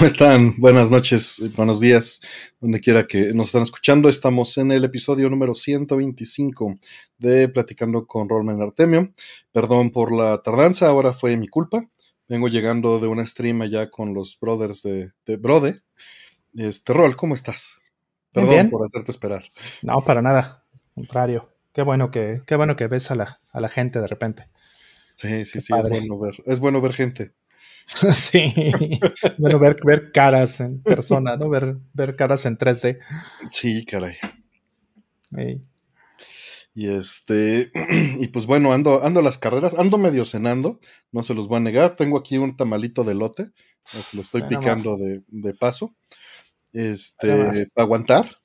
¿Cómo están? Buenas noches, buenos días, donde quiera que nos están escuchando. Estamos en el episodio número 125 de Platicando con Rolman Artemio. Perdón por la tardanza, ahora fue mi culpa. Vengo llegando de una stream allá con los brothers de, de Brode. Este, Rol, ¿cómo estás? Perdón por hacerte esperar. No, para nada. Contrario. Qué bueno que, qué bueno que ves a la, a la gente de repente. Sí, sí, sí, es bueno ver. Es bueno ver gente. Sí, bueno, ver, ver caras en persona, ¿no? Ver, ver caras en 3D. Sí, caray. Y este, y pues bueno, ando, ando las carreras, ando medio cenando, no se los voy a negar. Tengo aquí un tamalito de lote, lo estoy picando de, de, paso. Este, para aguantar.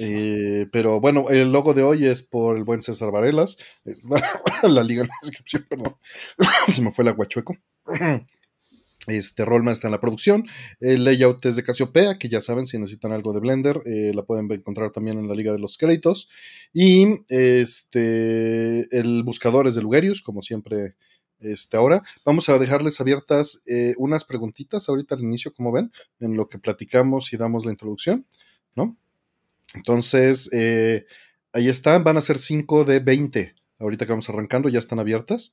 Eh, pero bueno, el logo de hoy es por el buen César Varelas. la liga en la descripción, perdón. se me fue el aguachueco. Este Rollman está en la producción. El layout es de Casiopea, que ya saben, si necesitan algo de Blender, eh, la pueden encontrar también en la Liga de los Créditos. Y este el buscador es de Lugerius, como siempre. Este, ahora vamos a dejarles abiertas eh, unas preguntitas ahorita al inicio, como ven, en lo que platicamos y damos la introducción, ¿no? Entonces, eh, ahí están, van a ser 5 de 20. Ahorita que vamos arrancando, ya están abiertas.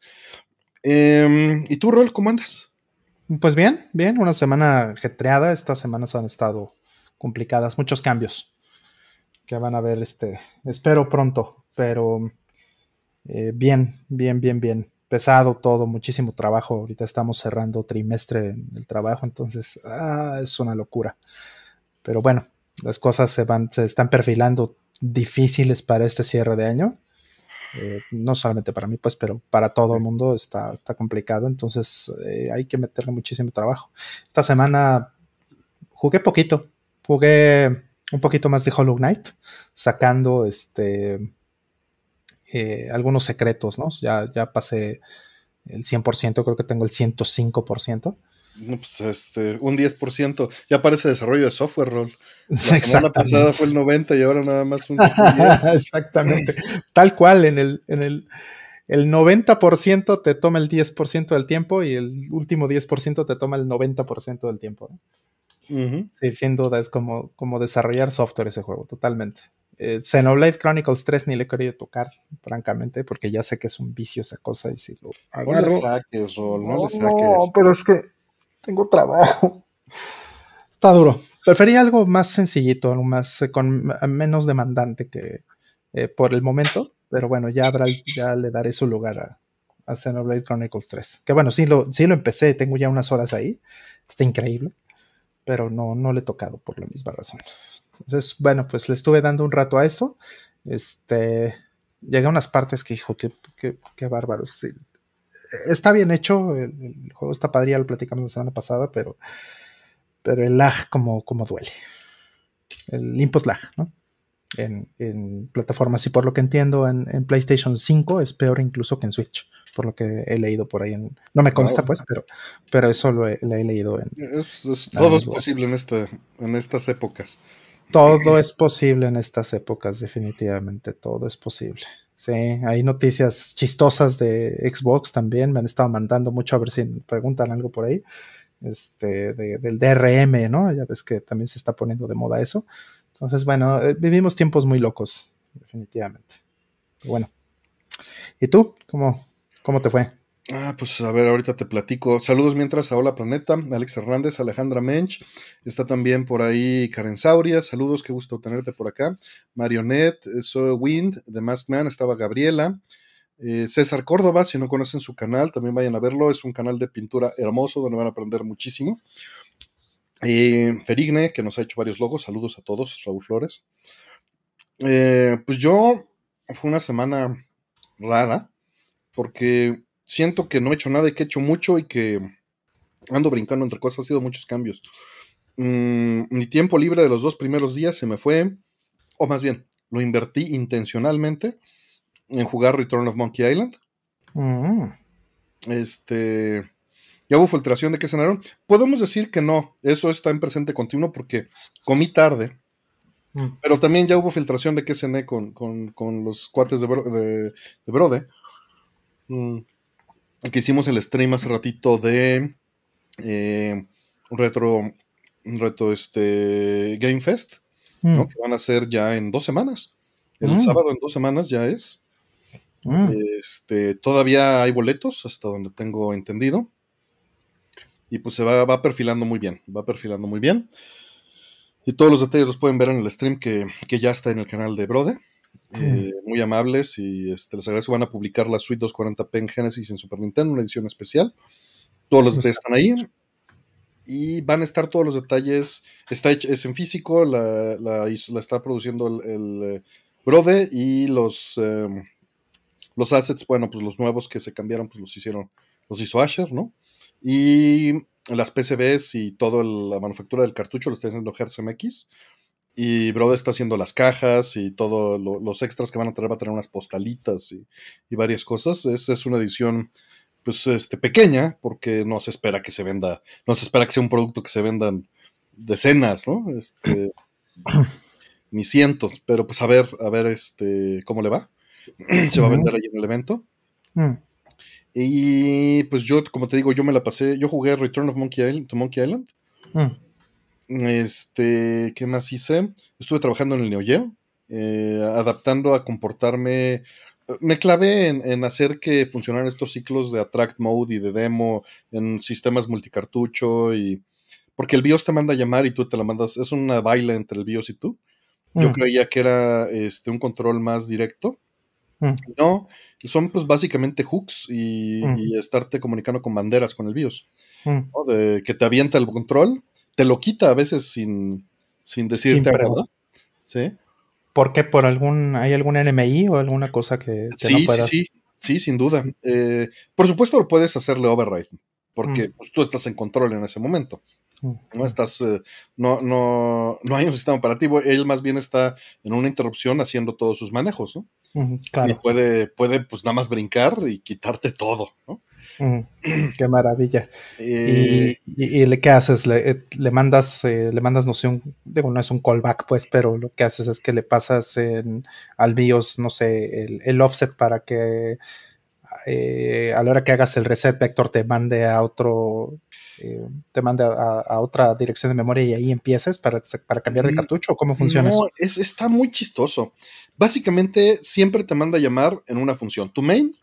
Em, ¿Y tú, Rol, cómo andas? Pues bien, bien, una semana getreada. Estas semanas han estado complicadas, muchos cambios que van a ver, este, espero pronto, pero eh, bien, bien, bien, bien. Pesado todo, muchísimo trabajo. Ahorita estamos cerrando trimestre en el trabajo, entonces ah, es una locura. Pero bueno, las cosas se van, se están perfilando difíciles para este cierre de año. Eh, no solamente para mí, pues, pero para todo el mundo está, está complicado, entonces eh, hay que meterle muchísimo trabajo. Esta semana jugué poquito, jugué un poquito más de Hollow Knight, sacando este, eh, algunos secretos, ¿no? Ya, ya pasé el 100%, creo que tengo el 105%. No, pues este, un 10%. Ya parece desarrollo de software, Roll. La semana pasada fue el 90 y ahora nada más un Exactamente. Tal cual, en el, en el, el 90% te toma el 10% del tiempo y el último 10% te toma el 90% del tiempo. Sí, sin duda es como, como desarrollar software ese juego, totalmente. Eh, Xenoblade Chronicles 3 ni le he querido tocar, francamente, porque ya sé que es un vicio esa cosa y si lo agarro... No le saques, Rol, no, le saques. No, pero es que tengo trabajo. Está duro. Prefería algo más sencillito, algo más eh, con menos demandante que eh, por el momento, pero bueno, ya habrá, ya le daré su lugar a, a Xenoblade Chronicles 3. Que bueno, sí lo, sí lo empecé, tengo ya unas horas ahí, está increíble, pero no, no le he tocado por la misma razón. Entonces, bueno, pues le estuve dando un rato a eso. Este, llegué a unas partes que dijo, que, qué bárbaros. Está bien hecho, el, juego está padre, lo platicamos la semana pasada, pero pero el lag como, como duele. El input lag, ¿no? En, plataformas y por lo que entiendo en, PlayStation 5 es peor incluso que en Switch, por lo que he leído por ahí. En, no me consta pues, pero, pero eso lo he, leído en... todo es posible en, este, en estas épocas. Todo es posible en estas épocas, definitivamente, todo es posible. Sí, hay noticias chistosas de Xbox también, me han estado mandando mucho a ver si preguntan algo por ahí este, del DRM, ¿no? Ya ves que también se está poniendo de moda eso. Entonces, bueno, eh, vivimos tiempos muy locos, definitivamente. bueno. ¿Y tú? ¿Cómo, cómo te fue? Ah, pues a ver, ahorita te platico. Saludos mientras a Hola Planeta, Alex Hernández, Alejandra Mench, está también por ahí Karen Sauria, saludos, qué gusto tenerte por acá. Marionette, Soy Wind, The Mask Man, estaba Gabriela, eh, César Córdoba, si no conocen su canal, también vayan a verlo. Es un canal de pintura hermoso donde van a aprender muchísimo. Eh, Ferigne, que nos ha hecho varios logos. Saludos a todos, Raúl Flores. Eh, pues yo, fue una semana rara, porque siento que no he hecho nada y que he hecho mucho y que ando brincando entre cosas. Ha sido muchos cambios. Mm, mi tiempo libre de los dos primeros días se me fue, o más bien, lo invertí intencionalmente en jugar Return of Monkey Island. Mm. Este. ¿Ya hubo filtración de qué cenaron? Podemos decir que no, eso está en presente continuo porque comí tarde. Mm. Pero también ya hubo filtración de qué cené con, los cuates de, de, Brode. Mm. Que hicimos el stream hace ratito de. Eh, retro, reto este, Game Fest, ¿no? que van a ser ya en dos semanas. El sábado en dos semanas ya es. Mm. Este, todavía hay boletos, hasta donde tengo entendido. Y pues se va, va perfilando muy bien, va perfilando muy bien. Y todos los detalles los pueden ver en el stream que, que ya está en el canal de Brode. Eh, muy amables y este, les agradezco. Van a publicar la Suite 240p en Genesis en Super Nintendo, una edición especial. Todos los detalles están ahí. Y van a estar todos los detalles. Está hecho- es en físico, la, la está produciendo el, el, eh, Brode y los, eh, los assets, bueno, pues los nuevos que se cambiaron, pues los hicieron, los hizo Asher, ¿no? Y las PCBs y toda la manufactura del cartucho lo está haciendo Hertz MX. Y Brode está haciendo las cajas y todos los extras que van a traer, va a tener unas postalitas y, y varias cosas. Es, es una edición pues este, pequeña, porque no se espera que se venda, no se espera que sea un producto que se vendan decenas, ¿no? Este, ni cientos, pero pues a ver, a ver este, cómo le va. se va a vender ahí en el evento. Mm. Y pues yo, como te digo, yo me la pasé, yo jugué Return of Monkey Island, to Monkey Island. Mm. Este, ¿qué más hice? Estuve trabajando en el Neo Geo, eh, adaptando a comportarme. Me clavé en, en hacer que funcionaran estos ciclos de Attract Mode y de demo en sistemas multicartucho y. Porque el BIOS te manda a llamar y tú te la mandas. Es una baila entre el BIOS y tú. Yo Mm. creía que era este, un control más directo. Mm. No, son pues básicamente hooks y, Mm. y estarte comunicando con banderas con el BIOS. Mm. ¿no? De que te avienta el control, te lo quita a veces sin, sin decirte. ¿verdad? Sí, ¿Por qué? ¿Por algún, hay algún NMI o alguna cosa que, que sí, no sí, puedas? sí, sí, sin duda. Eh, por supuesto puedes hacerle override, porque pues, tú estás en control en ese momento. No estás, eh, no, no, no hay un sistema operativo, él más bien está en una interrupción haciendo todos sus manejos, ¿no? Y Claro. puede, puede pues nada más brincar y quitarte todo, ¿no? Qué maravilla. Eh, ¿Y, y- y le- qué haces? ¿Le, eh, le mandas, eh, le mandas, no sé, un, digo, no es un callback, pues, pero lo que haces es que le pasas en, al BIOS, no sé, el, el offset para que eh, a la hora que hagas el reset vector te mande a otro, eh, te mande a, a otra dirección de memoria y ahí empieces para, para cambiar de Mm, cartucho o cómo funciona no, eso? es, está muy chistoso. Básicamente siempre te manda a llamar en una función. Tu main,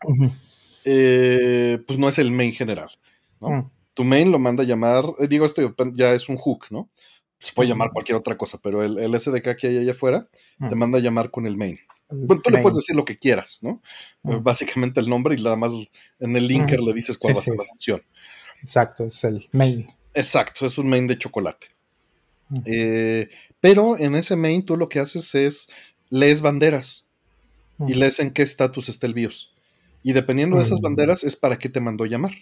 eh, pues no es el main general, ¿no? Mm, Tu main lo manda a llamar, digo, esto ya es un hook, ¿no? Se puede llamar cualquier otra cosa, pero el, el SDK que hay allá afuera te mm. manda a llamar con el main. Bueno, tú le puedes decir lo que quieras, ¿no? Eh, Mm. Básicamente el nombre y nada más en el linker le dices cuál Sí, va a ser sí. la función. Exacto, es el main. Exacto, es un main de chocolate. Eh, pero en ese main tú lo que haces es lees banderas y lees en qué estatus está el BIOS. Y dependiendo de esas Mm. banderas es para qué te mandó llamar.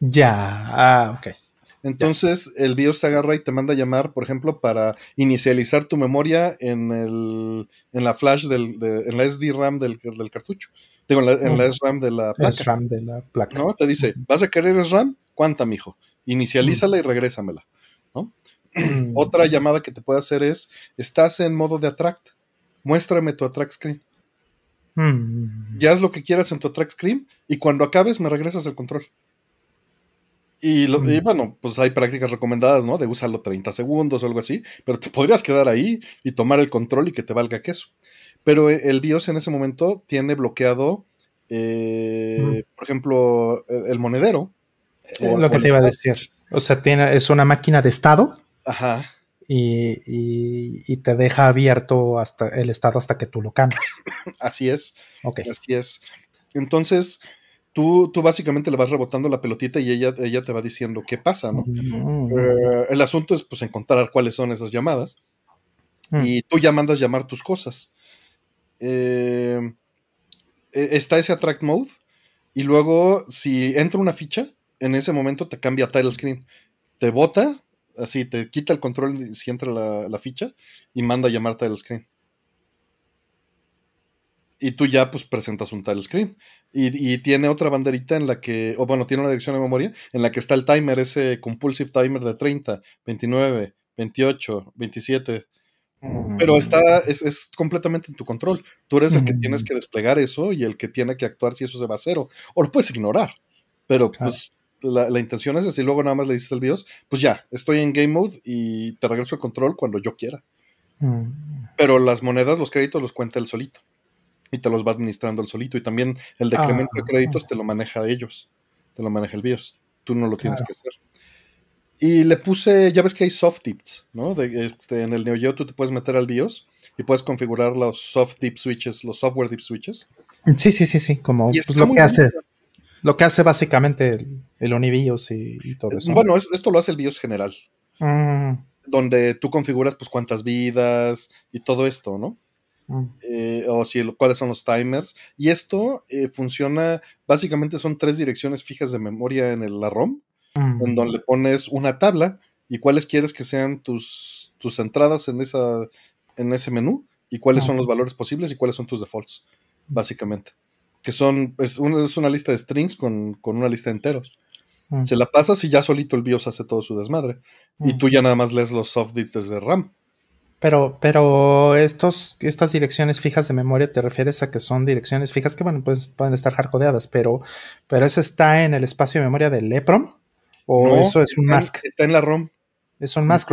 Ya, ah, ok. Entonces el BIOS te agarra y te manda a llamar, por ejemplo, para inicializar tu memoria en, el, en la flash, del, de- en la SD-RAM del, del cartucho. Digo, en la, en la Mm. SRAM de la placa. RAM de la placa. ¿no? Te dice, ¿vas a querer SRAM? ¿Cuánta, mijo? Inicialízala y regrésamela. Mm. Otra llamada que te puede hacer es, estás en modo de attract, muéstrame tu attract screen. Mm. Ya haz lo que quieras en tu attract screen y cuando acabes me regresas el control. Y, lo- y bueno, pues hay prácticas recomendadas, ¿no? De usarlo 30 segundos o algo así, pero te podrías quedar ahí y tomar el control y que te valga queso. Pero eh, el BIOS en ese momento tiene bloqueado, eh, por ejemplo, el, el monedero. Es o- lo que te iba a decir. O sea, tiene, es una máquina de estado Ajá, y, y- y te deja abierto hasta el estado hasta que tú lo cambies. así es. Ok. Así es. Entonces, tú, tú básicamente le vas rebotando la pelotita y ella, ella te va diciendo qué pasa, ¿no? Mm. Eh, el asunto es pues encontrar cuáles son esas llamadas Mm. y tú ya mandas llamar tus cosas. Eh, eh, está ese attract mode y luego si entra una ficha, en ese momento te cambia title screen. Te bota, así, te quita el control si entra la, la ficha y manda a llamar title screen. Y tú ya pues presentas un title screen. Y, y tiene otra banderita en la que, o bueno, tiene una dirección de memoria en la que está el timer, ese compulsive timer de 30, 29, 28, 27. Pero está, es, es completamente en tu control. Tú eres el que Mm. tienes que desplegar eso y el que tiene que actuar si eso se va a cero. O lo puedes ignorar. Pero Claro. pues la, la, intención es así, luego nada más le dices al BIOS, pues ya, estoy en game mode y te regreso el control cuando yo quiera. Mm. Pero las monedas, los créditos los cuenta él solito. Y te los va administrando el solito. Y también el decremento de ah. créditos te lo maneja ellos. Te lo maneja el BIOS. Tú no lo tienes que hacer. Y le puse, ya ves que hay soft dips, ¿no? De, este, en el Neo Geo tú te puedes meter al BIOS y puedes configurar los soft dip switches, los software dip switches. Sí, sí, sí, sí, como pues, lo que hace. Lo que hace básicamente el, el OniBIOS y, todo eso. Bueno, esto lo hace el BIOS general. Mm. Donde tú configuras pues cuántas vidas y todo esto, ¿no? Mm. Eh, o si cuáles son los timers. Y esto eh, funciona, básicamente son tres direcciones fijas de memoria en el, la ROM en donde pones una tabla y cuáles quieres que sean tus, tus entradas en, esa, en ese menú y cuáles son los valores posibles y cuáles son tus defaults, básicamente. Que son, es una, es una lista de strings con, una lista de enteros. Se la pasas y ya solito el BIOS hace todo su desmadre. Y tú ya nada más lees los soft desde RAM. Pero, pero estos, estas direcciones fijas de memoria, ¿te refieres a que son direcciones fijas que, bueno, pues pueden estar hardcodeadas, pero, pero eso está en el espacio de memoria del EPROM? ¿O eso es un mask? Está en la ROM. Es un mask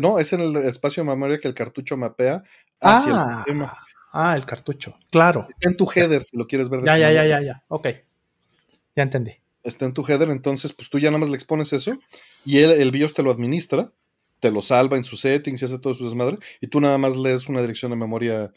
no, es en el espacio de memoria que el cartucho mapea hacia ah, el sistema. Ah, el cartucho, claro. Está en tu header, si lo quieres ver. De ya, ya, ya, ya, ya, ok. Ya entendí. Está en tu header, entonces pues tú ya nada más le expones eso y el BIOS te lo administra, te lo salva en sus settings y hace todo su desmadre y tú nada más lees una dirección de memoria,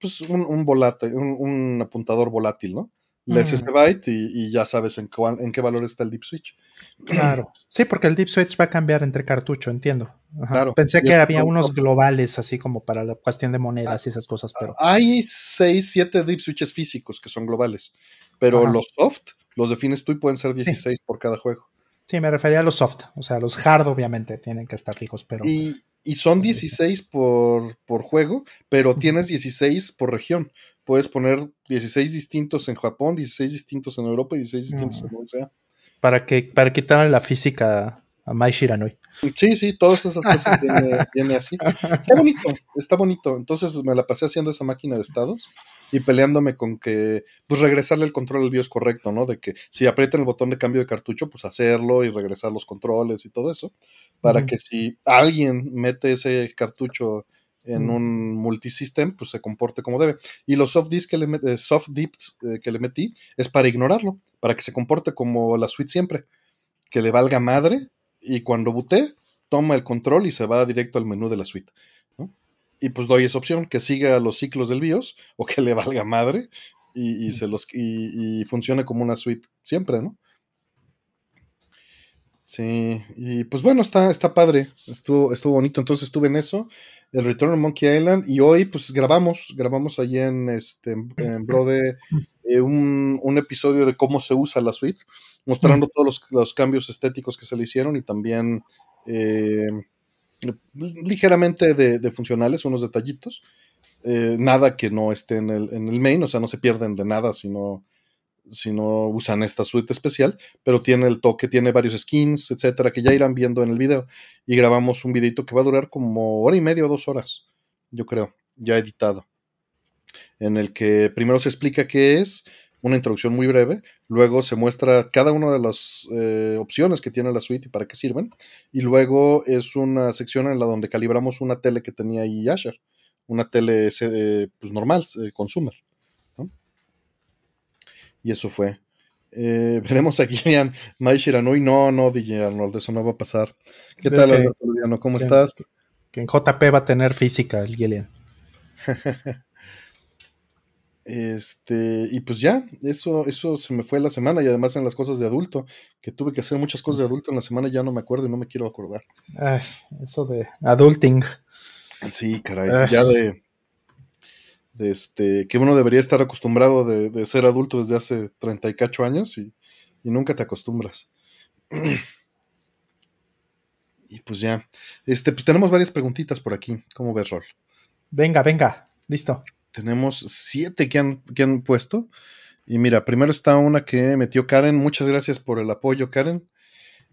pues un, un volátil, un apuntador volátil, ¿no? lees este byte y, ya sabes en, en, qué valor está el deep switch. Claro. Sí, porque el deep switch va a cambiar entre cartucho, entiendo. Claro. Pensé que había unos globales así como para la cuestión de monedas y esas cosas, pero. Hay 6, 7 deep switches físicos que son globales, pero los soft los defines tú y pueden ser 16 por cada juego. Sí, me refería a los soft, o sea, los hard obviamente tienen que estar fijos, pero... Y, son 16 por, por juego, pero tienes 16 por región puedes poner 16 distintos en Japón, 16 distintos en Europa y 16 distintos en USA. Para, que, para quitarle la física a Mai Shiranui. Sí, sí, todas esas cosas viene, así. Está bonito, está bonito. Entonces me la pasé haciendo esa máquina de estados y peleándome con que, pues regresarle el control al BIOS correcto, ¿no? De que si aprietan el botón de cambio de cartucho, pues hacerlo y regresar los controles y todo eso. Para que si alguien mete ese cartucho en un multisystem, pues se comporte como debe. Y los soft disks que le eh, soft dips eh, que le metí es para ignorarlo, para que se comporte como la suite siempre, que le valga madre y cuando booté toma el control y se va directo al menú de la suite. Y pues doy esa opción, que siga los ciclos del BIOS o que le valga madre y, se los, y, y funcione como una suite siempre, ¿no? Sí, y pues bueno, está, está padre, estuvo, estuvo bonito, entonces estuve en eso, el Return of Monkey Island, y hoy pues grabamos, grabamos allí en este en Brode eh, un, episodio de cómo se usa la suite, mostrando todos los, cambios estéticos que se le hicieron y también eh, ligeramente de, funcionales, unos detallitos, eh, nada que no esté en el, en el main, o sea, no se pierden de nada, sino si no usan esta suite especial, pero tiene el toque, tiene varios skins, etcétera, que ya irán viendo en el video. Y grabamos un videito que va a durar como hora y media o dos horas, yo creo, ya editado. En el que primero se explica qué es, una introducción muy breve, luego se muestra cada una de las eh, opciones que tiene la suite y para qué sirven, y luego es una sección en la donde calibramos una tele que tenía ahí Asher, una tele eh, pues, normal, eh, consumer. Y eso fue. Eh, veremos a Gillian Mai Shiranui. No, no, DJ Arnold, eso no va a pasar. ¿Qué tal, Alberto ¿Cómo estás? Que en JP va a tener física el Gillian. este, y pues ya, eso, eso se me fue la semana y además en las cosas de adulto, que tuve que hacer muchas cosas de adulto en la semana, ya no me acuerdo y no me quiero acordar. Ay, eso de adulting. Sí, caray, ya de este, que uno debería estar acostumbrado de, ser adulto desde hace 38 años y, nunca te acostumbras. y pues ya, este, pues tenemos varias preguntitas por aquí. ¿Cómo ves, Rol? Venga, venga, listo. Tenemos siete que han, que han puesto. Y mira, primero está una que metió Karen. Muchas gracias por el apoyo, Karen.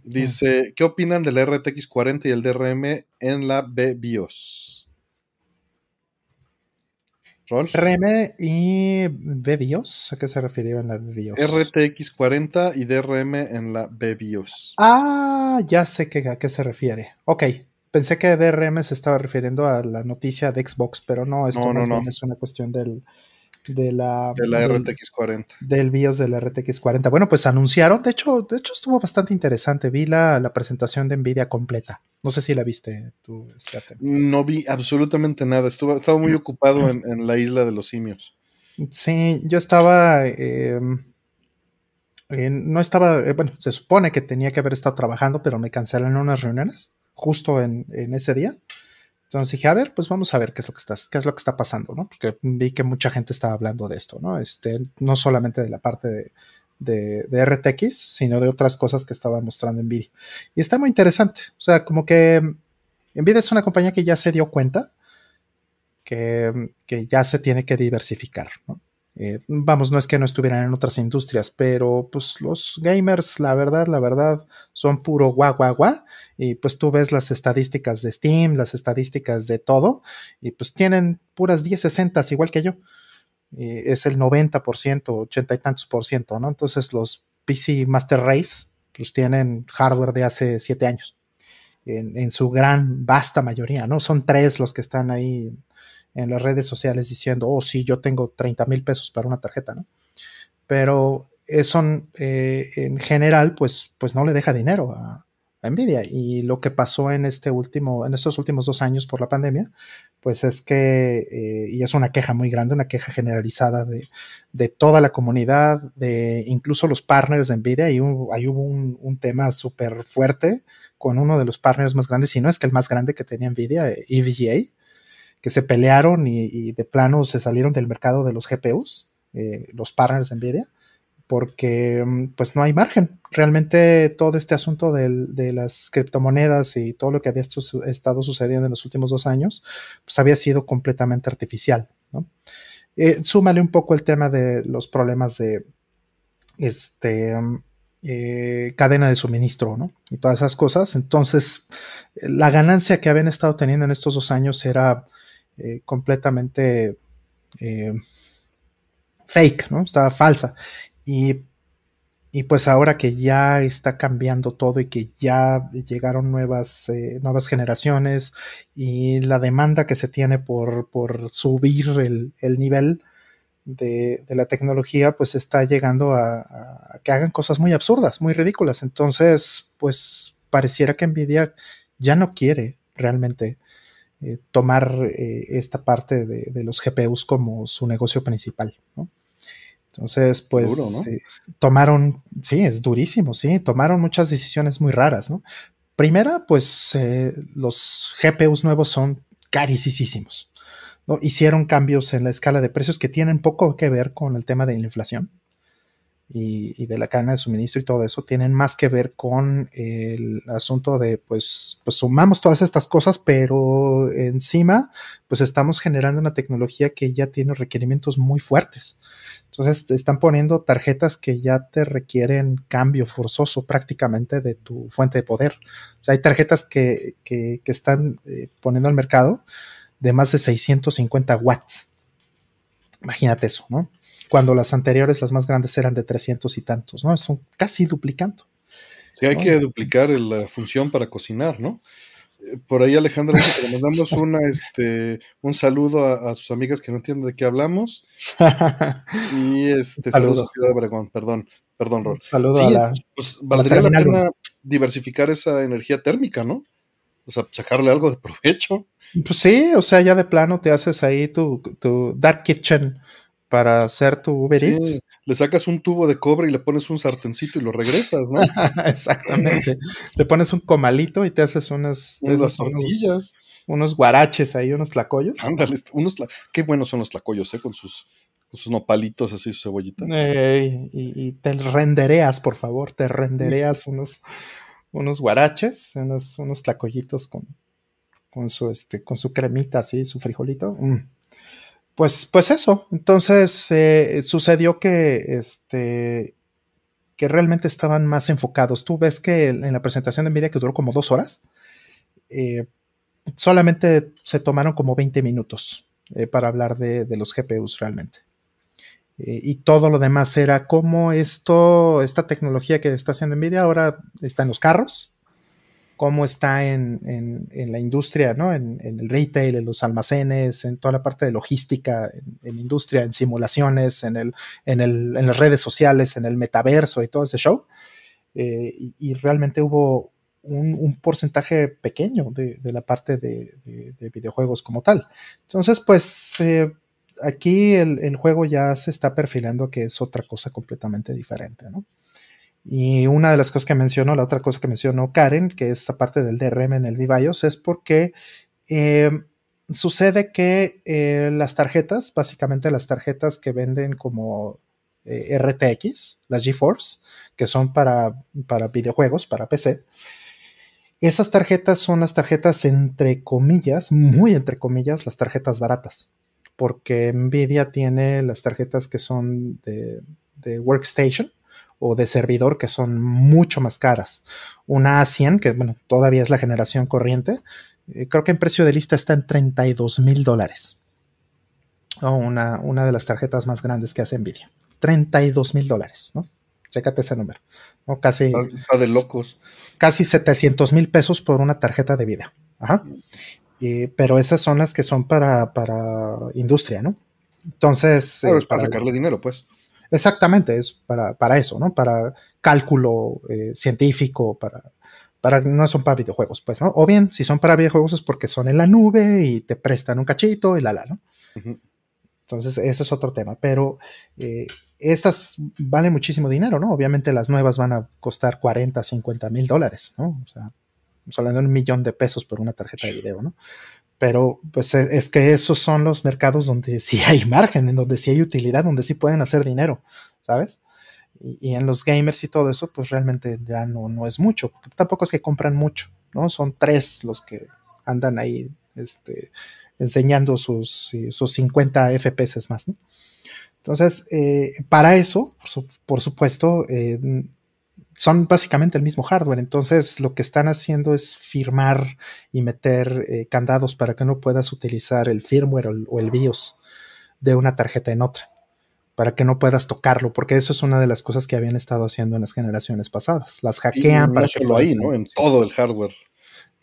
Dice, ¿qué opinan del RTX 40 y el DRM en la BBIOS? DRM y BBIOS. ¿A qué se refirió en la BBIOS? RTX 40 y DRM en la BBIOS. Ah, ya sé que, a qué se refiere. Ok. Pensé que DRM se estaba refiriendo a la noticia de Xbox, pero no, esto más bien es una cuestión del, de la, de la RTX 40. Del BIOS de la RTX 40. Bueno, pues anunciaron, de hecho, de hecho estuvo bastante interesante. Vi la, la presentación de Nvidia completa. No sé si la viste tú, No vi absolutamente nada. Estuve, estaba muy ocupado en, la isla de los simios. Sí, yo estaba. Em, no estaba. Eh, bueno, se supone que tenía que haber estado trabajando, pero me cancelaron unas reuniones justo en, ese día. Entonces dije, a ver, pues vamos a ver qué es lo que está, qué es lo que está pasando, ¿no? Porque vi que mucha gente estaba hablando de esto, ¿no? Este, no solamente de la parte de, RTX, sino de otras cosas que estaba mostrando Nvidia. Y está muy interesante. O sea, como que Nvidia es una compañía que ya se dio cuenta que, que ya se tiene que diversificar, ¿no? Eh, vamos, no es que no estuvieran en otras industrias, pero pues los gamers, la verdad, la verdad, son puro guau, guau. Y pues tú ves las estadísticas de Steam, las estadísticas de todo, y pues tienen puras 10, 60, igual que yo. es el 90%, 80 y tantos por ciento, ¿no? Entonces los PC Master Race, pues tienen hardware de hace 7 años. En, en, su gran, vasta mayoría, ¿no? Son tres los que están ahí en las redes sociales diciendo, oh, sí, yo tengo 30 mil pesos para una tarjeta, ¿no? Pero eso eh, en general, pues, pues no le deja dinero a, Nvidia. Y lo que pasó en este último, en estos últimos dos años por la pandemia, pues es que, eh, y es una queja muy grande, una queja generalizada de, toda la comunidad, de incluso los partners de Nvidia, y ahí hubo un, un tema súper fuerte con uno de los partners más grandes, si no es que el más grande que tenía Nvidia, EVGA, que se pelearon y, de plano se salieron del mercado de los GPUs, eh, los partners de Nvidia, porque mm, pues no hay margen. Realmente todo este asunto de las criptomonedas y todo lo que había estado sucediendo en los últimos dos años, pues había sido completamente artificial. Eh, súmale un poco el tema de los problemas de este, mm, eh, cadena de suministro, ¿no? Y todas esas cosas. Entonces, la ganancia que habían estado teniendo en estos dos años era eh, completamente eh, fake, ¿no? Estaba falsa. Y, pues ahora que ya está cambiando todo y que ya llegaron nuevas, eh, nuevas generaciones y la demanda que se tiene por, subir el, nivel de, la tecnología, pues está llegando a, a, que hagan cosas muy absurdas, muy ridículas. Entonces, pues pareciera que Nvidia ya no quiere realmente eh, tomar eh, esta parte de, los GPUs como su negocio principal, Entonces, pues eh, tomaron, sí, es durísimo, sí, tomaron muchas decisiones muy raras, ¿no? Primera, pues los GPUs nuevos son carísimos. ¿no? Hicieron cambios en la escala de precios que tienen poco que ver con el tema de la inflación y, de la cadena de suministro y todo eso tienen más que ver con el asunto de, pues, pues sumamos todas estas cosas, pero encima, pues estamos generando una tecnología que ya tiene requerimientos muy fuertes. Entonces, te están poniendo tarjetas que ya te requieren cambio forzoso prácticamente de tu fuente de poder. O sea, hay tarjetas que, que, están eh, poniendo al mercado de más de 650 watts. Imagínate eso, ¿no? Cuando las anteriores, las más grandes, eran de 300 y tantos, ¿no? Son casi duplicando. Sí, hay que duplicar la función para cocinar, ¿no? Eh, por ahí Alejandra dice que le mandamos una, este, un saludo a, sus amigas que no entienden de qué hablamos. y este, saludos a Ciudad Obregón, perdón, perdón, Rol. Saludo a la. Pues valdría la, pena diversificar esa energía térmica, ¿no? O sea, sacarle algo de provecho. Pues sí, o sea, ya de plano te haces ahí tu, tu Dark Kitchen para hacer tu Uber Eats. Le sacas un tubo de cobre y le pones un sartencito y lo regresas, ¿no? Exactamente. le pones un comalito y te haces unas, unas tortillas. Unos, guaraches ahí, unos tlacoyos. Ándale, unos qué buenos son los tlacoyos, ¿eh? Con sus, sus nopalitos así, su cebollita. y, te rendereas, por favor, te rendereas unos, unos guaraches, unos, unos tlacoyitos con, con su este, con su cremita así, su frijolito. Mm pues, pues eso. Entonces eh, sucedió que, este, que realmente estaban más enfocados. Tú ves que en la presentación de Nvidia que duró como dos horas, eh, solamente se tomaron como 20 minutos eh, para hablar de, los GPUs realmente. Y todo lo demás era cómo esto, esta tecnología que está haciendo Nvidia ahora está en los carros, cómo está en, la industria, ¿no? En, el retail, en los almacenes, en toda la parte de logística, en, industria, en simulaciones, en, el, en, las redes sociales, en el metaverso y todo ese show. Eh, y, realmente hubo un, porcentaje pequeño de, la parte de, videojuegos como tal. Entonces, pues eh, aquí el, el, juego ya se está perfilando que es otra cosa completamente diferente, ¿no? Y una de las cosas que mencionó, la otra cosa que mencionó Karen, que es esta parte del DRM en el BIOS, es porque eh, sucede que eh, las tarjetas, básicamente las tarjetas que venden como eh, RTX, las GeForce, que son para, para videojuegos, para PC, esas tarjetas son las tarjetas entre comillas, muy entre comillas, las tarjetas baratas, porque Nvidia tiene las tarjetas que son de, de Workstation, o de servidor que son mucho más caras. Una A100, que bueno, todavía es la generación corriente, eh, creo que en precio de lista está en 32 mil dólares. O una, una, de las tarjetas más grandes que hace Nvidia. 32 mil dólares, ¿no? Chécate ese número. ¿no? Casi. Está de locos. Casi 700 mil pesos por una tarjeta de video. Ajá. pero esas son las que son para, para industria, ¿no? Entonces. Eh, para sacarle dinero, pues. Exactamente, es para, para eso, ¿no? Para cálculo eh, científico, para, para, no son para videojuegos, pues, ¿no? O bien, si son para videojuegos es porque son en la nube y te prestan un cachito y la, la, ¿no? Entonces, eso es otro tema, pero eh, estas valen muchísimo dinero, ¿no? Obviamente las nuevas van a costar 40, 50 mil dólares, ¿no? O sea, hablando de un millón de pesos por una tarjeta de video, ¿no? Pero pues e, es, que esos son los mercados donde sí hay margen, en donde sí hay utilidad, donde sí pueden hacer dinero, ¿sabes? Y, en los gamers y todo eso, pues realmente ya no, no es mucho. Tampoco es que compran mucho, ¿no? Son tres los que andan ahí este, enseñando sus, sus 50 FPS más, ¿no? Entonces, eh, para eso, por, supuesto, eh, son básicamente el mismo hardware. Entonces, lo que están haciendo es firmar y meter eh, candados para que no puedas utilizar el firmware o el, BIOS de una tarjeta en otra, para que no puedas tocarlo, porque eso es una de las cosas que habían estado haciendo en las generaciones pasadas. Las hackean para que ahí, ¿no? En todo el hardware.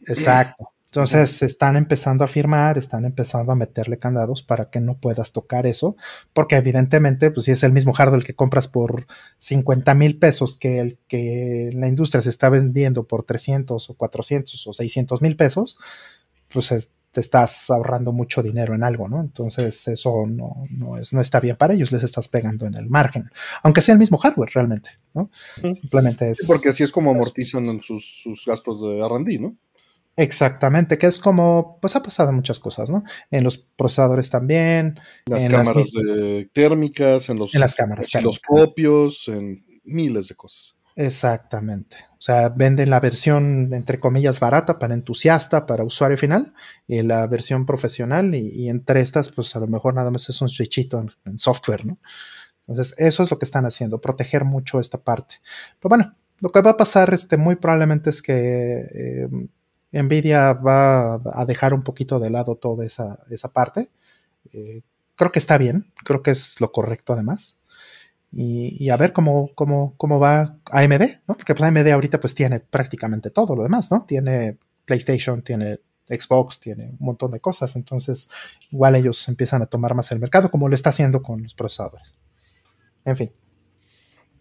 Exacto. Entonces están empezando a firmar, están empezando a meterle candados para que no puedas tocar eso, porque evidentemente, pues si es el mismo hardware que compras por 50 mil pesos que el que la industria se está vendiendo por 300 o 400 o 600 mil pesos, pues te estás ahorrando mucho dinero en algo, ¿no? Entonces eso no, no, es, no está bien para ellos, les estás pegando en el margen, aunque sea el mismo hardware realmente, ¿no? Simplemente es... porque así es como amortizan sus, sus gastos de R&D, ¿no? Exactamente, que es como, pues ha pasado muchas cosas, ¿no? En los procesadores también. Las en cámaras térmicas, en los, en las cámaras los propios, en miles de cosas. Exactamente. O sea, venden la versión, entre comillas, barata para entusiasta, para usuario final, y la versión profesional, y, entre estas, pues a lo mejor nada más es un switchito en, software, ¿no? Entonces, eso es lo que están haciendo, proteger mucho esta parte. Pero bueno, lo que va a pasar este, muy probablemente es que eh, Nvidia va a dejar un poquito de lado toda esa, parte. Eh, creo que está bien, creo que es lo correcto además. Y, a ver cómo, cómo, cómo va AMD, ¿no? Porque pues AMD ahorita pues tiene prácticamente todo lo demás, ¿no? Tiene PlayStation, tiene Xbox, tiene un montón de cosas. Entonces, igual ellos empiezan a tomar más el mercado, como lo está haciendo con los procesadores. En fin.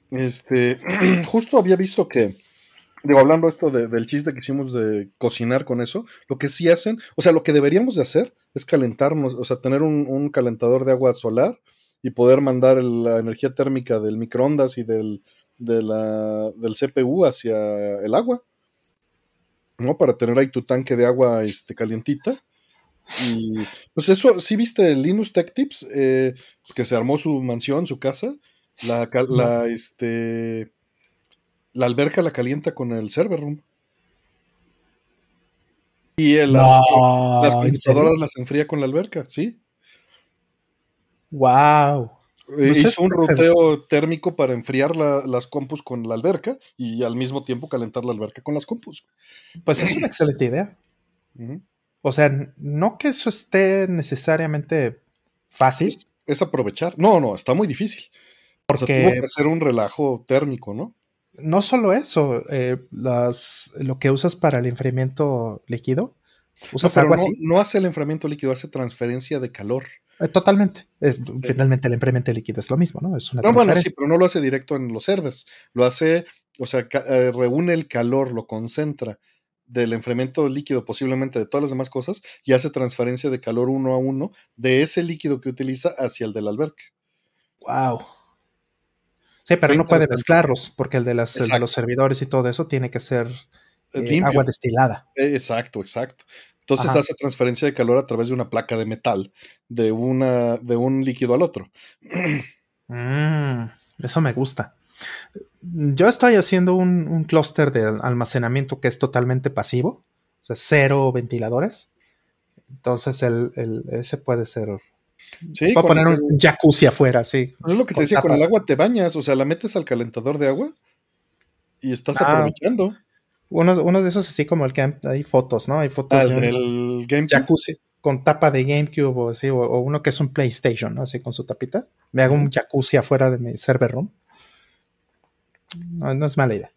Este, justo había visto que digo, hablando esto del chiste que hicimos de cocinar con eso, lo que sí hacen, o sea, lo que deberíamos de hacer es calentarnos, o sea, tener un, calentador de agua solar y poder mandar la energía térmica del microondas y del, de la, del CPU hacia el agua, ¿no? Para tener ahí tu tanque de agua este, calientita. Y pues eso, sí viste el Linux Tech Tips, eh, que se armó su mansión, su casa, la, la este, la alberca la calienta con el server room. Y las, computadoras las enfría con la alberca, ¿sí? Wow. Eh, hizo un roteo térmico para enfriar las compus con la alberca y al mismo tiempo calentar la alberca con las compus. Pues es una excelente idea. O sea, no que eso esté necesariamente fácil. Es, aprovechar. No, no, está muy difícil. Porque tuvo que hacer un relajo térmico, ¿no? No solo eso, eh, las, lo que usas para el enfriamiento líquido, usas agua no, No hace el enfriamiento líquido, hace transferencia de calor. Eh, totalmente. Es, Finalmente el enfriamiento líquido es lo mismo, ¿no? Es una no, bueno, sí, pero no lo hace directo en los servers. Lo hace, o sea, eh, reúne el calor, lo concentra del enfriamiento líquido, posiblemente de todas las demás cosas, y hace transferencia de calor uno a uno de ese líquido que utiliza hacia el del albergue. Wow. Sí, pero no puede mezclarlos, porque el de, las, de, los servidores y todo eso tiene que ser eh, agua destilada. Exacto, exacto. Entonces hace transferencia de calor a través de una placa de metal de, una, de un líquido al otro. Mm, eso me gusta. Yo estoy haciendo un, un clúster de almacenamiento que es totalmente pasivo, o sea, cero ventiladores. Entonces el, ese puede ser. Sí, Puedo poner un jacuzzi afuera, sí. es lo que te decía, con el agua te bañas, o sea, la metes al calentador de agua y estás ah. aprovechando. Uno, de esos así como el que hay fotos, ¿no? Hay fotos ah, de un GameCube. jacuzzi con tapa de GameCube o así, o, uno que es un PlayStation, ¿no? Así con su tapita. Me hago un jacuzzi afuera de mi server room. No, es mala idea.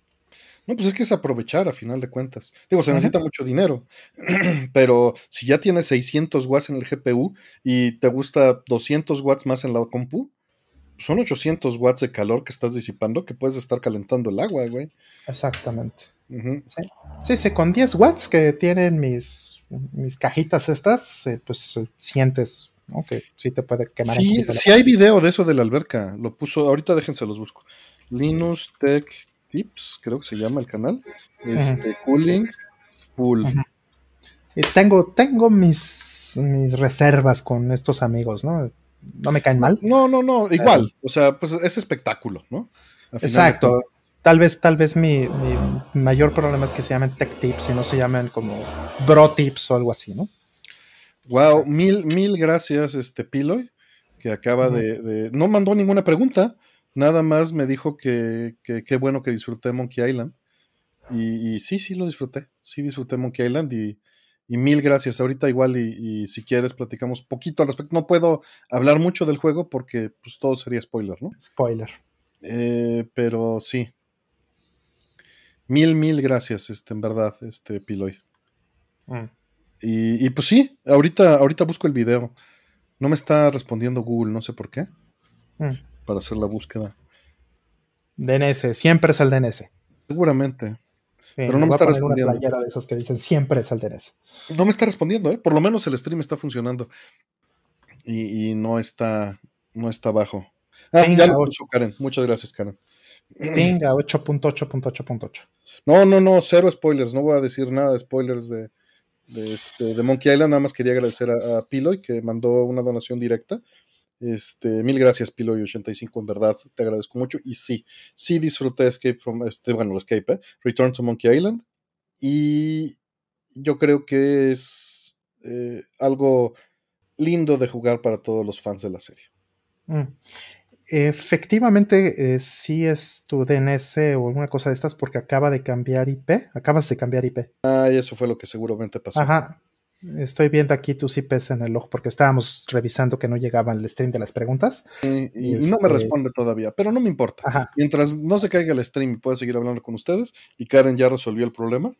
No, pues es que es aprovechar a final de cuentas. Digo, se necesita mucho dinero, pero si ya tienes 600 watts en el GPU y te gusta 200 watts más en la compu, son 800 watts de calor que estás disipando que puedes estar calentando el agua, güey. Exactamente. sí. sí, con 10 watts que tienen mis, mis cajitas estas, eh, pues eh, sientes que sí te puede quemar. Sí, sí hay video de eso de la alberca. Lo puso, ahorita déjense los busco. Linux Tech Tips, creo que se llama el canal. Este, Cooling Pool. tengo, tengo mis, mis reservas con estos amigos, ¿no? No me caen mal. No, no, no, igual. O sea, pues es espectáculo, ¿no? Exacto. Tal vez, tal vez mi, mayor problema es que se llamen tech tips y no se llamen como bro tips o algo así, ¿no? Wow, mil, mil gracias, este Piloy, que acaba de, No mandó ninguna pregunta, nada más me dijo que qué bueno que disfruté Monkey Island. Y, sí, sí lo disfruté. Sí disfruté Monkey Island y, mil gracias. Ahorita igual y, si quieres platicamos poquito al respecto. No puedo hablar mucho del juego porque pues todo sería spoiler, ¿no? Spoiler. Eh, pero sí. Mil, mil gracias, este, en verdad, este Piloy. Mm. Y, pues sí, ahorita, ahorita busco el video. No me está respondiendo Google, no sé por qué. Mm. Para hacer la búsqueda. DNS, siempre es el DNS. Seguramente. pero no me está respondiendo. Una playera de esas que dicen siempre es el DNS. No me está respondiendo, ¿eh? Por lo menos el stream está funcionando. Y, no está, no está bajo. Ah, ya lo puso Karen. Muchas gracias, Karen. Venga, 8.8.8.8. No, no, no, cero spoilers. No voy a decir nada de spoilers de, de, este, de Monkey Island. Nada más quería agradecer a, Piloy que mandó una donación directa. Este, mil gracias, Piloy85, en verdad, te agradezco mucho. Y sí, sí disfruté Escape from, este, bueno, Escape, ¿eh? Return to Monkey Island. Y yo creo que es eh, algo lindo de jugar para todos los fans de la serie. Mm. Efectivamente, eh, sí es tu DNS o alguna cosa de estas porque acaba de cambiar IP. Acabas de cambiar IP. Ah, y eso fue lo que seguramente pasó. Ajá. Estoy viendo aquí tus IPs en el log porque estábamos revisando que no llegaba el stream de las preguntas. y, no me este responde todavía, pero no me importa. Mientras no se caiga el stream y pueda seguir hablando con ustedes y Karen ya resolvió el problema,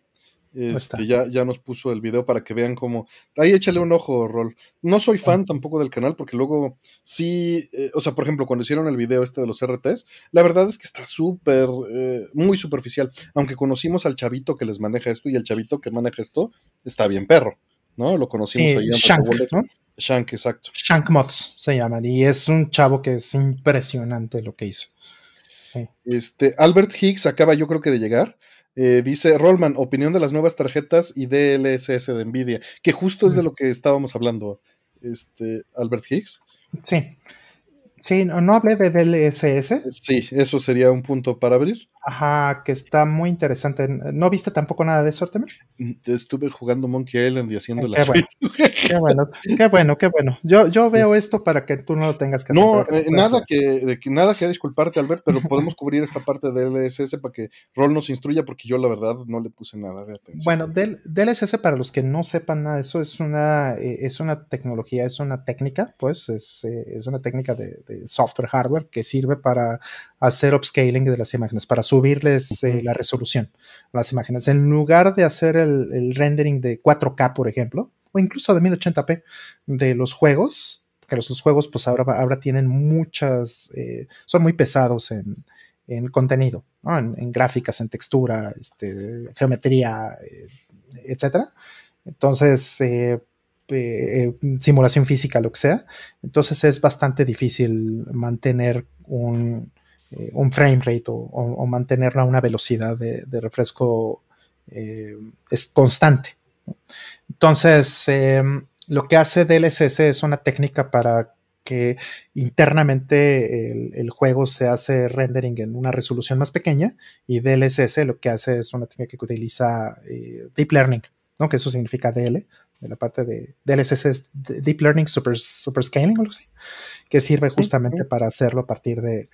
este, ya, ya nos puso el video para que vean cómo. Ahí échale un ojo, Rol. No soy fan tampoco del canal porque luego sí, eh, o sea, por ejemplo, cuando hicieron el video este de los RTs, la verdad es que está súper, eh, muy superficial. Aunque conocimos al chavito que les maneja esto y el chavito que maneja esto está bien perro, ¿no? Lo conocimos ahí en Shank, ¿no? Shank, exacto. Shank Moths se llaman y es un chavo que es impresionante lo que hizo. Sí. Este, Albert Higgs acaba yo creo que de llegar. Eh, dice Rollman, opinión de las nuevas tarjetas y DLSS de Nvidia, que justo es de lo que estábamos hablando, este, Albert Higgs. Sí. Sí, no, hablé de DLSS. Sí, eso sería un punto para abrir. Ajá, que está muy interesante. ¿No viste tampoco nada de eso, Artemio? Mm, Estuve jugando Monkey Island y haciendo Qué las bueno, qué bueno, qué bueno, qué bueno. Yo, yo veo esto para que tú no lo tengas que hacer. No, que eh, nada que, de que- nada que disculparte, Albert, pero podemos cubrir esta parte del LSS para que Rol nos instruya, porque yo la verdad no le puse nada de atención. Bueno, del, DLSS, para los que no sepan nada de eso, es una, eh, es una tecnología, es una técnica, pues, es, eh, es una técnica de, de software, hardware, que sirve para hacer upscaling de las imágenes, para subirles eh, la resolución a las imágenes. En lugar de hacer el, el rendering de 4K, por ejemplo, o incluso de 1080p de los juegos, que los, los juegos, pues, ahora, ahora tienen muchas, eh, son muy pesados en, en contenido, ¿no? en, en gráficas, en textura, este, geometría, eh, etcétera. Entonces, eh, eh, simulación física, lo que sea. Entonces es bastante difícil mantener un, eh, un frame rate o, o, o, mantenerlo a una velocidad de, de refresco eh, es constante. Entonces, eh, lo que hace DLSS es una técnica para que internamente el, el, juego se hace rendering en una resolución más pequeña y DLSS lo que hace es una técnica que utiliza eh, Deep Learning, ¿no? que eso significa DL, de la parte de DLSS es Deep Learning Super, super Scaling o algo así, que sirve justamente sí. para hacerlo a partir de,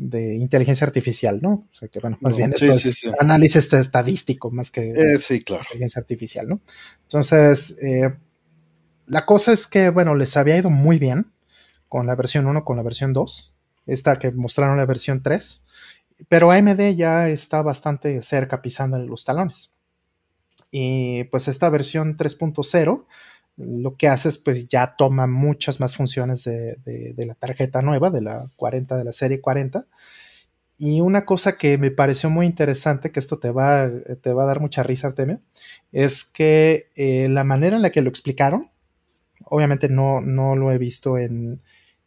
de, inteligencia artificial, ¿no? O sea que, bueno, más no, bien esto sí, es sí, análisis estadístico más que eh, claro. inteligencia artificial, ¿no? Entonces, eh, la cosa es que, bueno, les había ido muy bien con la versión 1, con la versión 2, esta que mostraron la versión 3, pero AMD ya está bastante cerca pisándole los talones. Y pues esta versión 3.0 lo que hace es pues ya toma muchas más funciones de, la tarjeta nueva, de la 40, de la serie 40. Y una cosa que me pareció muy interesante, que esto te va, te va a dar mucha risa, Artemio, es que eh, la manera en la que lo explicaron, obviamente no, no lo he visto en,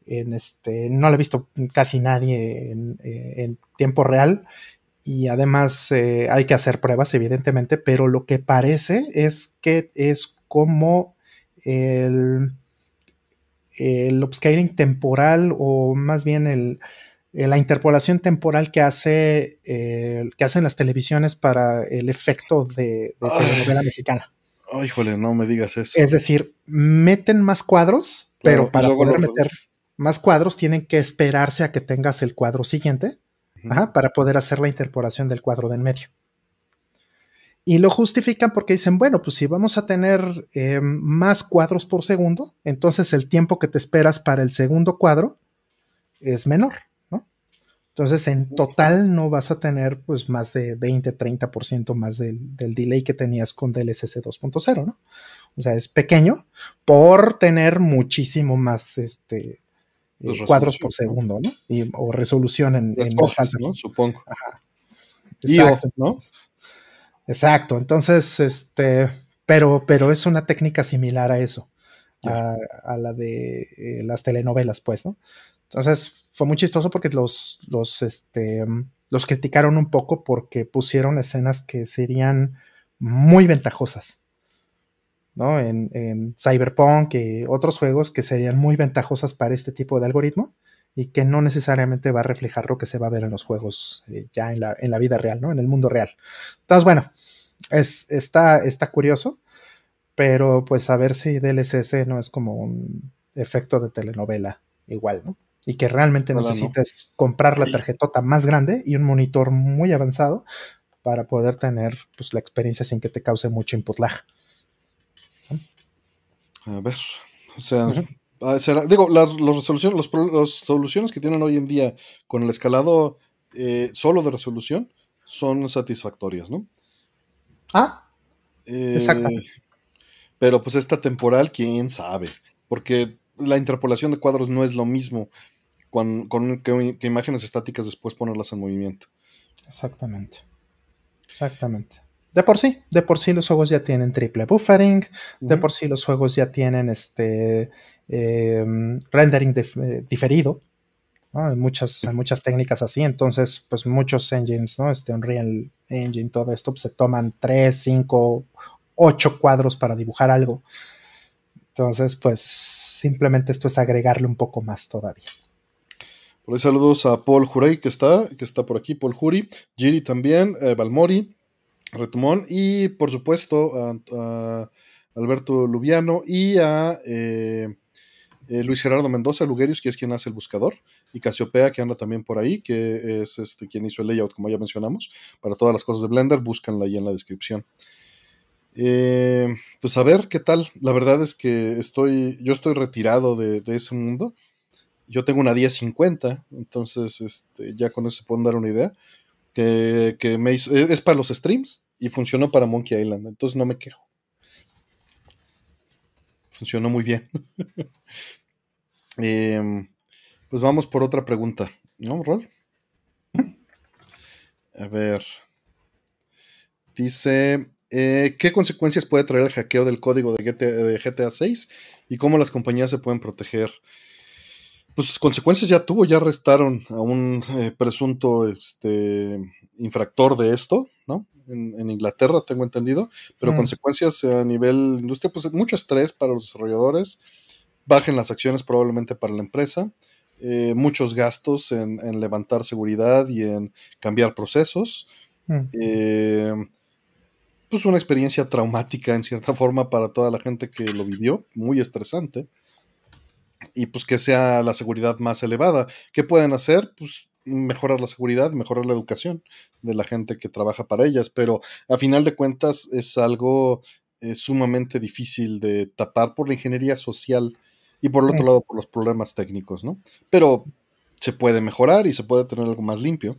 en este, no lo he visto casi nadie en, en tiempo real, y además eh, hay que hacer pruebas, evidentemente, pero lo que parece es que es como el, el upscaling temporal o más bien el, la interpolación temporal que hace eh, que hacen las televisiones para el efecto de, de telenovela mexicana. Ay, híjole, no me digas eso. Es decir, meten más cuadros, claro, pero para luego, poder luego, meter más cuadros tienen que esperarse a que tengas el cuadro siguiente Ajá, para poder hacer la interpolación del cuadro del medio. Y lo justifican porque dicen, bueno, pues si vamos a tener eh, más cuadros por segundo, entonces el tiempo que te esperas para el segundo cuadro es menor, ¿no? Entonces en total no vas a tener pues más de 20, 30% más del, del, delay que tenías con DLSS 2.0, ¿no? O sea, es pequeño por tener muchísimo más este, eh, cuadros por segundo, ¿no? Y, o resolución en, en más alta, ¿no? Supongo. Ajá. Exacto, ¿no? Exacto. Entonces, este, pero, pero es una técnica similar a eso, a, a, la de eh, las telenovelas, pues, ¿no? Entonces, fue muy chistoso porque los, los, este, los criticaron un poco porque pusieron escenas que serían muy ventajosas. ¿no? En, en, Cyberpunk y otros juegos que serían muy ventajosas para este tipo de algoritmo y que no necesariamente va a reflejar lo que se va a ver en los juegos eh, ya en la, en la, vida real, ¿no? En el mundo real. Entonces, bueno, es, está, está curioso, pero pues a ver si DLSS no es como un efecto de telenovela igual, ¿no? Y que realmente Hola, necesites no. comprar la tarjetota más grande y un monitor muy avanzado para poder tener pues, la experiencia sin que te cause mucho input lag. A ver, o sea, uh -huh. Será, digo, las, los resoluciones, los, los, soluciones que tienen hoy en día con el escalado eh, solo de resolución son satisfactorias, ¿no? Ah, eh, exacto. Pero pues esta temporal, quién sabe, porque la interpolación de cuadros no es lo mismo con, con que, que imágenes estáticas después ponerlas en movimiento. Exactamente. Exactamente. De por sí, de por sí los juegos ya tienen triple buffering, uh -huh. de por sí los juegos ya tienen este eh, rendering dif diferido. ¿no? Hay, muchas, hay muchas técnicas así, entonces pues muchos engines, ¿no? Este Unreal Engine, todo esto, pues, se toman 3, 5, 8 cuadros para dibujar algo. Entonces, pues simplemente esto es agregarle un poco más todavía. Por ahí saludos a Paul Jurey, que está, que está por aquí, Paul Juri, Giri también, eh, Balmori, Retumón, y por supuesto a, Alberto Lubiano y a eh, eh, Luis Gerardo Mendoza Lugerius, que es quien hace el buscador, y Casiopea, que anda también por ahí, que es este, quien hizo el layout, como ya mencionamos, para todas las cosas de Blender, búscanla ahí en la descripción. pues a ver qué tal. La verdad es que estoy, yo estoy retirado de, de ese mundo yo tengo una 1050, entonces este, ya con eso se pueden dar una idea. Que, me hizo, es para los streams y funcionó para Monkey Island, entonces no me quejo. Funcionó muy bien. Em, pues vamos por otra pregunta, ¿no, Rol? A ver. Dice, eh, ¿qué consecuencias puede traer el hackeo del código de GTA, de GTA 6 y cómo las compañías se pueden proteger? Pues consecuencias ya tuvo, ya arrestaron a un eh, presunto este, infractor de esto, ¿no? En, Inglaterra, tengo entendido, pero mm. consecuencias a nivel industria, pues mucho estrés para los desarrolladores, bajen las acciones probablemente para la empresa, eh, muchos gastos en, levantar seguridad y en cambiar procesos. Mm. Eh, pues una experiencia traumática en cierta forma para toda la gente que lo vivió, muy estresante y pues que sea la seguridad más elevada. ¿Qué pueden hacer? Pues mejorar la seguridad, mejorar la educación de la gente que trabaja para ellas, pero a final de cuentas es algo eh, sumamente difícil de tapar por la ingeniería social y por el otro lado por los problemas técnicos, ¿no? Pero se puede mejorar y se puede tener algo más limpio.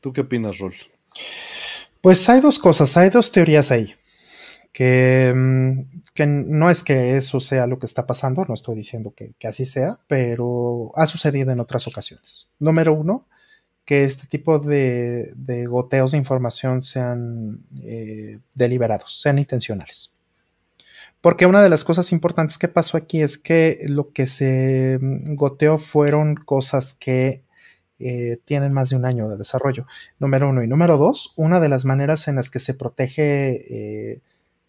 ¿Tú qué opinas, Rol? Pues hay dos cosas, hay dos teorías ahí que, mm, que, no es que eso sea lo que está pasando, no estoy diciendo que, así sea, pero ha sucedido en otras ocasiones. Número uno, que este tipo de, goteos de información sean eh, deliberados, sean intencionales. Porque una de las cosas importantes que pasó aquí es que lo que se mm, goteó fueron cosas que eh, tienen más de un año de desarrollo. Número uno. Y número dos, una de las maneras en las que se protege eh,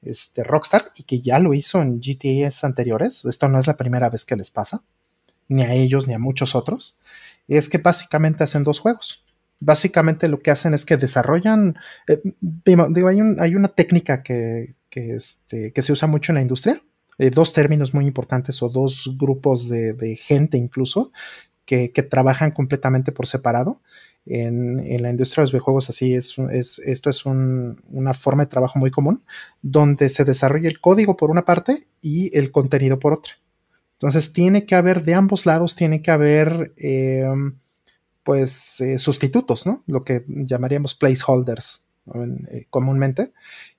este, Rockstar y que ya lo hizo en GTAs anteriores. Esto no es la primera vez que les pasa, ni a ellos ni a muchos otros. Es que básicamente hacen dos juegos. Básicamente lo que hacen es que desarrollan, eh, digo, hay, una técnica este, que, se usa mucho en la industria, eh, dos términos muy importantes o dos grupos de, gente incluso que, trabajan completamente por separado en, la industria de los videojuegos así es, esto es una forma de trabajo muy común donde se desarrolla el código por una parte y el contenido por otra. Entonces tiene que haber de ambos lados, tiene que haber em, pues eh, sustitutos, ¿no? Lo que llamaríamos placeholders eh, comúnmente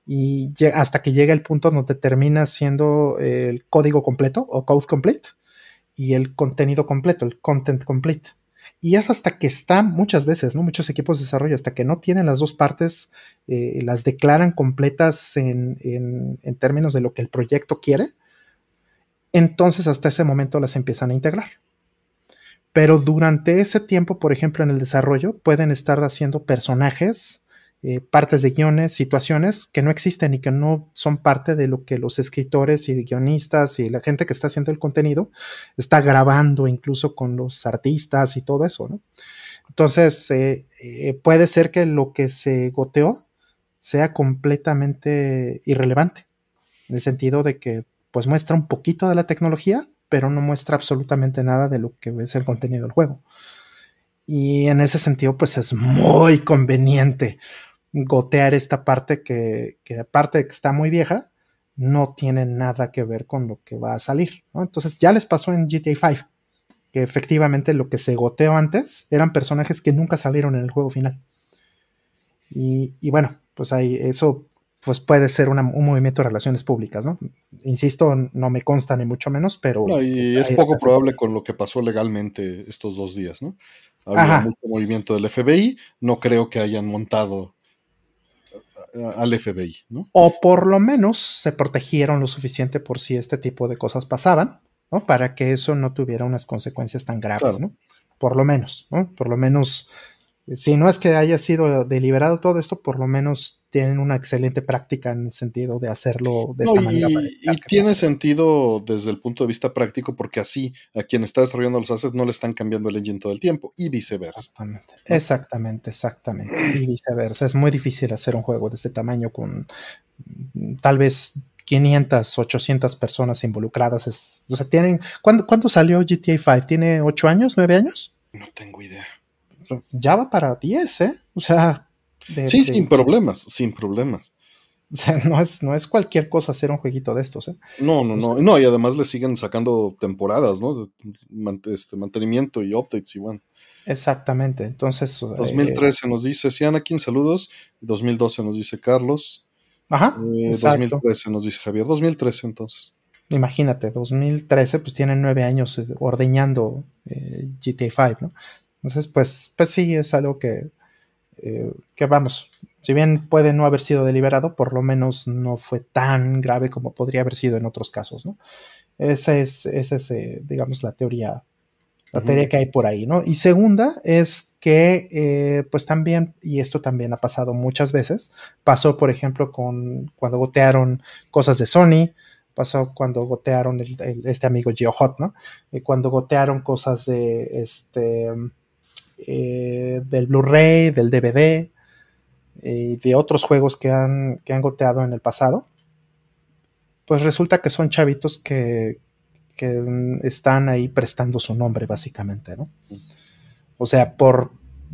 y hasta que llega el punto donde termina siendo el código completo o code complete y el contenido completo, el content complete. Y es hasta que está muchas veces, ¿no? Muchos equipos de desarrollo, hasta que no tienen las dos partes, eh, las declaran completas en, términos de lo que el proyecto quiere, entonces hasta ese momento las empiezan a integrar. Pero durante ese tiempo, por ejemplo, en el desarrollo, pueden estar haciendo personajes eh, partes de guiones, situaciones que no existen y que no son parte de lo que los escritores y guionistas y la gente que está haciendo el contenido está grabando incluso con los artistas y todo eso, ¿no? Entonces, eh, eh, puede ser que lo que se goteó sea completamente irrelevante, en el sentido de que pues muestra un poquito de la tecnología, pero no muestra absolutamente nada de lo que es el contenido del juego. Y en ese sentido, pues es muy conveniente gotear esta parte que, aparte de que está muy vieja, no tiene nada que ver con lo que va a salir. Entonces ya les pasó en GTA V, que efectivamente lo que se goteó antes eran personajes que nunca salieron en el juego final. Y, bueno, pues ahí eso pues puede ser un movimiento de relaciones públicas, ¿no? Insisto, no me consta ni mucho menos, pero... y es poco probable con lo que pasó legalmente estos dos días, ¿no? Había mucho movimiento del FBI, no creo que hayan montado al FBI, ¿no? O por lo menos se protegieron lo suficiente por si este tipo de cosas pasaban, ¿no? Para que eso no tuviera unas consecuencias tan graves, ¿no? Por lo menos, ¿no? Por lo menos si no es que haya sido deliberado todo esto, por lo menos tienen una excelente práctica en el sentido de hacerlo de esta manera. Y, tiene sentido desde el punto de vista práctico, porque así a quien está desarrollando los assets no le están cambiando el engine todo el tiempo, y viceversa. Exactamente, exactamente, exactamente. y viceversa. Es muy difícil hacer un juego de este tamaño con mm, tal vez 500, 800 personas involucradas. o sea, tienen. ¿cuándo, ¿Cuándo salió GTA 5? ¿Tiene 8 años, 9 años? No tengo idea ya va para 10, ¿eh? O sea. sí, sin problemas, sin problemas. O sea, no es, no es cualquier cosa hacer un jueguito de estos, ¿eh? No, no, no. No, y además le siguen sacando temporadas, ¿no? Este, mantenimiento y updates igual. Exactamente. Entonces. 2013 eh, nos dice Sianakin, saludos. 2012 nos dice Carlos. Ajá. 2013 eh, nos dice Javier. 2013 entonces. Imagínate, 2013, pues tienen nueve años eh, ordeñando GTA 5, ¿no? Entonces, pues, pues sí, es algo que, eh, que vamos, si bien puede no haber sido deliberado, por lo menos no fue tan grave como podría haber sido en otros casos, ¿no? Esa es, esa es eh, digamos, la teoría, la teoría que hay por ahí, ¿no? Y segunda es que, eh, pues también, y esto también ha pasado muchas veces, pasó, por ejemplo, con cuando gotearon cosas de Sony, pasó cuando gotearon este amigo GeoHot, ¿no? cuando gotearon cosas de este eh, del Blu-ray, del DVD y eh, de otros juegos que han, que han goteado en el pasado, pues resulta que son chavitos que, están ahí prestando su nombre, básicamente, ¿no? O sea, por,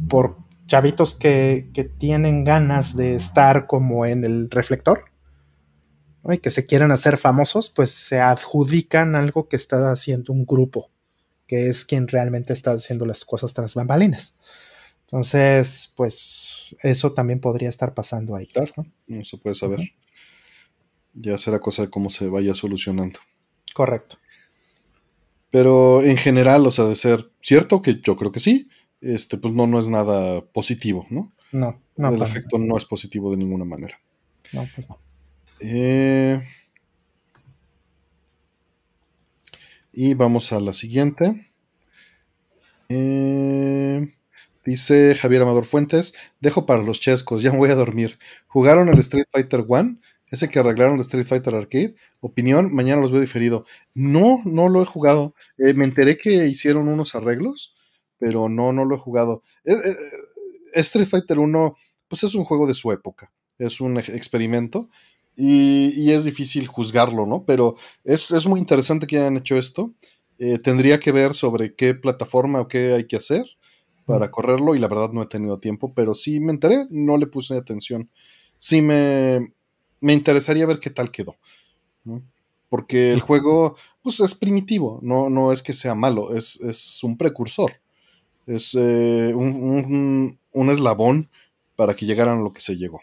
por chavitos que, tienen ganas de estar como en el reflector, y que se quieren hacer famosos, pues se adjudican algo que está haciendo un grupo que es quien realmente está haciendo las cosas tras bambalinas. Entonces, pues eso también podría estar pasando ahí. Claro, no se puede saber. Ya será cosa de cómo se vaya solucionando. Correcto. Pero en general, o sea, de ser cierto, que yo creo que sí, este, pues no, no es nada positivo, ¿no? No, no. El efecto no es positivo de ninguna manera. No, pues no. Eh, Y vamos a la siguiente. Eh, dice Javier Amador Fuentes, dejo para los chescos, ya me voy a dormir. ¿Jugaron el Street Fighter One? Ese que arreglaron el Street Fighter Arcade. Opinión, mañana los veo diferido. No, no lo he jugado. Eh, me enteré que hicieron unos arreglos, pero no, no lo he jugado. Eh, Street Fighter 1, pues es un juego de su época. Es un experimento y, es difícil juzgarlo, ¿no? Pero es, muy interesante que hayan hecho esto. Eh, tendría que ver sobre qué plataforma o qué hay que hacer para correrlo y la verdad no he tenido tiempo, pero sí me enteré, no le puse atención. Sí me, me interesaría ver qué tal quedó. Porque el juego pues, es primitivo, no, no es que sea malo, es, un precursor. Es eh, un, un eslabón para que llegaran a lo que se llegó.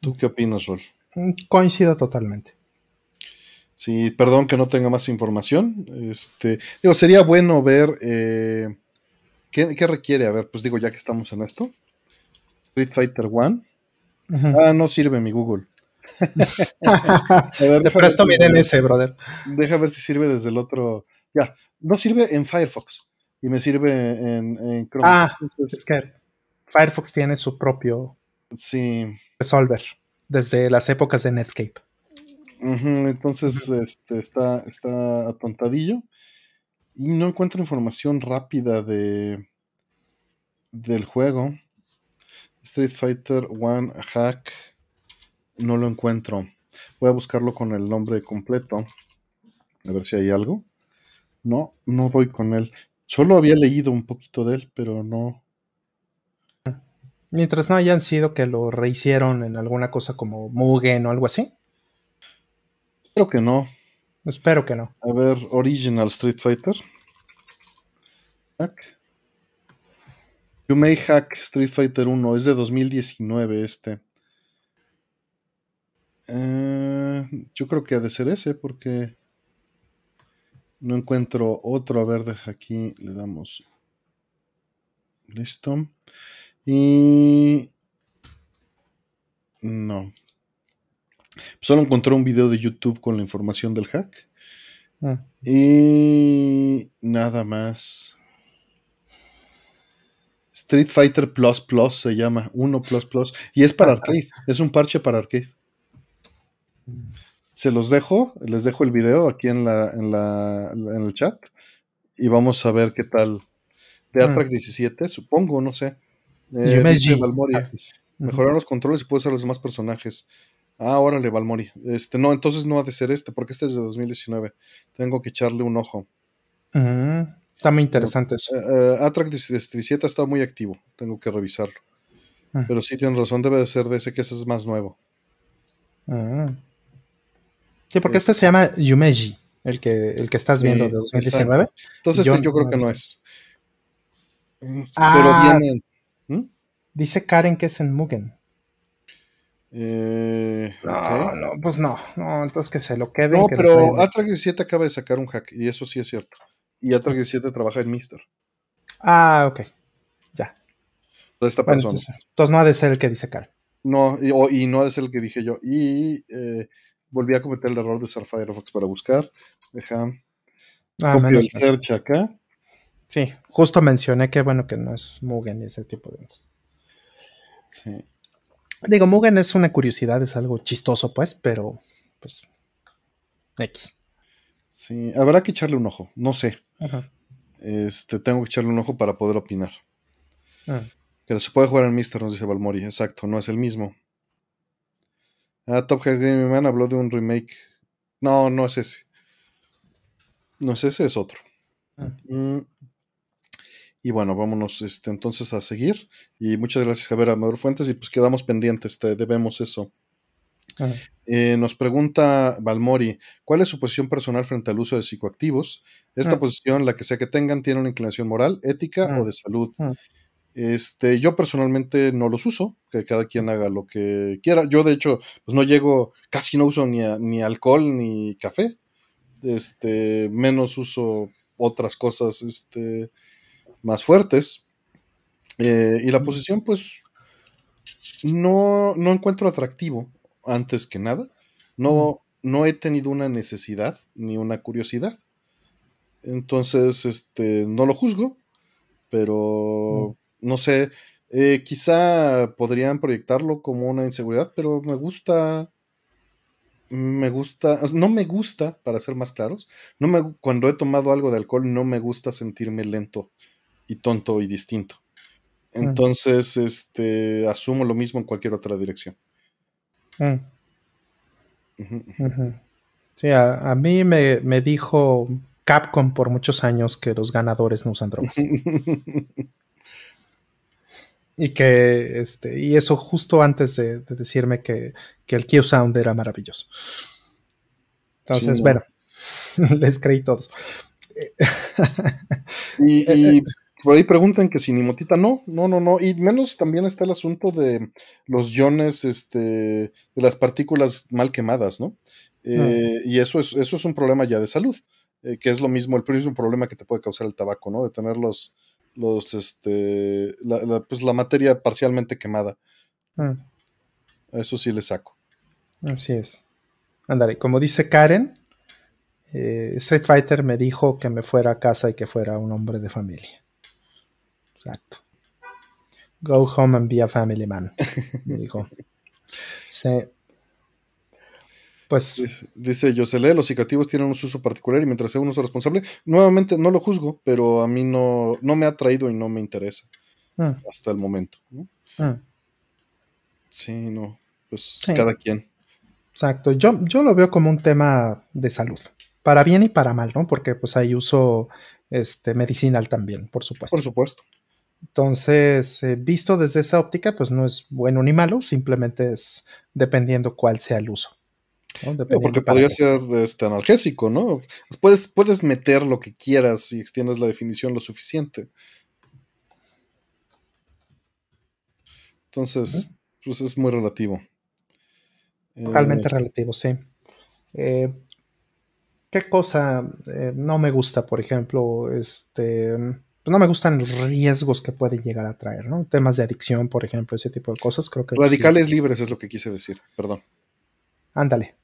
¿Tú qué opinas, Rol? Mm, coincido totalmente. Sí, perdón que no tenga más información. Este, digo, sería bueno ver eh, ¿qué, requiere. A ver, pues digo, ya que estamos en esto. Street Fighter One. Ah, no sirve mi Google. Te presto mi DNS, brother. Deja ver si sirve desde el otro. Ya, no sirve en Firefox y me sirve en, Chrome. Ah, es que Firefox tiene su propio Sí. Resolver, desde las épocas de Netscape. entonces, este, está, está atontadillo. Y no encuentro información rápida de del juego. Street Fighter One Hack. No lo encuentro. Voy a buscarlo con el nombre completo. A ver si hay algo. No, no voy con él. Solo había leído un poquito de él, pero no, Mientras no hayan sido que lo rehicieron en alguna cosa como Mugen o algo así. Espero que no. Espero que no. A ver, Original Street Fighter. Hack. You May Hack Street Fighter 1. Es de 2019 este. Eh, yo creo que ha de ser ese porque no encuentro otro. A ver, deja aquí. Le damos. Listo. Y... No. Solo encontré un video de YouTube con la información del hack. Ah. Y nada más. Street Fighter Plus Plus se llama, 1 Plus Plus, y es para arcade, es un parche para arcade. Se los dejo, les dejo el video aquí en, la, en, la, en el chat y vamos a ver qué tal. De Atrac 17, supongo, no sé. Eh, dice Valmoria, mejorar los controles y puede ser los demás personajes. Ah, órale, Valmori. Este, no, entonces no ha de ser este, porque este es de 2019. Tengo que echarle un ojo. Está muy interesante eso. Uh, Atrac 17 ha estado muy activo. Tengo que revisarlo. Pero sí tienen razón, debe de ser de ese que ese es más nuevo. Sí, porque este, se llama Yumeji, el que, el que estás viendo de 2019. Entonces yo, yo creo que no es. Ah, Pero. ¿Mm? Dice Karen que es en Mugen. Eh, no, no, pues no, no, entonces que se lo quede. No, pero Atrax 17 acaba de sacar un hack, y eso sí es cierto. Y Atrax 17 trabaja en Mister. Ah, ok. Ya. Esta persona. Entonces, no ha de ser el que dice Karen. No, y, no ha de ser el que dije yo. Y eh, volví a cometer el error de usar Firefox para buscar. Deja. Ah, copio el search acá. Sí, justo mencioné que bueno que no es Mugen y ese tipo de cosas. Sí. Digo, Mugen es una curiosidad, es algo chistoso, pues, pero pues. X. Sí, habrá que echarle un ojo, no sé. Este, tengo que echarle un ojo para poder opinar. Ah. Que se puede jugar en Mister, nos dice Valmori, exacto, no es el mismo. Ah, Top Head Gaming Man habló de un remake. No, no es ese. No es ese, es otro. Ah. Mm. Y bueno, vámonos este, entonces a seguir. Y muchas gracias, Javier Amador Fuentes. Y pues quedamos pendientes, te debemos eso. Eh, nos pregunta Balmori, ¿cuál es su posición personal frente al uso de psicoactivos? Esta posición, la que sea que tengan, tiene una inclinación moral, ética o de salud. Este, yo personalmente no los uso, que cada quien haga lo que quiera. Yo, de hecho, pues no llego, casi no uso ni, ni alcohol ni café. Este, menos uso otras cosas, este, más fuertes. Eh, y la posición, pues, no, no encuentro atractivo, antes que nada. No, no he tenido una necesidad ni una curiosidad. Entonces, este, no lo juzgo, pero no sé, eh, quizá podrían proyectarlo como una inseguridad, pero me gusta, me gusta, no me gusta, para ser más claros, no me, cuando he tomado algo de alcohol no me gusta sentirme lento y tonto y distinto. Entonces, este, asumo lo mismo en cualquier otra dirección. Sí, a, mí me, me, dijo Capcom por muchos años que los ganadores no usan drogas. y que, este, y eso justo antes de, decirme que, que, el Q-Sound era maravilloso. Entonces, bueno, les creí todos. y, por ahí preguntan que si ni motita, no, no, no, no. Y menos también está el asunto de los iones, este, de las partículas mal quemadas, ¿no? Eh, y eso es, eso es un problema ya de salud, eh, que es lo mismo, el mismo problema que te puede causar el tabaco, ¿no? De tener los, los, este, la, pues la materia parcialmente quemada. Eso sí le saco. Así es. Andaré, como dice Karen, eh, Street Fighter me dijo que me fuera a casa y que fuera un hombre de familia. Exacto. Go home and be a family man. dijo. Sí. Pues. Dice Josele, los cicativos tienen un uso particular y mientras sea un uso responsable, nuevamente no lo juzgo, pero a mí no, no me ha traído y no me interesa mm. hasta el momento. Mm. Sí, no, pues cada quien. Exacto, yo, yo lo veo como un tema de salud, para bien y para mal, ¿no? Porque pues hay uso este, medicinal también, por supuesto. Por supuesto. Entonces, eh, visto desde esa óptica, pues no es bueno ni malo, simplemente es dependiendo cuál sea el uso. porque podría ser este, analgésico, ¿no? Puedes, puedes meter lo que quieras si extiendes la definición lo suficiente. Entonces, pues es muy relativo. Totalmente eh, relativo, sí. Eh, ¿Qué cosa no me gusta, por ejemplo? Este pues no me gustan los riesgos que pueden llegar a traer, ¿no? Temas de adicción, por ejemplo, ese tipo de cosas, creo que... Radicales libres es lo que quise decir, perdón. Ándale.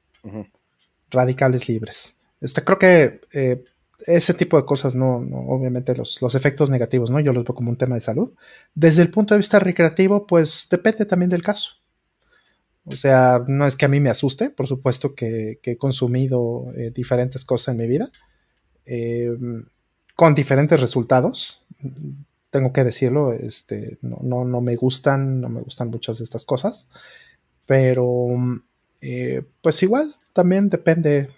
Radicales libres. Este, creo que eh, ese tipo de cosas, no, obviamente los, los, efectos negativos, ¿no? Yo los veo como un tema de salud. Desde el punto de vista recreativo, pues depende también del caso. O sea, no es que a mí me asuste, por supuesto que, he consumido eh, diferentes cosas en mi vida, eh, con diferentes resultados. Tengo que decirlo, este, no, no, me gustan, no me gustan muchas de estas cosas, pero eh, pues igual, también depende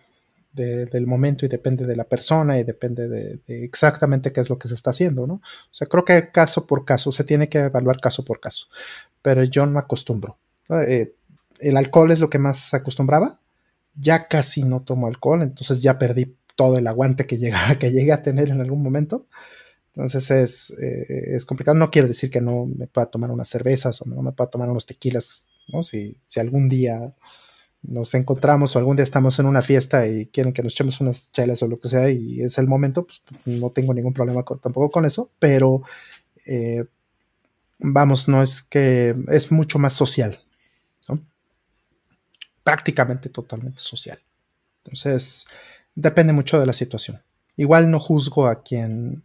del momento y depende de la persona y depende de, exactamente qué es lo que se está haciendo, ¿no? O sea, creo que caso por caso, se tiene que evaluar caso por caso, pero yo no acostumbro. Eh, el alcohol es lo que más acostumbraba, ya casi no tomo alcohol, entonces ya perdí todo el aguante que, llega, que llegué a tener en algún momento. Entonces es, eh, es complicado. No quiere decir que no me pueda tomar unas cervezas o no me pueda tomar unos tequilas, ¿no? Si, si algún día nos encontramos o algún día estamos en una fiesta y quieren que nos echemos unas chelas o lo que sea y es el momento, pues no tengo ningún problema tampoco con eso, pero eh, vamos, no es que es mucho más social, prácticamente totalmente social. Entonces, depende mucho de la situación. Igual no juzgo a quien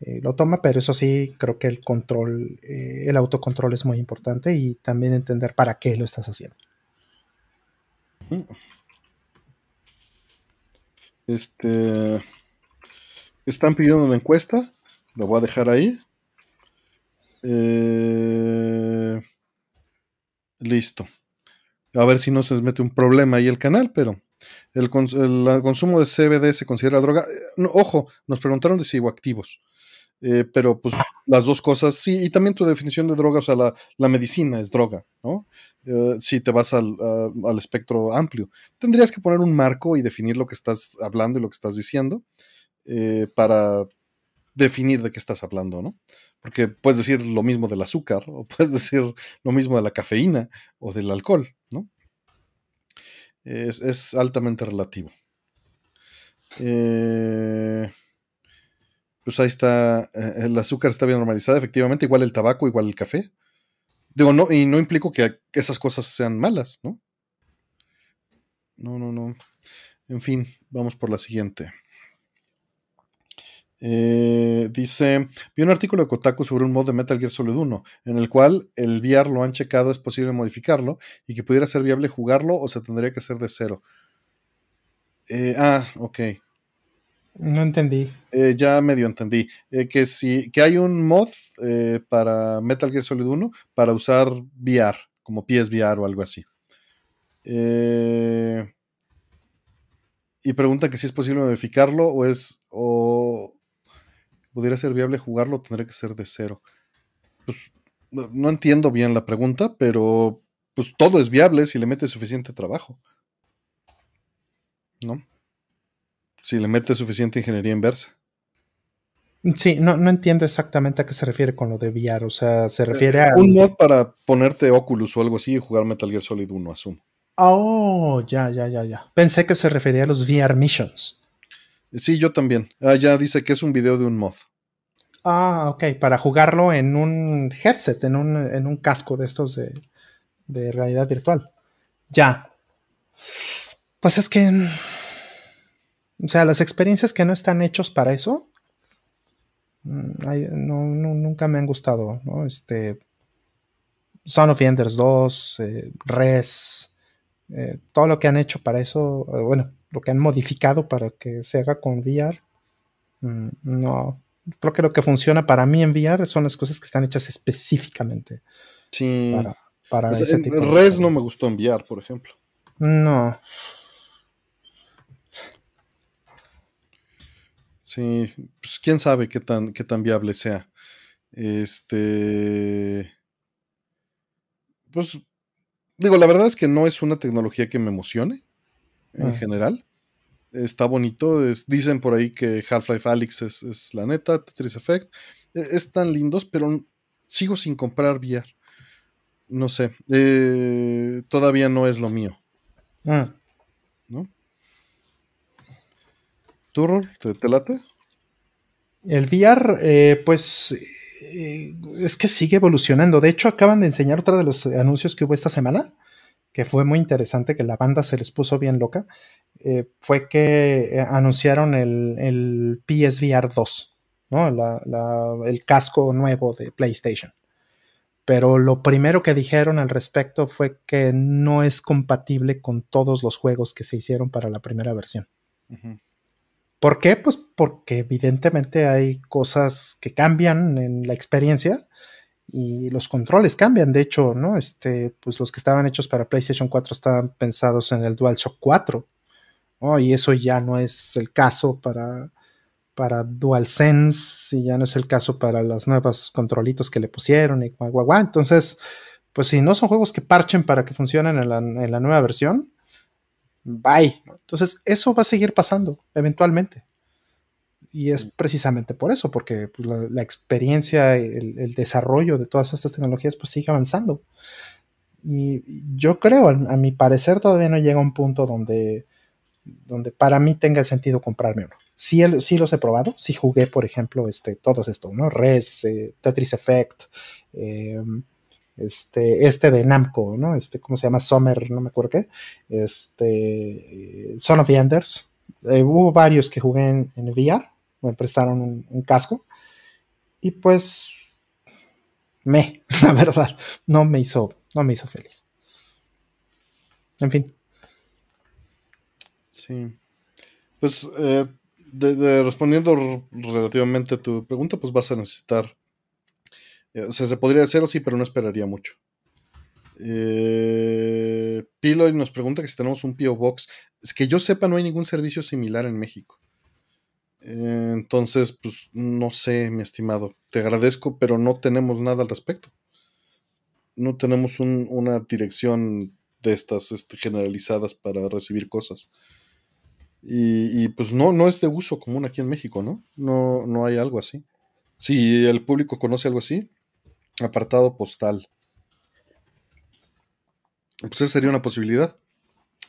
eh, lo toma, pero eso sí, creo que el control, eh, el autocontrol es muy importante y también entender para qué lo estás haciendo. Este. Están pidiendo una encuesta. Lo voy a dejar ahí. Eh, listo. A ver si no se les mete un problema ahí el canal, pero el, consumo de CBD se considera droga. Eh, ojo, nos preguntaron de psicoactivos. Eh, pero pues las dos cosas, sí, y también tu definición de droga, o sea, la, medicina es droga, ¿no? Eh, si te vas al, espectro amplio, tendrías que poner un marco y definir lo que estás hablando y lo que estás diciendo eh, para definir de qué estás hablando, ¿no? Porque puedes decir lo mismo del azúcar, o puedes decir lo mismo de la cafeína o del alcohol, ¿no? Es, es altamente relativo. Eh, pues ahí está, eh, el azúcar está bien normalizada, efectivamente, igual el tabaco, igual el café. Digo, no, y no implico que esas cosas sean malas, ¿no? No, no, no. En fin, vamos por la siguiente. Eh, dice, vi un artículo de Kotaku sobre un mod de Metal Gear Solid 1, en el cual el VR lo han checado, es posible modificarlo y que pudiera ser viable jugarlo o se tendría que hacer de cero. Eh, ah, ok. No entendí. Eh, ya medio entendí. Eh, que si que hay un mod para Metal Gear Solid 1 para usar VR, como PSVR o algo así. y pregunta que si es posible modificarlo o es. o pudiera ser viable jugarlo tendría que ser de cero. Pues no entiendo bien la pregunta, pero pues todo es viable si le metes suficiente trabajo. ¿No? si le metes suficiente ingeniería inversa. Sí, no, no entiendo exactamente a qué se refiere con lo de VR. O sea, se refiere a. Un mod para ponerte Oculus o algo así y jugar Metal Gear Solid 1, asumo. Oh, ya, ya, ya, ya. Pensé que se refería a los VR missions. Sí, yo también. Ah, ya dice que es un video de un mod. Ah, ok. Para jugarlo en un headset, en un, en un casco de estos de, de realidad virtual. Ya. Pues es que o sea, las experiencias que no están hechos para eso, mm, no, nunca me han gustado, ¿no? Este, Son of Enders 2, eh, Res, eh, todo lo que han hecho para eso, eh, bueno, lo que han modificado para que se haga con VR, mm, no. Creo que lo que funciona para mí en VR son las cosas que están hechas específicamente. Sí. Para, pues ese tipo Res no me gustó en VR, por ejemplo. No. Sí, pues quién sabe qué tan, qué tan viable sea. Este. Pues. Digo, la verdad es que no es una tecnología que me emocione. En ah. general. Está bonito. dicen por ahí que Half-Life Alyx es, la neta. Tetris Effect. E, están lindos, pero sigo sin comprar VR. No sé. Eh, todavía no es lo mío. Ah. ¿No? ¿Tú, te, late? El VR, eh, pues eh, es que sigue evolucionando. De hecho, acaban de enseñar otro de los anuncios que hubo esta semana, que fue muy interesante, que la banda se les puso bien loca, eh, fue que eh, anunciaron el, el PSVR 2, ¿no? el casco nuevo de PlayStation. Pero lo primero que dijeron al respecto fue que no es compatible con todos los juegos que se hicieron para la primera versión. ¿Por qué? Pues porque evidentemente hay cosas que cambian en la experiencia y los controles cambian. De hecho, ¿no? Este, pues los que estaban hechos para PlayStation 4 estaban pensados en el DualShock 4. Y eso ya no es el caso para, para DualSense y ya no es el caso para las nuevas controlitos que le pusieron y guau, guau, Entonces, pues si no son juegos que parchen para que funcionen en la, en la nueva versión, bye. Entonces, eso va a seguir pasando eventualmente. Y es precisamente por eso, porque pues, la, experiencia, el, el, desarrollo de todas estas tecnologías, pues sigue avanzando. Y yo creo, a, mi parecer, todavía no llega a un punto donde, donde para mí tenga el sentido comprarme uno. Sí, sí los he probado, sí jugué, por ejemplo, este, todos estos, ¿no? Res, eh, Tetris Effect, eh, este, este de Namco, ¿no? Este, ¿cómo se llama? Summer, no me acuerdo qué. Este, Son of the Enders. Eh, hubo varios que jugué en, VR, me prestaron un, casco. Y pues, me, la verdad, no me hizo, no me hizo feliz. En fin. Sí. Pues, eh, respondiendo relativamente a tu pregunta, pues vas a necesitar eh, o sea, se podría hacer sí, pero no esperaría mucho. Eh, Piloy nos pregunta que si tenemos un PO Box. Es que yo sepa, no hay ningún servicio similar en México. Eh, entonces, pues no sé, mi estimado. Te agradezco, pero no tenemos nada al respecto. No tenemos una dirección de estas este, generalizadas para recibir cosas. Y, pues no, no es de uso común aquí en México, ¿no? No, no hay algo así. Si el público conoce algo así, Apartado postal. Pues esa sería una posibilidad,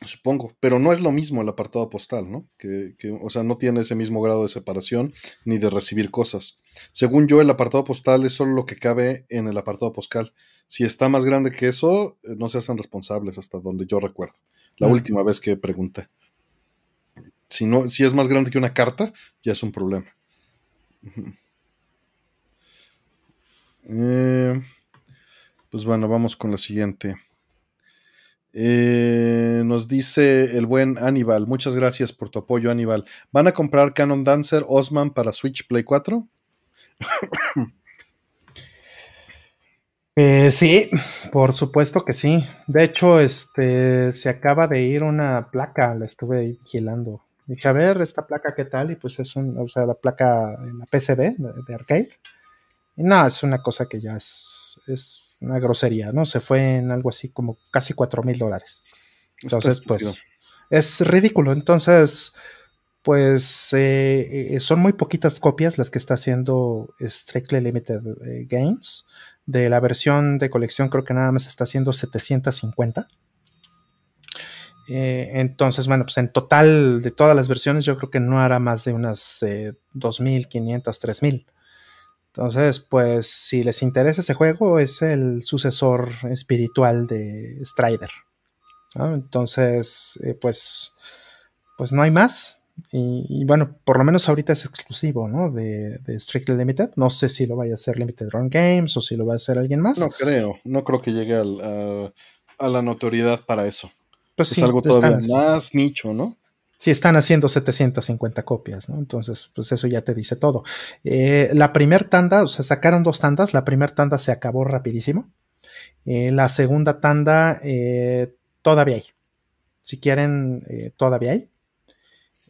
supongo, pero no es lo mismo el apartado postal, ¿no? Que, o sea, no tiene ese mismo grado de separación ni de recibir cosas. Según yo, el apartado postal es solo lo que cabe en el apartado postal. Si está más grande que eso, eh, no se hacen responsables hasta donde yo recuerdo. La última vez que pregunté. Si, no, si es más grande que una carta, ya es un problema. Eh, pues bueno, vamos con la siguiente. Eh, nos dice el buen Aníbal, muchas gracias por tu apoyo, Aníbal. ¿Van a comprar Canon Dancer Osman para Switch Play 4? Eh, sí, por supuesto que sí. De hecho, este se acaba de ir una placa, la estuve vigilando. Dije, a ver, esta placa qué tal, y pues es un, o sea, la placa, la PCB de arcade no, es una cosa que ya es, es una grosería, ¿no? Se fue en algo así como casi 4 mil dólares. Entonces, pues, es ridículo. Entonces, pues, eh, eh, son muy poquitas copias las que está haciendo Strictly Limited eh, Games. De la versión de colección, creo que nada más está haciendo 750. entonces, bueno, pues en total de todas las versiones, yo creo que no hará más de unas 2.500, 3.000. Entonces, pues si les interesa ese juego, es el sucesor espiritual de Strider. Entonces, eh, pues, pues no hay más. Y, bueno, por lo menos ahorita es exclusivo, ¿no? De, Strictly Limited. No sé si lo vaya a hacer Limited Run Games o si lo va a hacer alguien más. No creo, no creo que llegue a, la notoriedad para eso. Pues es algo todavía más nicho, ¿no? Si están haciendo 750 copias, ¿no? Entonces, pues eso ya te dice todo. Eh, la primer tanda, o sea, sacaron dos tandas, la primera tanda se acabó rapidísimo. Eh, la segunda tanda eh, todavía hay. Si quieren, todavía hay.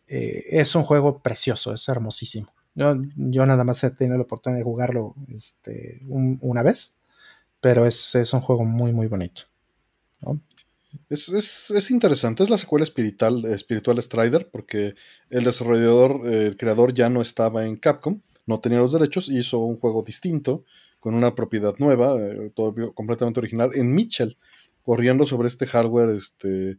es un juego precioso, es hermosísimo. Yo, yo, nada más he tenido la oportunidad de jugarlo este, una vez, pero es, es, un juego muy, muy bonito. Es, interesante, es la secuela espiritual, espiritual Strider, porque el desarrollador, el creador ya no estaba en Capcom, no tenía los derechos, y hizo un juego distinto, con una propiedad nueva, eh, todo completamente original, en Mitchell, corriendo sobre este hardware este,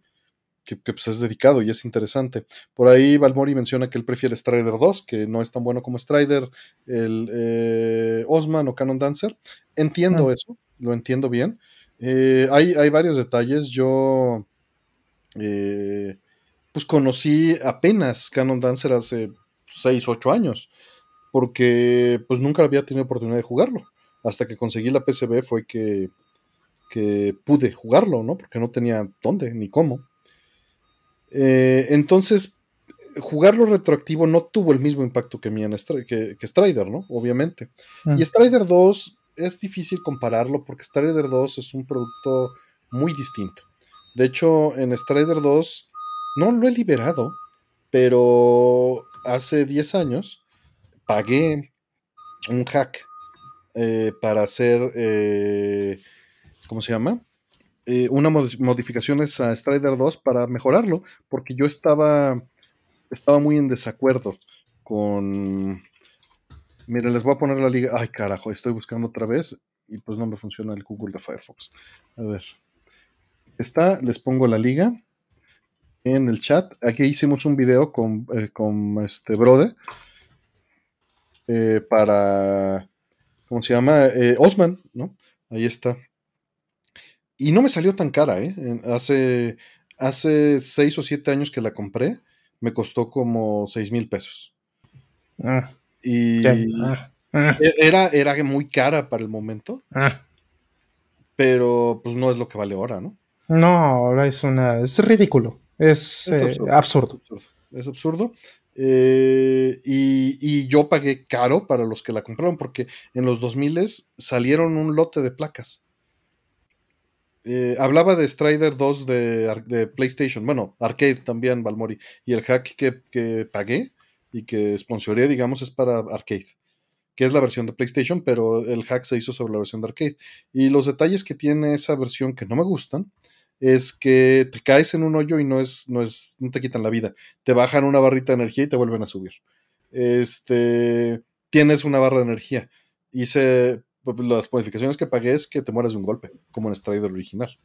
que, pues, es dedicado y es interesante. Por ahí Valmori menciona que él prefiere Strider 2, que no es tan bueno como Strider, el eh, Osman o Canon Dancer. Entiendo eso, lo entiendo bien Eh, hay, hay, varios detalles. Yo eh, pues conocí apenas Canon Dancer hace 6, 8 años, porque pues nunca había tenido oportunidad de jugarlo. Hasta que conseguí la PCB fue que, que pude jugarlo, ¿no? Porque no tenía dónde ni cómo. Eh, entonces, jugarlo retroactivo no tuvo el mismo impacto que, mi en que, Strider, ¿no? Obviamente. Mm. Y Strider 2 es difícil compararlo porque Strider 2 es un producto muy distinto. De hecho, en Strider 2 no lo he liberado, pero hace 10 años pagué un hack eh, para hacer, eh, ¿cómo se llama? Eh, unas modificaciones a Strider 2 para mejorarlo, porque yo estaba, estaba muy en desacuerdo con... Miren, les voy a poner la liga. Ay, carajo, estoy buscando otra vez y pues no me funciona el Google de Firefox. A ver. Está, les pongo la liga en el chat. Aquí hicimos un video con, eh, este Brode eh, para, ¿cómo se llama? Eh, Osman, ¿no? Ahí está. Y no me salió tan cara, ¿eh? Hace, hace seis o siete años que la compré, me costó como seis mil pesos. Ah. Y ah, ah. E, Era, era muy cara para el momento. Pero pues no es lo que vale ahora, ¿no? No, ahora es una. es ridículo. Es, eh, absurdo, Es absurdo. Eh, y, yo pagué caro para los que la compraron porque en los 2000 salieron un lote de placas. Eh, hablaba de Strider 2 de, PlayStation, bueno, Arcade también, Balmori. Y el hack que, pagué y que sponsoré, digamos, es para Arcade, que es la versión de PlayStation, pero el hack se hizo sobre la versión de Arcade. Y los detalles que tiene esa versión que no me gustan es que te caes en un hoyo y no es, no es, no te quitan la vida. Te bajan una barrita de energía y te vuelven a subir. Este, tienes una barra de energía. Hice, pues, las modificaciones que pagué es que te mueras de un golpe, como en Strider original.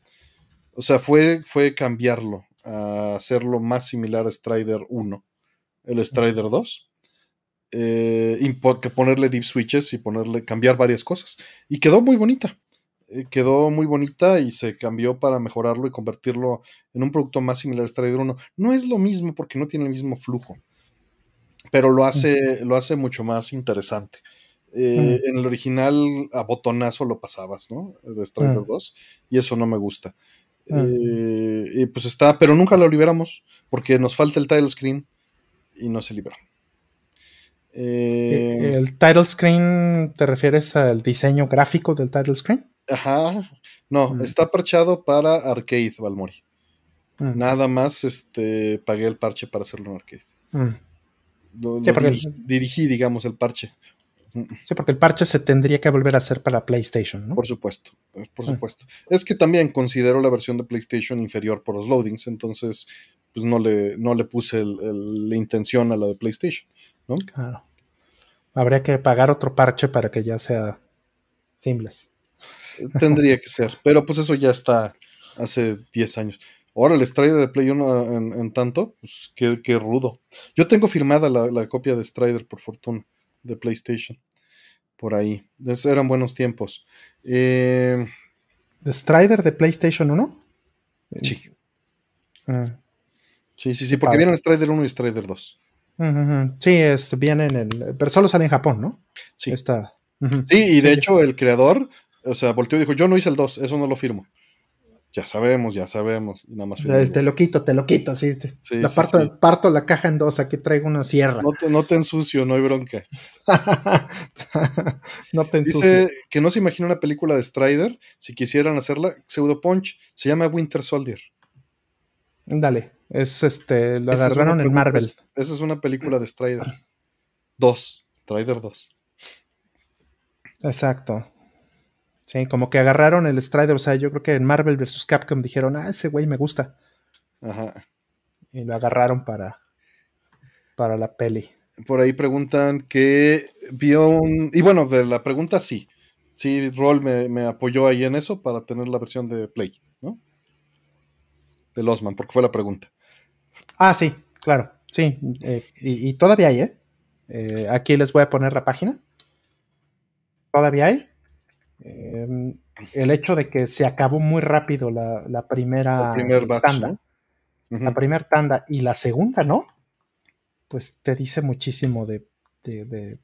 O sea, fue, fue cambiarlo a hacerlo más similar a Strider 1, el Strider 2. Eh, que ponerle deep switches y ponerle, cambiar varias cosas. Y quedó muy bonita. Eh, quedó muy bonita y se cambió para mejorarlo y convertirlo en un producto más similar a Strider 1. No es lo mismo porque no tiene el mismo flujo, pero lo hace, lo hace mucho más interesante. Eh, en el original a botonazo lo pasabas, ¿no? De Strider 2, y eso no me gusta. Eh, y pues está, pero nunca lo liberamos porque nos falta el title screen y no se liberó. ¿El title screen te refieres al diseño gráfico del title screen? Ajá. No, mm. está parchado para arcade, Valmori. Mm. Nada más este, pagué el parche para hacerlo en arcade. Mm. dirigí, digamos, el parche. Sí, porque el parche se tendría que volver a hacer para PlayStation, ¿no? Por supuesto, eh, por supuesto. Es que también considero la versión de PlayStation inferior por los loadings, entonces pues no le, no le puse la intención a la de PlayStation, ¿no? Claro. Habría que pagar otro parche para que ya sea simples. Tendría que ser, pero pues eso ya está hace 10 años. Ahora el Strider de Play 1 en, tanto, pues qué, rudo. Yo tengo firmada la, copia de Strider, por fortuna, de PlayStation. Por ahí. eran buenos tiempos. Eh, ¿De Strider de PlayStation 1? Sí. Ah. Sí, sí, sí, porque vienen Strider 1 y Strider 2. Sí, este, vienen en. Pero solo sale en Japón, ¿no? Sí. Está, Sí, y de hecho el creador o sea, volteó y dijo, yo no hice el 2, eso no lo firmo. Ya sabemos, ya sabemos. nada más te lo quito, te lo quito, sí. la parto, parto, la caja en dos, aquí traigo una sierra. No te, no te ensucio, no hay bronca. no te ensucio. Dice que no se imagina una película de Strider, si quisieran hacerla, Pseudo Punch, se llama Winter Soldier. Dale, es este, lo agarraron en Marvel. esa es una película de Strider. Dos, Strider 2. Exacto. Sí, como que agarraron el Strider, o sea, yo creo que en Marvel vs. Capcom dijeron, ah, ese güey me gusta. Ajá. Y lo agarraron para, para la peli. Por ahí preguntan que vio un... Y bueno, de la pregunta sí. Sí, Roll me, apoyó ahí en eso para tener la versión de Play, ¿no? De Osman, porque fue la pregunta. Ah, sí, claro. Sí, eh, y, todavía hay, ¿eh? ¿eh? Aquí les voy a poner la página. ¿Todavía hay? em, el hecho de que se acabó muy rápido la, primera tanda, la primera tanda y la segunda no, pues te dice muchísimo de,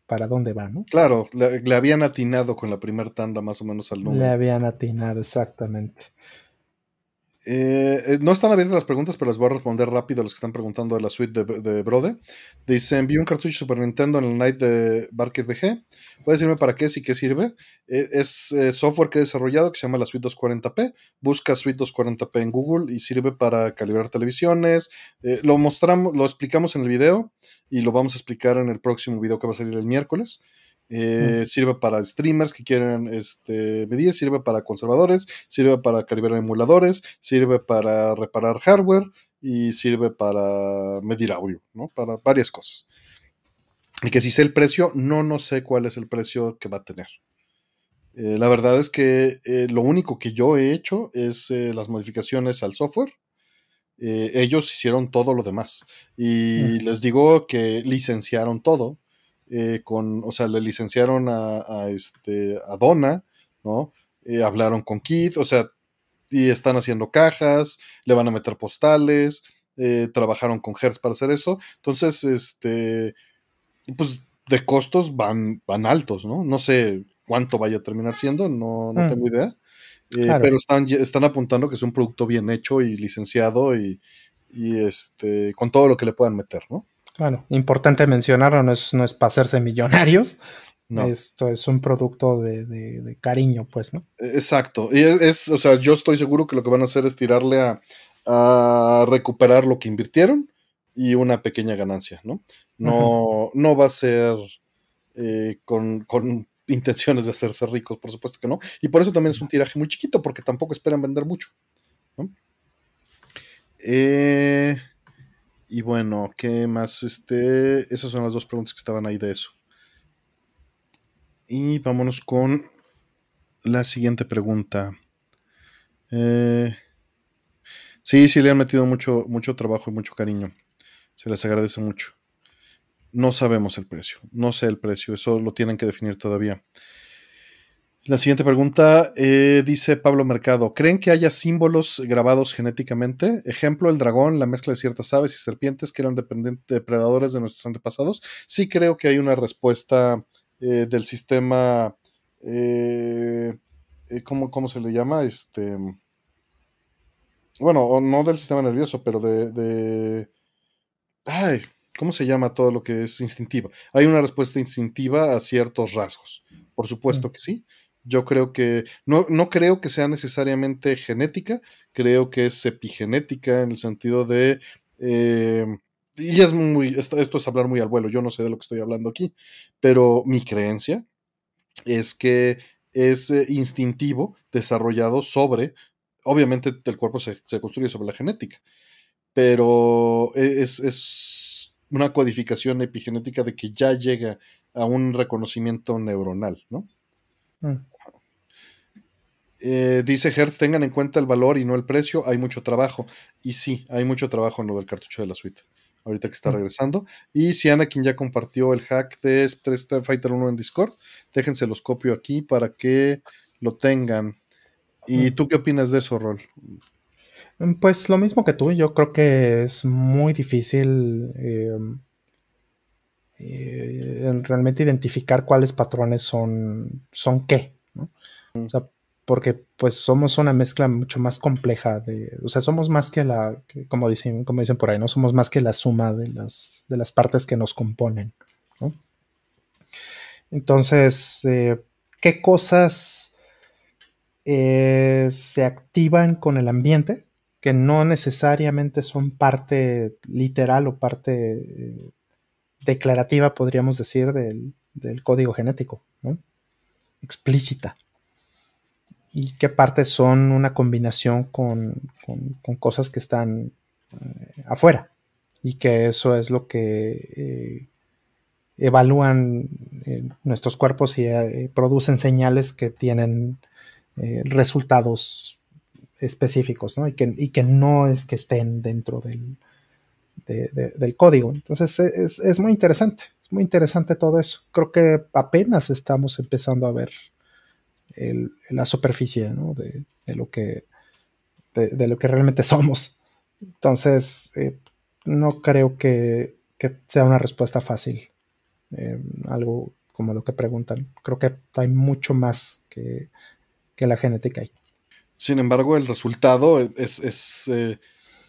para dónde va, ¿no? Claro, le, habían atinado con la primera tanda más o menos al número. Le habían atinado, exactamente. Eh, eh, no están abiertas las preguntas, pero les voy a responder rápido a los que están preguntando de la suite de, Brode. Dice, envió un cartucho Super Nintendo en el Night de Barket VG. ¿Puede decirme para qué es y qué sirve? Eh, es software que he desarrollado que se llama la suite 240p. Busca suite 240p en Google y sirve para calibrar televisiones. lo mostramos, lo explicamos en el video y lo vamos a explicar en el próximo video que va a salir el miércoles. Eh, sirve para streamers que quieren este, medir, sirve para conservadores, sirve para calibrar emuladores, sirve para reparar hardware y sirve para medir audio, ¿no? Para varias cosas. Y que si sé el precio, no, no sé cuál es el precio que va a tener. Eh, la verdad es que eh, lo único que yo he hecho es las modificaciones al software. ellos hicieron todo lo demás. Y les digo que licenciaron todo eh, con, o sea, le licenciaron a, este, a Donna, ¿no? Eh, hablaron con Keith, o sea, y están haciendo cajas, le van a meter postales, eh, trabajaron con Hertz para hacer esto. Entonces, este, pues de costos van, van altos, ¿no? No sé cuánto vaya a terminar siendo, no, no mm. tengo idea. Pero están, están apuntando que es un producto bien hecho y licenciado y, y este, con todo lo que le puedan meter, ¿no? Claro, importante mencionarlo, no es, no es para hacerse millonarios. Esto es un producto de, cariño, pues, ¿no? E, exacto. Y es, o sea, yo estoy seguro que lo que van a hacer es tirarle a, recuperar lo que invirtieron y una pequeña ganancia, ¿no? No, no va a ser eh, con, intenciones de hacerse ricos, por supuesto que no. Y por eso también es un tiraje muy chiquito, porque tampoco esperan vender mucho. ¿no? Eh, y bueno, ¿qué más? Este, esas son las dos preguntas que estaban ahí de eso. Y vámonos con la siguiente pregunta. Eh, sí, sí, le han metido mucho, mucho trabajo y mucho cariño. Se les agradece mucho. No sabemos el precio. No sé el precio. Eso lo tienen que definir todavía. La siguiente pregunta eh, dice Pablo Mercado, ¿creen que haya símbolos grabados genéticamente? Ejemplo, el dragón, la mezcla de ciertas aves y serpientes que eran depredadores de nuestros antepasados. Sí creo que hay una respuesta eh, del sistema, eh, ¿cómo, se le llama? Este, bueno, no del sistema nervioso, pero de, de... Ay, ¿cómo se llama todo lo que es instintivo? Hay una respuesta instintiva a ciertos rasgos. Por supuesto mm. que sí. Yo creo que, no, no creo que sea necesariamente genética, creo que es epigenética en el sentido de, eh, y es muy, esto, es hablar muy al vuelo, yo no sé de lo que estoy hablando aquí, pero mi creencia es que es eh, instintivo desarrollado sobre, obviamente el cuerpo se, construye sobre la genética, pero e, es, es, una codificación epigenética de que ya llega a un reconocimiento neuronal, ¿no? Mm. Eh, dice Hertz, tengan en cuenta el valor y no el precio, hay mucho trabajo. Y sí, hay mucho trabajo en lo del cartucho de la suite, ahorita que está mm. regresando. Y si Anakin ya compartió el hack de Street Fighter 1 en Discord, déjense los copio aquí para que lo tengan. ¿Y mm. tú qué opinas de eso, Rol? Mm, pues lo mismo que tú, yo creo que es muy difícil em, eh, realmente identificar cuáles patrones son, son qué. O sea, porque pues somos una mezcla mucho más compleja de, o sea, somos más que la, como dicen, como dicen por ahí, no somos más que la suma de las, de las partes que nos componen. Entonces, eh, ¿qué cosas eh, se activan con el ambiente que no necesariamente son parte literal o parte eh, declarativa, podríamos decir, del, del código genético, ¿no? explícita? Y qué partes son una combinación con, cosas que están eh, afuera y que eso es lo que eh, evalúan eh, nuestros cuerpos y producen señales que tienen resultados específicos ¿no? Y, que, no es que estén dentro del, código. Entonces es, es, muy interesante, es muy interesante todo eso. Creo que apenas estamos empezando a ver la superficie de, lo que, de, lo que realmente somos. Entonces, eh, no creo que, sea una respuesta fácil. Eh, algo como lo que preguntan. Creo que hay mucho más que, la genética. Sin embargo, el resultado es, eh,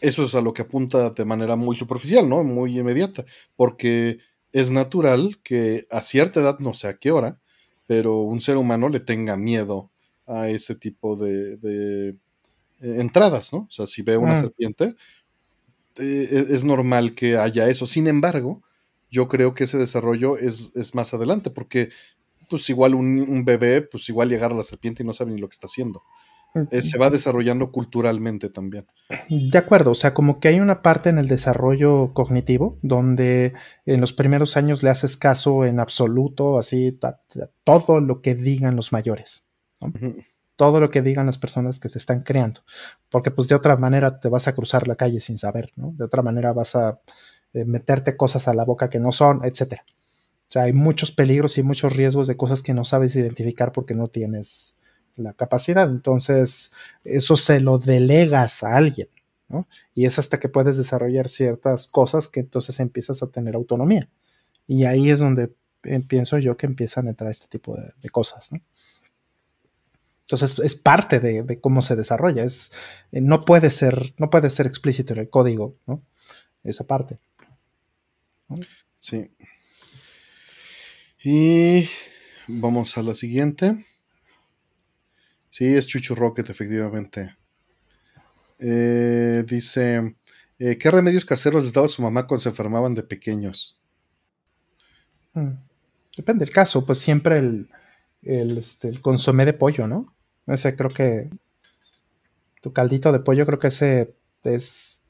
eso es a lo que apunta de manera muy superficial, ¿no? Muy inmediata, porque es natural que a cierta edad, no sé a qué hora, pero un ser humano le tenga miedo a ese tipo de, eh, entradas, ¿no? O sea, si ve una mm. serpiente, eh, e, es normal que haya eso. Sin embargo, yo creo que ese desarrollo es, más adelante, porque pues igual un, bebé, pues igual llegar a la serpiente y no sabe ni lo que está haciendo. Eh, se va desarrollando culturalmente también. De acuerdo, o sea, como que hay una parte en el desarrollo cognitivo donde en los primeros años le haces caso en absoluto, así, todo lo que digan los mayores, todo lo que digan las personas que te están creando, porque pues de otra manera te vas a cruzar la calle sin saber, ¿no? De otra manera vas a eh, meterte cosas a la boca que no son, etcétera. O sea, hay muchos peligros y muchos riesgos de cosas que no sabes identificar porque no tienes la capacidad. Entonces, eso se lo delegas a alguien, ¿no? Y es hasta que puedes desarrollar ciertas cosas que entonces empiezas a tener autonomía. Y ahí es donde pienso yo que empiezan a entrar este tipo de, cosas, ¿no? Entonces es parte de, cómo se desarrolla. Es, eh, no, puede ser, no puede ser explícito en el código, ¿no? Esa parte. Sí. Y vamos a la siguiente. Sí, es Chuchu Rocket, efectivamente. Eh, dice, eh, ¿qué remedios caseros les daba su mamá cuando se enfermaban de pequeños? Mm, depende del caso, pues siempre el, este, el, consomé de pollo, ¿no? Ese creo que tu caldito de pollo creo que ese es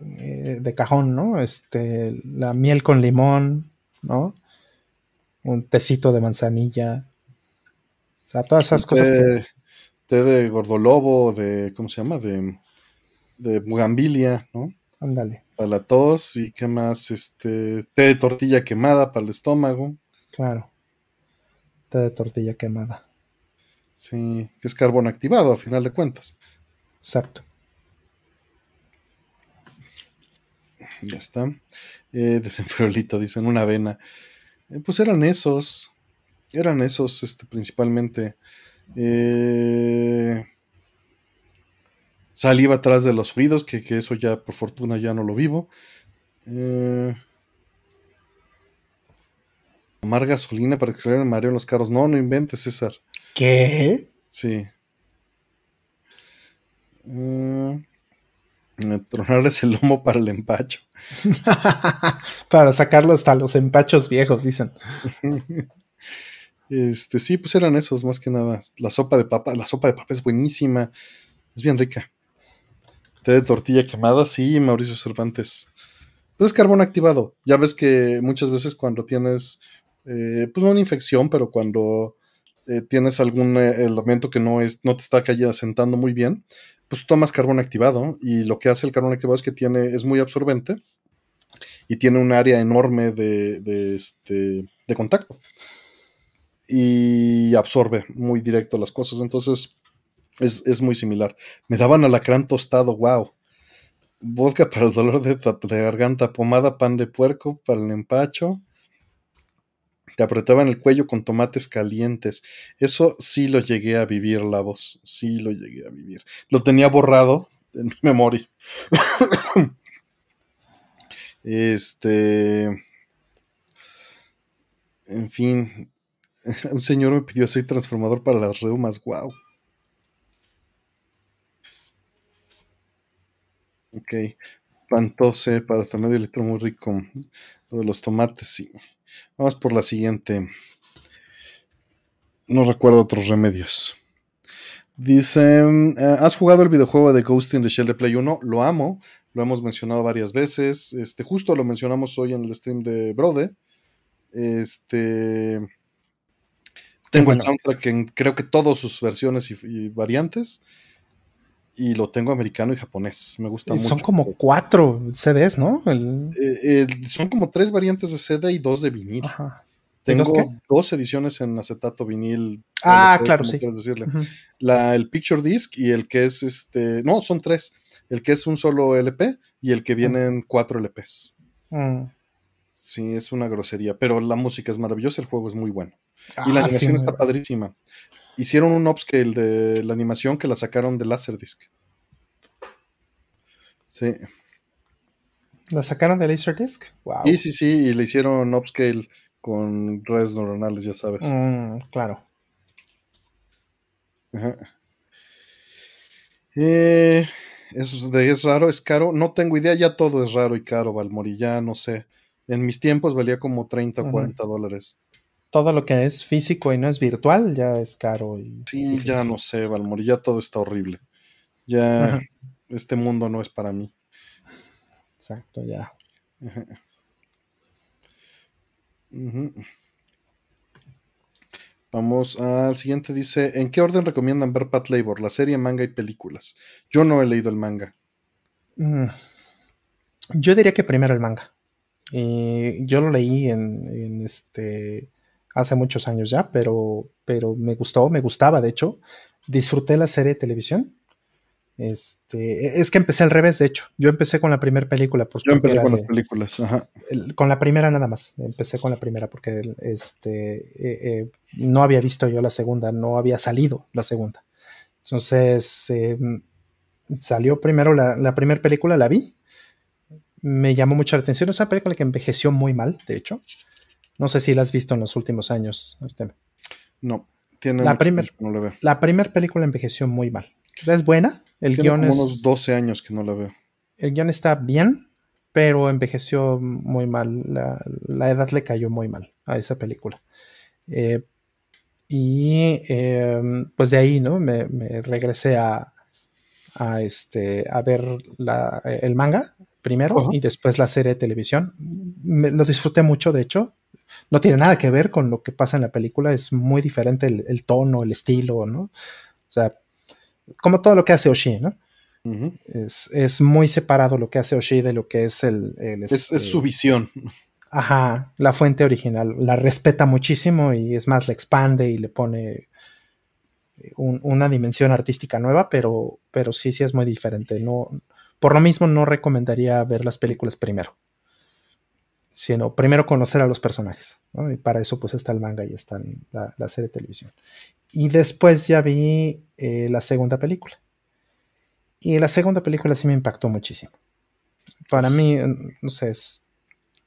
eh, de cajón, ¿no? Este, la miel con limón, ¿no? Un tecito de manzanilla sea, todas esas cosas que. Té de gordolobo, de. ¿Cómo se llama? De. De bugambilia, ¿no? Ándale. Para la tos y qué más, este. Té de tortilla quemada para el estómago. Claro. Té de tortilla quemada. Sí, que es carbón activado a final de cuentas. Exacto. Ya está. Eh, desenfriolito, dicen, una avena. Eh, pues eran esos eran esos este, principalmente. Eh, saliva atrás de los oídos, que, eso ya por fortuna ya no lo vivo. Eh, tomar gasolina para extraer el mareo en los carros. No, no inventes, César. ¿Qué? Sí. Eh, tronarles el lomo para el empacho. para sacarlo hasta los empachos viejos, dicen. Este, sí, pues eran esos, más que nada. La sopa de papa, la sopa de papa es buenísima. Es bien rica. Té de tortilla quemada, sí, Mauricio Cervantes. Pues es carbón activado. Ya ves que muchas veces cuando tienes, eh, pues no una infección, pero cuando eh, tienes algún eh, elemento que no, es, no te está asentando muy bien, pues tomas carbón activado. Y lo que hace el carbón activado es que tiene, es muy absorbente y tiene un área enorme de, este, de contacto y absorbe muy directo las cosas. Entonces es, muy similar. Me daban alacrán tostado, wow. Vodka para el dolor de, garganta, pomada, pan de puerco para el empacho. Te apretaban el cuello con tomates calientes. Eso sí lo llegué a vivir, la voz. Sí lo llegué a vivir. Lo tenía borrado en mi memoria. este. En fin, Un señor me pidió aceite transformador para las reumas, wow. Ok. Pantose para hasta medio litro muy rico. Lo de los tomates, sí. Vamos por la siguiente. No recuerdo otros remedios. Dice, eh, ¿has jugado el videojuego de Ghost in the Shell de Play 1? Lo amo, lo hemos mencionado varias veces. Este, justo lo mencionamos hoy en el stream de Brode. Este, tengo el soundtrack en creo que todas sus versiones y, variantes. Y lo tengo americano y japonés. Me gusta mucho. Son como cuatro CDs, ¿no? Eh, son como tres variantes de CD y dos de vinil. Tengo dos ediciones en acetato vinil. Ah, LP, claro, sí. decirle. La, el Picture Disc y el que es este. No, son tres. El que es un solo LP y el que viene en cuatro LPs. Mm. Sí, es una grosería, pero la música es maravillosa, el juego es muy bueno. Y la Ah, animación sí, está padrísima. Hicieron un upscale de la animación que la sacaron de Laserdisc. Sí, ¿La sacaron de Laserdisc? Wow. sí, sí, sí, y le hicieron upscale con redes neuronales, ya sabes. Mm, claro. Ajá. Eh, es, de- es raro, es caro. No tengo idea, ya todo es raro y caro, Valmori, ya no sé. En mis tiempos valía como 30 o Ujú. 40 dólares. Todo lo que es físico y no es virtual ya es caro. Y Sí, difícil. ya no sé, Valmori, ya todo está horrible. Ya Ajá. este mundo no es para mí. Exacto, ya. Ajá. Vamos al siguiente. Dice: ¿En qué orden recomiendan ver Pat Labor? La serie, manga y películas. Yo no he leído el manga. Mm. Yo diría que primero el manga. Y yo lo leí en, en este hace muchos años ya, pero, pero me gustó, me gustaba, de hecho. Disfruté la serie de televisión. Este, es que empecé al revés, de hecho. Yo empecé con la primera película. Pues, Yo empecé con de- las películas. Ajá. el- con la primera nada más. Empecé con la primera porque este, eh, eh, no había visto yo la segunda, no había salido la segunda. Entonces eh, salió primero la, la primera película, la vi. Me llamó mucho la atención. Es una película que envejeció muy mal, de hecho. No sé si la has visto en los últimos años. No, tiene La primer- no la veo. La primera película envejeció muy mal. Es buena. El Tiene guion como es. unos 12 años que no la veo. El guion está bien, pero envejeció muy mal. La, la edad le cayó muy mal a esa película. Eh, y eh, pues de ahí, ¿no? Me, me regresé a, a, este, a ver la- el manga primero y después la serie de televisión. Me- lo disfruté mucho, de hecho. No tiene nada que ver con lo que pasa en la película, es muy diferente el, el tono, el estilo, ¿no? O sea, como todo lo que hace Oshii, ¿no? Es, es muy separado lo que hace Oshii de lo que es el... el, Es, este, es su visión. Ajá, la fuente original. La respeta muchísimo y es más, la expande y le pone un- una dimensión artística nueva, pero, pero sí, sí es muy diferente. No, por lo mismo no recomendaría ver las películas primero, sino primero conocer a los personajes. ¿no? Y para eso pues está el manga y está la, la serie de televisión. Y después ya vi eh, la segunda película. Y la segunda película sí me impactó muchísimo. Para mí, no sé, es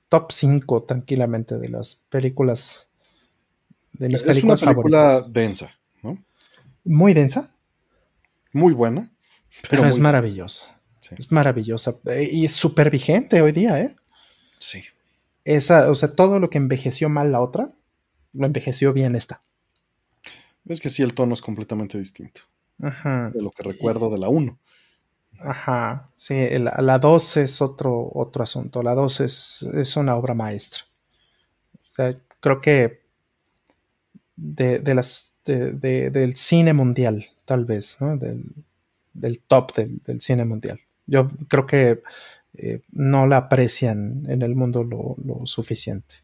top 5 tranquilamente de las películas, de mis Es una películas película favoritas. densa, ¿no? Muy densa, Muy buena. pero, Pero es maravillosa. Sí. Es maravillosa eh, y es súper vigente hoy día, ¿eh? Sí. Esa, o sea, todo lo que envejeció mal la otra, lo envejeció bien esta. Es que sí, el tono es completamente distinto Ajá. de lo que recuerdo de la 1. Ajá, sí, la, la 2 es otro, otro asunto. La 2 es, es una obra maestra. O sea, creo que de, de las, de- de- del cine mundial, tal vez, ¿no? Del, del top del, del cine mundial. Yo creo que eh, no la aprecian en el mundo lo, lo suficiente.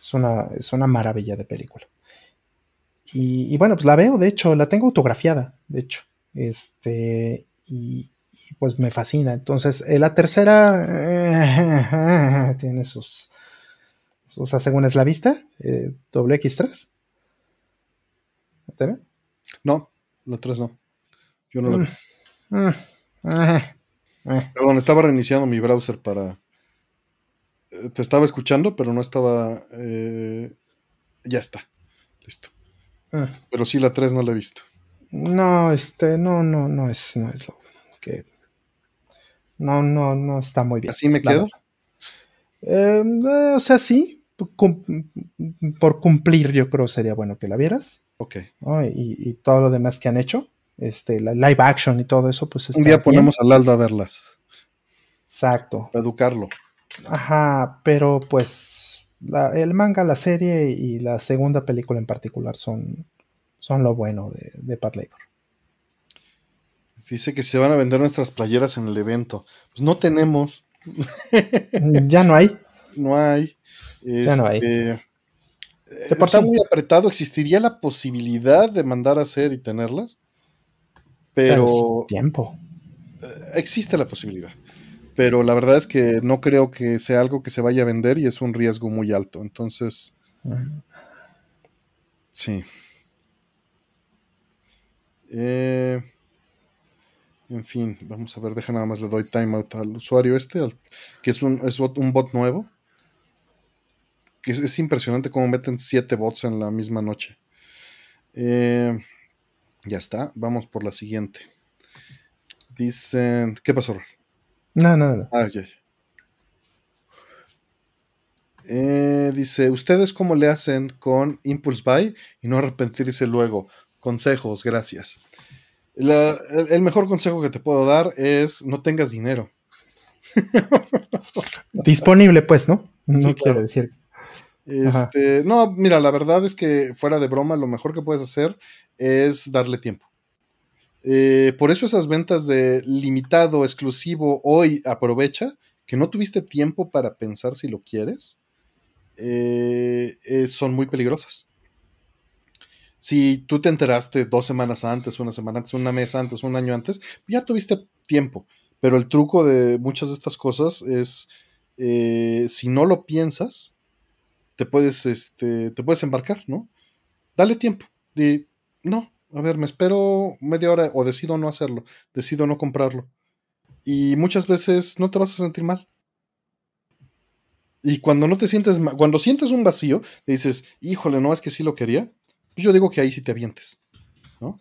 Es una, es una maravilla de película. Y, y bueno, pues la veo, de hecho, la tengo autografiada, de hecho. Este, y, y, pues me fascina. Entonces, eh, la tercera eh, tiene sus, sus asegúnes la vista, eh, doble X3. ¿Te ve? No, la 3 no. Yo no la vi. Mm, eh. Perdón, estaba reiniciando mi browser para. eh, Te estaba escuchando, pero no estaba. eh, Ya está. Listo. Mm. Pero sí, la 3 no la he visto. No, este, no, no, no es, no es lo que. No, no, no está muy bien. ¿Así me quedo? eh, o sea, sí, cum- por cumplir, yo creo sería bueno que la vieras. Ok. ¿no? Y, y todo lo demás que han hecho, este, la live action y todo eso, pues está Un día bien. ponemos al Aldo a verlas. Exacto. Para educarlo. Ajá, pero pues la- el manga, la serie y la segunda película en particular son, son lo bueno de, de Pat Labor. Dice que se van a vender nuestras playeras en el evento. Pues no tenemos. ya no hay. No hay. Ya no hay. Este, Está muy apretado. ¿Existiría la posibilidad de mandar a hacer y tenerlas? Pero. tiempo. Existe la posibilidad. Pero la verdad es que no creo que sea algo que se vaya a vender y es un riesgo muy alto. Entonces. Sí. Eh, en fin, vamos a ver, deja nada más le doy timeout al usuario este, que es un, es un bot nuevo. Que es, impresionante cómo meten siete bots en la misma noche. Eh, ya está, vamos por la siguiente. Dicen, ¿qué pasó? No, no, no. Ah, eh, dice, ¿ustedes cómo le hacen con Impulse Buy y no arrepentirse luego? Consejos, gracias. el, mejor consejo que te puedo dar es no tengas dinero. Disponible, pues, ¿no? No quiero decir. Este, no, mira, la verdad es que fuera de broma, lo mejor que puedes hacer es darle tiempo. Eh, por eso esas ventas de limitado, exclusivo, hoy aprovecha, que no tuviste tiempo para pensar si lo quieres, eh, eh, son muy peligrosas si tú te enteraste dos semanas antes, una semana antes, una mes antes, un año antes, ya tuviste tiempo. Pero el truco de muchas de estas cosas es, eh, si no lo piensas, te puedes, este, te puedes embarcar, ¿no? Dale tiempo. Di, no, a ver, me espero media hora o decido no hacerlo, decido no comprarlo. Y muchas veces no te vas a sentir mal. Y cuando no te sientes, cuando sientes un vacío, dices, híjole, no es que sí lo quería, yo digo que ahí sí te avientes, ¿no?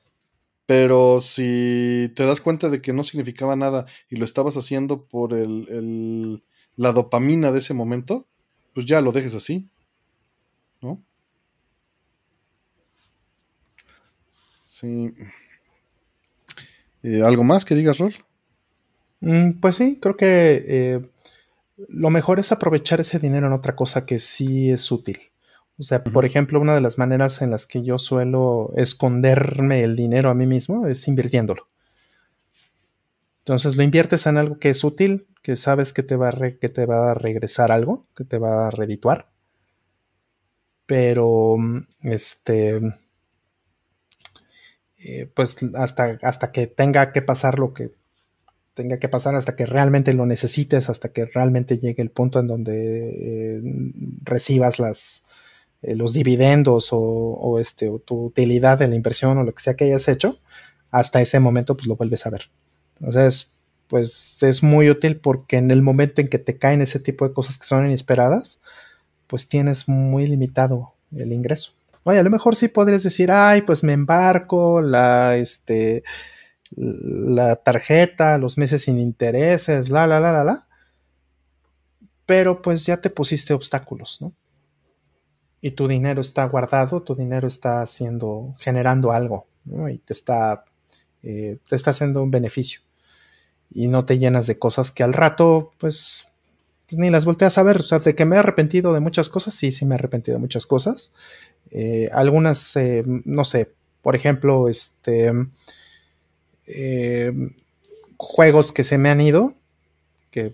Pero si te das cuenta de que no significaba nada y lo estabas haciendo por el, la dopamina de ese momento, pues ya lo dejes así, ¿no? Sí. Eh, ¿Algo más que digas, Rol? Mm, pues sí, creo que eh, lo mejor es aprovechar ese dinero en otra cosa que sí es útil. O sea, por ejemplo, una de las maneras en las que yo suelo esconderme el dinero a mí mismo es invirtiéndolo. Entonces lo inviertes en algo que es útil, que sabes que te va a, que te va a regresar algo, que te va a redituar. Pero, este, eh, pues hasta, hasta que tenga que pasar lo que tenga que pasar, hasta que realmente lo necesites, hasta que realmente llegue el punto en donde eh, recibas las, eh, los dividendos o, este, o tu utilidad de la inversión o lo que sea que hayas hecho, hasta ese momento pues lo vuelves a ver. Entonces, pues es muy útil porque en el momento en que te caen ese tipo de cosas que son inesperadas, pues tienes muy limitado el ingreso. Oye, a lo mejor sí podrías decir, ay, pues me embarco, la, este, la tarjeta, los meses sin intereses, la, la, la, la, la. Pero pues ya te pusiste obstáculos, ¿no? y tu dinero está guardado, tu dinero está haciendo, generando algo, y te está, eh, te está haciendo un beneficio. Y no te llenas de cosas que al rato, pues, pues, ni las volteas a ver. O sea, de que me he arrepentido de muchas cosas, sí, sí me he arrepentido de muchas cosas. Eh, algunas, eh, no sé, por ejemplo, este, juegos que se me han ido, que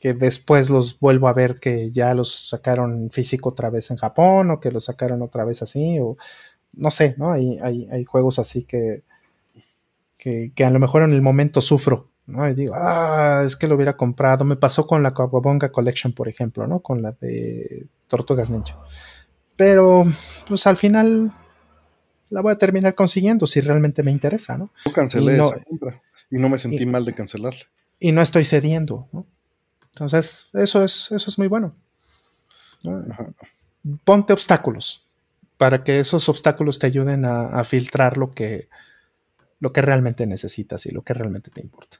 que después los vuelvo a ver que ya los sacaron físico otra vez en Japón o que los sacaron otra vez así, o no sé, ¿no? Hay, hay, juegos así que, que, a lo mejor en el momento sufro, ¿no? Y digo, ah, es que lo hubiera comprado. Me pasó con la Kawabonga Collection, por ejemplo, ¿no? Con la de Tortugas Ninja. Pero, pues al final la voy a terminar consiguiendo si realmente me interesa, ¿no? Yo cancelé esa compra y no me sentí mal de cancelarla. Y no estoy cediendo, ¿no? Entonces, eso es, eso es muy bueno. Ponte obstáculos para que esos obstáculos te ayuden a, filtrar lo que, lo que realmente necesitas y lo que realmente te importa.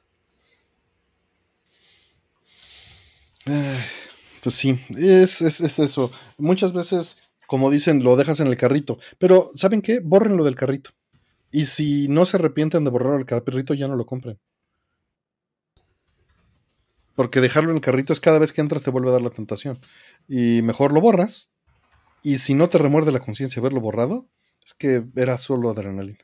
Pues sí, es, es, eso. Muchas veces, como dicen, lo dejas en el carrito. Pero, ¿saben qué? Bórrenlo del carrito. Y si no se arrepienten de borrar el carrito, ya no lo compren. Porque dejarlo en el carrito es cada vez que entras te vuelve a dar la tentación. Y mejor lo borras. Y si no te remuerde la conciencia haberlo borrado, es que era solo adrenalina.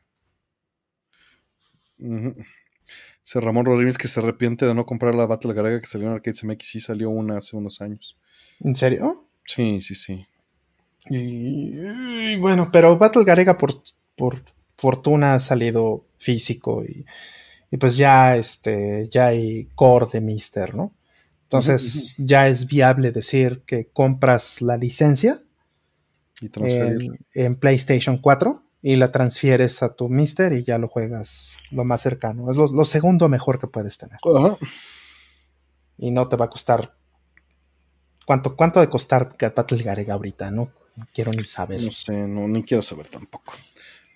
Se Ramón Rodríguez que se arrepiente de no comprar la Battle Garaga que salió en Arcade MX y salió una hace unos años. ¿En serio? Sí, sí, sí. Y, bueno, pero Battle Garega por, por fortuna ha salido físico y, pues ya, este, ya hay core de Mister, ¿no? Entonces ya es viable decir que compras la licencia en, PlayStation 4 y la transfieres a tu Mister y ya lo juegas lo más cercano. Es lo, segundo mejor que puedes tener. Y no te va a costar. ¿Cuánto, cuánto de costar Battle Garega ahorita? No, no quiero ni saber. No sé, no, ni quiero saber tampoco.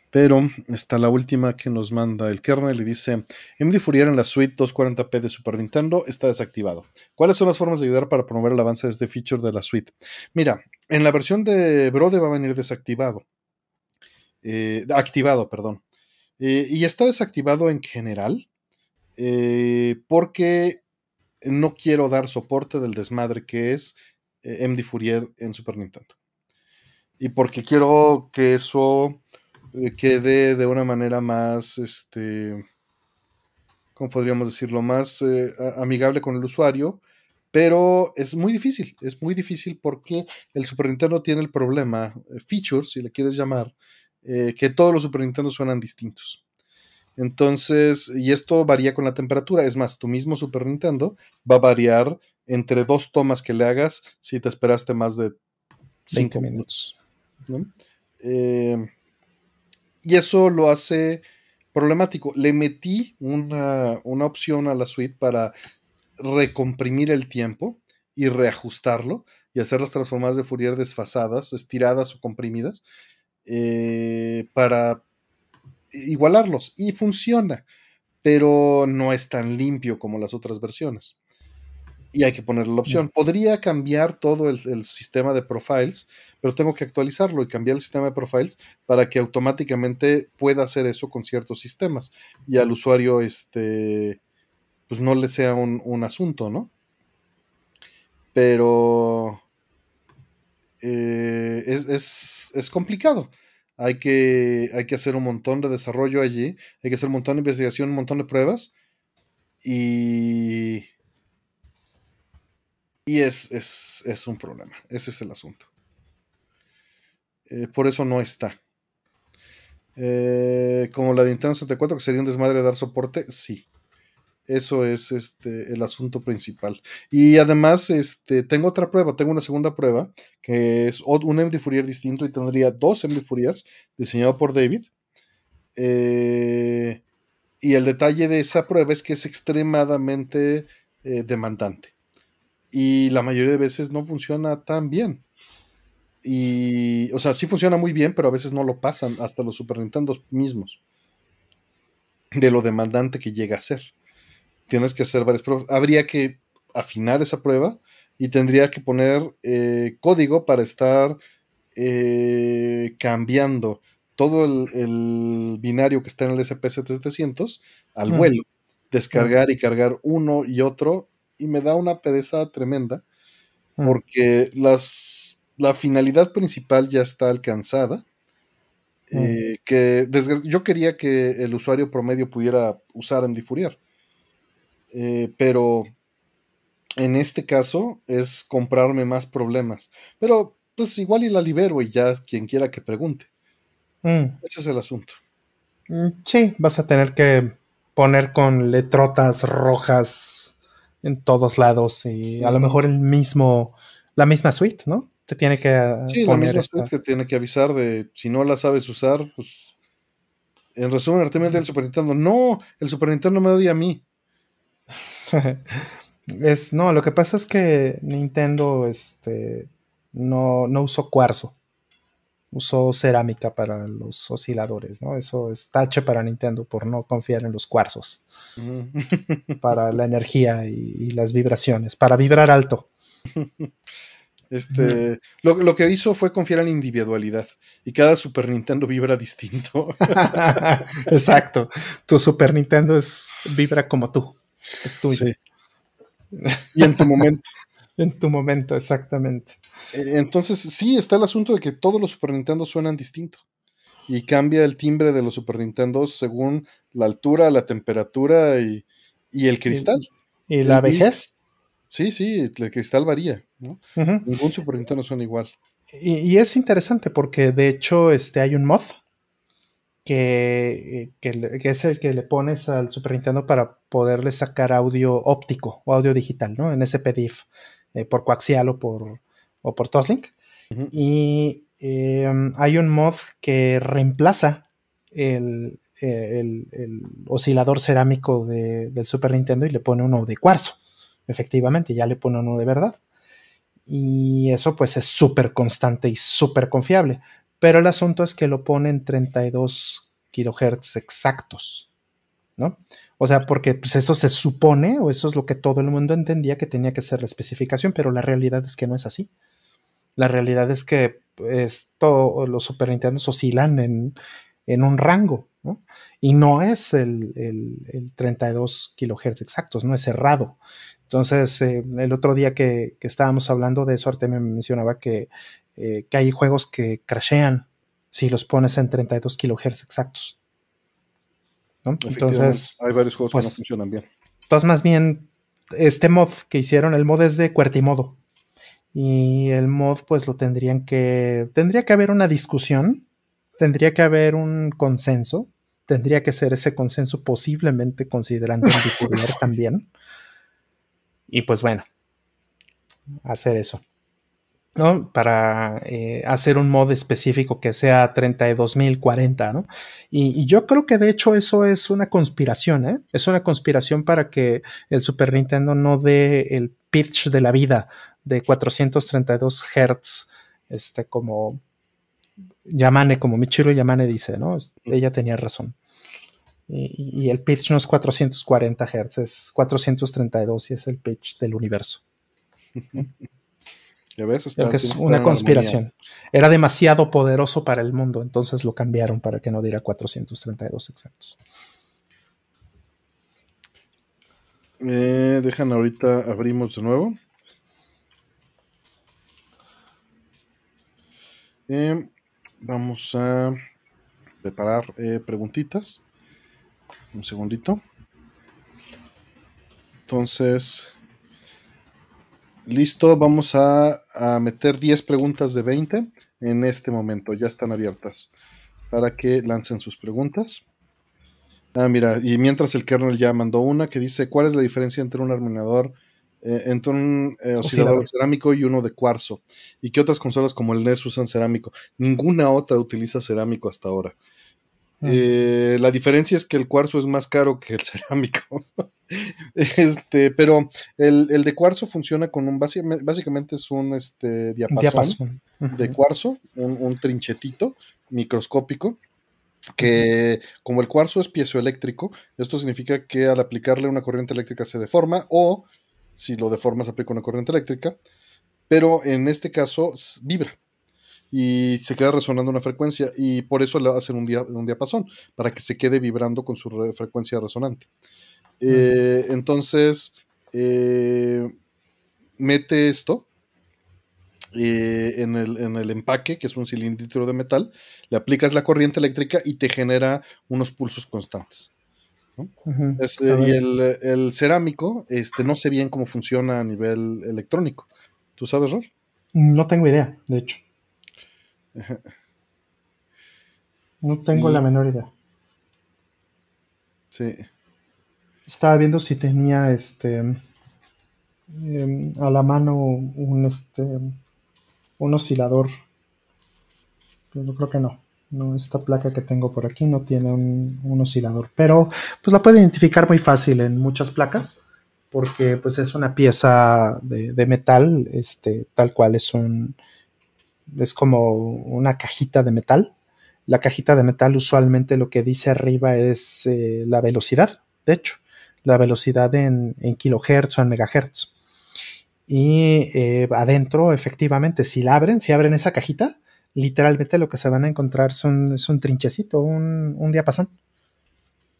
Pero está la última que nos manda el kernel y dice: MD Fourier en la suite 240p de Super Nintendo está desactivado. ¿Cuáles son las formas de ayudar para promover el avance de este feature de la suite? Mira, en la versión de Brode va a venir desactivado. Eh, activado, perdón. Eh, y está desactivado en general eh, porque no quiero dar soporte del desmadre que es MD Fourier en Super Nintendo. Y porque quiero que eso quede de una manera más, este, ¿cómo podríamos decirlo? Más amigable con el usuario, pero es muy difícil, es muy difícil porque el Super Nintendo tiene el problema, features, si le quieres llamar, que todos los Super Nintendo suenan distintos. Entonces, y esto varía con la temperatura, es más, tu mismo Super Nintendo va a variar entre dos tomas que le hagas si te esperaste más de 5 minutos. ¿no? Y eso lo hace problemático. Le metí una, opción a la suite para recomprimir el tiempo y reajustarlo y hacer las transformadas de Fourier desfasadas, estiradas o comprimidas, eh, para igualarlos. Y funciona, pero no es tan limpio como las otras versiones y hay que ponerle la opción. Podría cambiar todo el, sistema de profiles, pero tengo que actualizarlo y cambiar el sistema de profiles para que automáticamente pueda hacer eso con ciertos sistemas y al usuario este pues no le sea un, asunto, ¿no? Pero eh, es, es, complicado. Hay que, hay que hacer un montón de desarrollo allí, hay que hacer un montón de investigación, un montón de pruebas y y es, es, un problema. Ese es el asunto. Eh, por eso no está. Eh, como la de Nintendo 64, que sería un desmadre dar soporte, sí. Eso es este, el asunto principal. Y además, este, tengo otra prueba, tengo una segunda prueba, que es un MD Fourier distinto y tendría dos MD Fouriers diseñado por David. Eh, y el detalle de esa prueba es que es extremadamente demandante y la mayoría de veces no funciona tan bien. Y, o sea, sí funciona muy bien, pero a veces no lo pasan hasta los Super Nintendo mismos. De lo demandante que llega a ser. Tienes que hacer varias pruebas. Habría que afinar esa prueba y tendría que poner eh, código para estar eh, cambiando todo el, binario que está en el SPC700 al vuelo, descargar y cargar uno y otro y me da una pereza tremenda porque las, la finalidad principal ya está alcanzada. Eh, que yo quería que el usuario promedio pudiera usar en Fourier, eh, pero en este caso es comprarme más problemas. Pero pues igual y la libero y ya quien quiera que pregunte. Mm. Ese es el asunto. Sí, vas a tener que poner con letrotas rojas en todos lados y a lo mejor el mismo, la misma suite, ¿no? Te tiene que sí, la misma suite que tiene que avisar de si no la sabes usar, pues en resumen, Artemio del Super Nintendo, no, el Super Nintendo me odia a mí. es, no, lo que pasa es que Nintendo este, no, no usó cuarzo usó cerámica para los osciladores, ¿no? Eso es tache para Nintendo por no confiar en los cuarzos. Mm. para la energía y, las vibraciones, para vibrar alto. Este, lo, que hizo fue confiar en individualidad y cada Super Nintendo vibra distinto. Exacto. Tu Super Nintendo es, vibra como tú. Es tuyo. Y en tu momento. en tu momento, exactamente. Eh, entonces, sí, está el asunto de que todos los Super Nintendo suenan distinto. Y cambia el timbre de los Super Nintendo según la altura, la temperatura y, el cristal. ¿Y, la vejez? Sí, sí, el cristal varía. ¿no? Ningún Super Nintendo suena igual. Y, es interesante porque de hecho este, hay un mod que, que, es el que le pones al Super Nintendo para poderle sacar audio óptico o audio digital, ¿no? En SPDIF, eh, por coaxial o por, o por Toslink. Y em, hay un mod que reemplaza el, oscilador cerámico del Super Nintendo y le pone uno de cuarzo. Efectivamente, ya le pone uno de verdad. Y eso pues es súper constante y súper confiable. Pero el asunto es que lo pone en 32 kilohertz exactos, ¿no? O sea, porque pues, eso se supone, o eso es lo que todo el mundo entendía que tenía que ser la especificación, pero la realidad es que no es así. La realidad es que esto, los Super oscilan en, un rango, ¿no? Y no es el, 32 kilohertz exactos, no es cerrado. Entonces, eh, el otro día que, estábamos hablando de eso, Artemio me mencionaba que eh, que hay juegos que crashean si los pones en 32 kilohertz exactos. Entonces, hay varios juegos que no pues, funcionan bien. Entonces, más bien, este mod que hicieron, el mod es de QWERTY Y el mod, pues lo tendrían que. Tendría que haber una discusión, tendría que haber un consenso, tendría que ser ese consenso posiblemente considerando difudir también. Y pues bueno, hacer eso. ¿no? Para eh, hacer un mod específico que sea 32.040, ¿no? Y, yo creo que de hecho eso es una conspiración, ¿eh? Es una conspiración para que el Super Nintendo no dé el pitch de la vida de 432 Hz, este, como Yamane, como Michiro Yamane dice, ¿no? Ella tenía razón. Y, y el pitch no es 440 Hz, es 432 y es el pitch del universo. es una conspiración. Era demasiado poderoso para el mundo, entonces lo cambiaron para que no diera 432 exactos. Eh, dejan ahorita, abrimos de nuevo. Eh, vamos a preparar eh, preguntitas. Un segundito. Entonces, Listo, vamos a, meter 10 preguntas de 20 en este momento, ya están abiertas para que lancen sus preguntas. Ah, mira, y mientras el kernel ya mandó una que dice, ¿cuál es la diferencia entre un arminador, eh, entre un eh, oscilador cerámico y uno de cuarzo? ¿Y qué otras consolas como el NES usan cerámico? Ninguna otra utiliza cerámico hasta ahora. Eh, la diferencia es que el cuarzo es más caro que el cerámico. este, pero el, de cuarzo funciona con un básicamente, es un este, diapasón, de cuarzo, un, trinchetito microscópico que como el cuarzo es piezoeléctrico, esto significa que al aplicarle una corriente eléctrica se deforma o si lo deforma se aplica una corriente eléctrica, pero en este caso vibra y se queda resonando una frecuencia y por eso le hacen un, un diapasón, para que se quede vibrando con su frecuencia resonante. Eh, entonces, eh, mete esto eh, en, el, empaque, que es un cilindro de metal, le aplicas la corriente eléctrica y te genera unos pulsos constantes. y el, cerámico, este, no sé bien cómo funciona a nivel electrónico. ¿Tú sabes, Rol? No tengo idea, de hecho. No tengo la menor idea. Sí. Estaba viendo si tenía este em, a la mano un este un oscilador. Pero creo que no. No, esta placa que tengo por aquí no tiene un, oscilador. Pero pues la puede identificar muy fácil en muchas placas. Porque pues es una pieza de, de metal. Este, tal cual es un es como una cajita de metal. La cajita de metal usualmente lo que dice arriba es eh, la velocidad, de hecho, la velocidad en, kilohertz o en megahertz. Y eh, adentro, efectivamente, si la abren, si abren esa cajita, literalmente lo que se van a encontrar son, es un trinchecito, un, diapasón.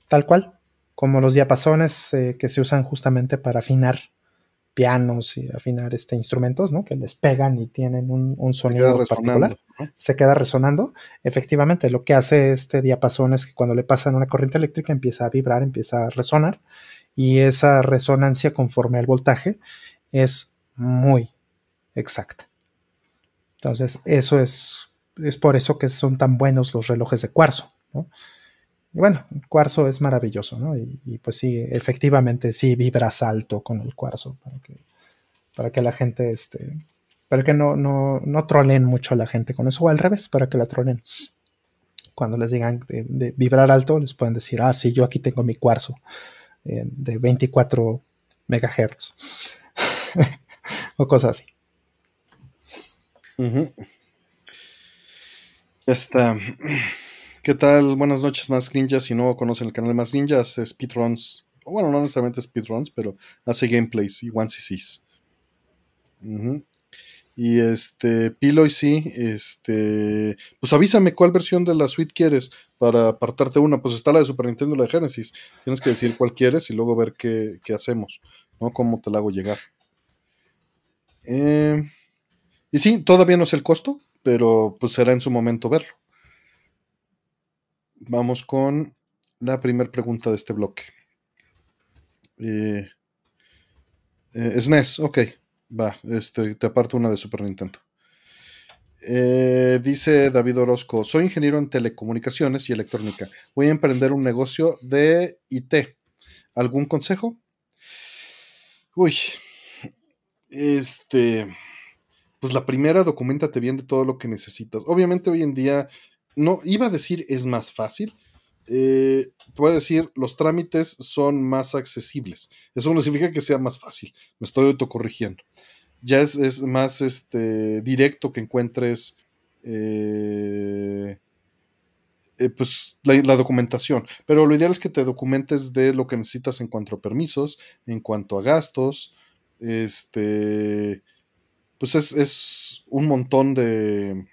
Tal cual, como los diapasones eh, que se usan justamente para afinar pianos y afinar este, instrumentos, ¿no? Que les pegan y tienen un, sonido particular. Se queda resonando. Efectivamente, lo que hace este diapasón es que cuando le pasan una corriente eléctrica empieza a vibrar, empieza a resonar y esa resonancia conforme al voltaje es muy exacta. Entonces, eso es, es por eso que son tan buenos los relojes de cuarzo, ¿no? Y bueno, el cuarzo es maravilloso, ¿no? Y, pues sí, efectivamente sí vibras alto con el cuarzo para que, para que la gente, este, para que no, no, no trolen mucho a la gente con eso, o al revés, para que la trolen. Cuando les digan de, vibrar alto, les pueden decir, ah, sí, yo aquí tengo mi cuarzo eh, de 24 megahertz. o cosas así. Ya está. ¿Qué tal? Buenas noches, más ninjas. Si no conocen el canal Más Ninjas, speedruns. Bueno, no necesariamente speedruns, pero hace gameplays y one cc's. Y este, Pilo y sí, este, pues avísame cuál versión de la suite quieres para apartarte una. Pues está la de Super Nintendo la de Genesis. Tienes que decir cuál quieres y luego ver qué, qué hacemos, ¿no? Cómo te la hago llegar. Eh, y sí, todavía no sé el costo, pero pues será en su momento verlo. Vamos con la primera pregunta de este bloque. Eh, eh, SNES, ok, va, este, te aparto una de Super Nintendo. Eh, dice David Orozco, soy ingeniero en telecomunicaciones y electrónica. Voy a emprender un negocio de IT. ¿Algún consejo? Uy, este, pues la primera, documentate bien de todo lo que necesitas. Obviamente hoy en día, no, iba a decir es más fácil. Eh, voy a decir, los trámites son más accesibles. Eso no significa que sea más fácil. Me estoy autocorrigiendo. Ya es, más este, directo que encuentres eh, eh, pues, la, la, documentación. Pero lo ideal es que te documentes de lo que necesitas en cuanto a permisos, en cuanto a gastos. Este pues es, un montón de,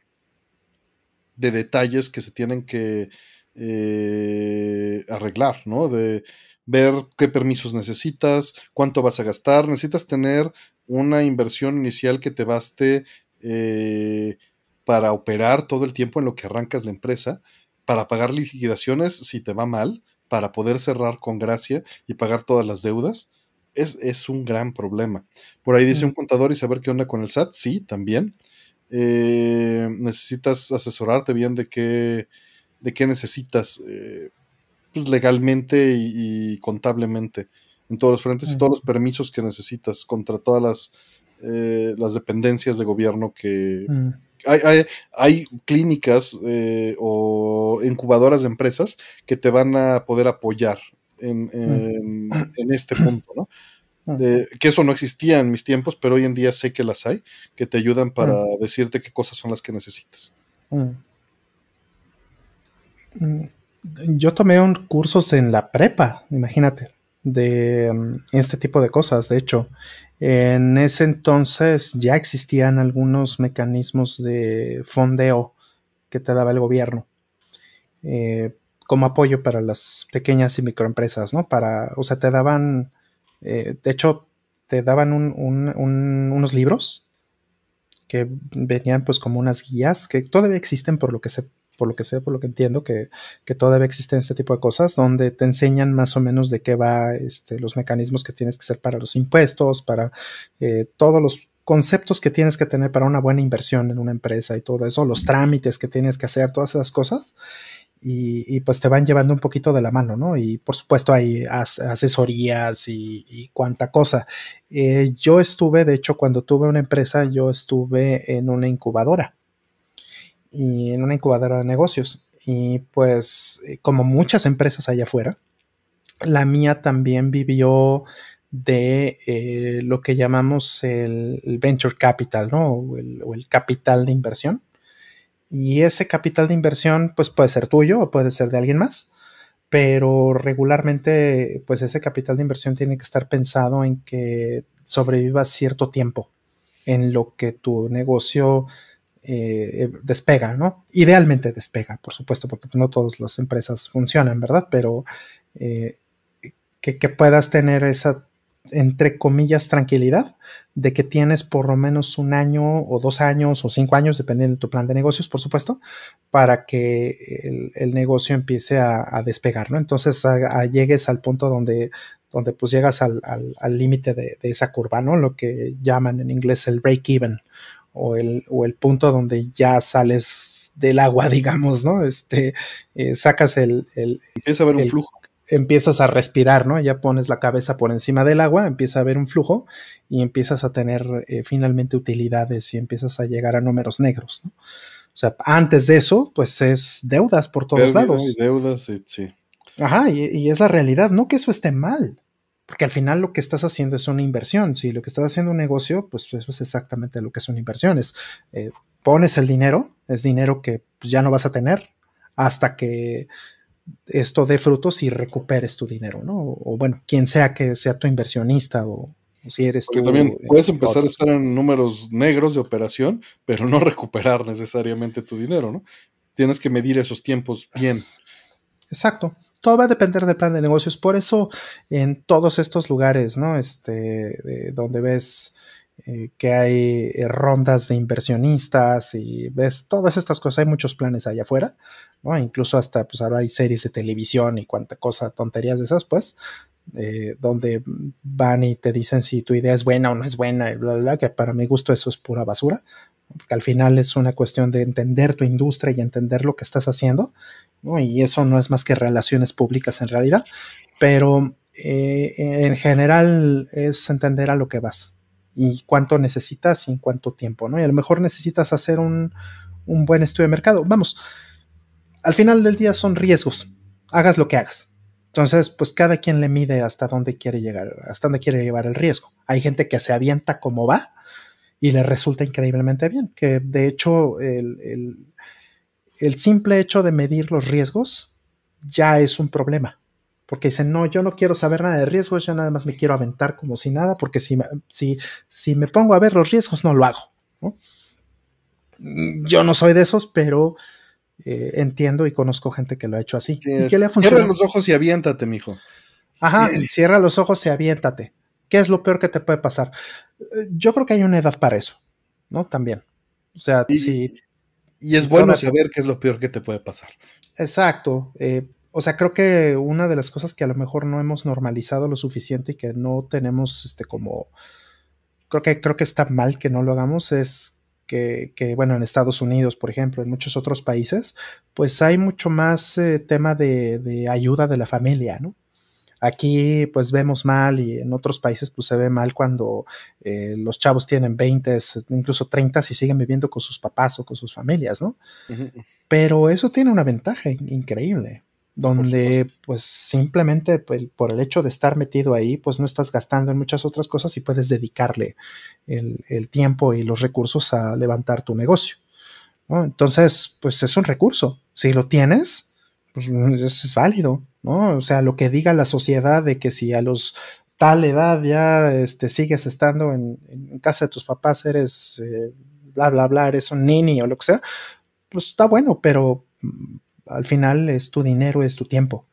de detalles que se tienen que eh, arreglar, ¿no? De ver qué permisos necesitas, cuánto vas a gastar, necesitas tener una inversión inicial que te baste eh, para operar todo el tiempo en lo que arrancas la empresa, para pagar liquidaciones si te va mal, para poder cerrar con gracia y pagar todas las deudas es, un gran problema. Por ahí dice un contador y saber qué onda con el SAT, sí, también. Eh, necesitas asesorarte bien de qué, de qué necesitas eh, pues legalmente y, contablemente en todos los frentes y todos los permisos que necesitas contra todas las, eh, las dependencias de gobierno que... Hay, hay, hay, clínicas o incubadoras de empresas que te van a poder apoyar en, este punto, ¿no? Que eso no existía en mis tiempos, pero hoy en día sé que las hay, que te ayudan para decirte qué cosas son las que necesitas. Mm, yo tomé un cursos en la prepa, imagínate, de mm, este tipo de cosas. De hecho, en ese entonces ya existían algunos mecanismos de fondeo que te daba el gobierno. Eh, como apoyo para las pequeñas y microempresas, ¿no? Para, o sea, te daban, eh, de hecho, te daban unos libros que venían pues como unas guías que todavía existen por lo que sé, por lo que sé, por lo que entiendo, que, todavía existen este tipo de cosas, donde te enseñan más o menos de qué va este, los mecanismos que tienes que hacer para los impuestos, para eh, todos los conceptos que tienes que tener para una buena inversión en una empresa y todo eso, los trámites que tienes que hacer, todas esas cosas y, pues te van llevando un poquito de la mano, ¿no? Y por supuesto hay asesorías y, cuánta cosa. Eh, yo estuve, de hecho, cuando tuve una empresa, yo estuve en una incubadora y en una incubadora de negocios. Y pues, eh, como muchas empresas allá afuera, la mía también vivió de eh, lo que llamamos el, venture capital, ¿no? o el capital de inversión y ese capital de inversión pues puede ser tuyo o puede ser de alguien más, pero regularmente pues ese capital de inversión tiene que estar pensado en que sobreviva cierto tiempo en lo que tu negocio eh, despega, ¿no? Idealmente despega, por supuesto, porque no todas las empresas funcionan, ¿verdad? Pero eh, que, que, puedas tener esa entre comillas, tranquilidad de que tienes por lo menos un año o dos años o cinco años, dependiendo de tu plan de negocios, por supuesto, para que el, negocio empiece a, despegar, ¿no? Entonces llegues al punto donde, donde pues llegas al límite de, esa curva, ¿no? Lo que llaman en inglés el break-even o el, o el punto donde ya sales del agua, digamos, ¿no? Este, eh, sacas el, el, Empieza a haber un flujo. Empiezas a respirar, ¿no? Ya pones la cabeza por encima del agua, empieza a haber un flujo y empiezas a tener eh, finalmente utilidades y empiezas a llegar a números negros, ¿no? O sea, antes de eso, pues es deudas por todos Pérdida lados. deudas, sí. Ajá, y, y es la realidad, no que eso esté mal, porque al final lo que estás haciendo es una inversión. Si lo que estás haciendo es un negocio, pues eso es exactamente lo que son inversiones. Eh, pones el dinero, es dinero que pues, ya no vas a tener hasta que esto dé frutos y recuperes tu dinero, ¿no? O, o bueno, quien sea que sea tu inversionista o, o si eres Porque tú. también eh, puedes empezar a estar en números negros de operación, pero no recuperar necesariamente tu dinero, ¿no? Tienes que medir esos tiempos bien. Exacto. Todo va a depender del plan de negocios. Por eso, en todos estos lugares, ¿no? Este, de- donde ves eh, que hay eh, rondas de inversionistas y ves todas estas cosas, hay muchos planes allá afuera, ¿no? Incluso hasta, pues ahora hay series de televisión y cuánta cosa, tonterías de esas, pues, eh, donde van y te dicen si tu idea es buena o no es buena, y bla, bla, bla, que para mi gusto eso es pura basura, porque al final es una cuestión de entender tu industria y entender lo que estás haciendo, ¿no? y eso no es más que relaciones públicas en realidad, pero en general es entender a lo que vas y cuánto necesitas y en cuánto tiempo, ¿no? Y a lo mejor necesitas hacer un, un buen estudio de mercado. Vamos, al final del día son riesgos, hagas lo que hagas. Entonces, pues cada quien le mide hasta dónde quiere llegar, hasta dónde quiere llevar el riesgo. Hay gente que se avienta como va y le resulta increíblemente bien, que de hecho el, el, el simple hecho de medir los riesgos ya es un problema. Porque dicen, no, yo no quiero saber nada de riesgos, yo nada más me quiero aventar como si nada, porque si, me- si, si me pongo a ver los riesgos, no lo hago. ¿no? Mm, Yo no soy de esos, pero eh, entiendo y conozco gente que lo ha hecho así. Sí, y es- que le ha Cierra los ojos y aviéntate, mijo. Ajá, cierra los ojos y aviéntate. ¿Qué es lo peor que te puede pasar? Eh, Yo creo que hay una edad para eso, ¿no? También. O sea, Y- si, Y es bueno saber qué es lo peor que te puede pasar. Exacto. eh, o sea, creo que una de las cosas que a lo mejor no hemos normalizado lo suficiente y que no tenemos, este, como, creo que creo que está mal que no lo hagamos es que, que, bueno, en Estados Unidos, por ejemplo, en muchos otros países, pues hay mucho más eh, tema de, de ayuda de la familia, ¿no? Aquí pues vemos mal y en otros países pues se ve mal cuando eh, los chavos tienen 20, incluso 30 y siguen viviendo con sus papás o con sus familias, ¿no? Pero eso tiene una ventaja in- increíble, donde pues simplemente pues, por el hecho de estar metido ahí, pues no estás gastando en muchas otras cosas y puedes dedicarle el, el tiempo y los recursos a levantar tu negocio. ¿no? Entonces, pues es un recurso. Si lo tienes, pues es, es válido, ¿no? O sea, lo que diga la sociedad de que si a los tal edad ya este, sigues estando en, en casa de tus papás, eres eh, bla, bla, bla, eres un nini o lo que sea, pues está bueno, pero al final es tu dinero, es tu tiempo.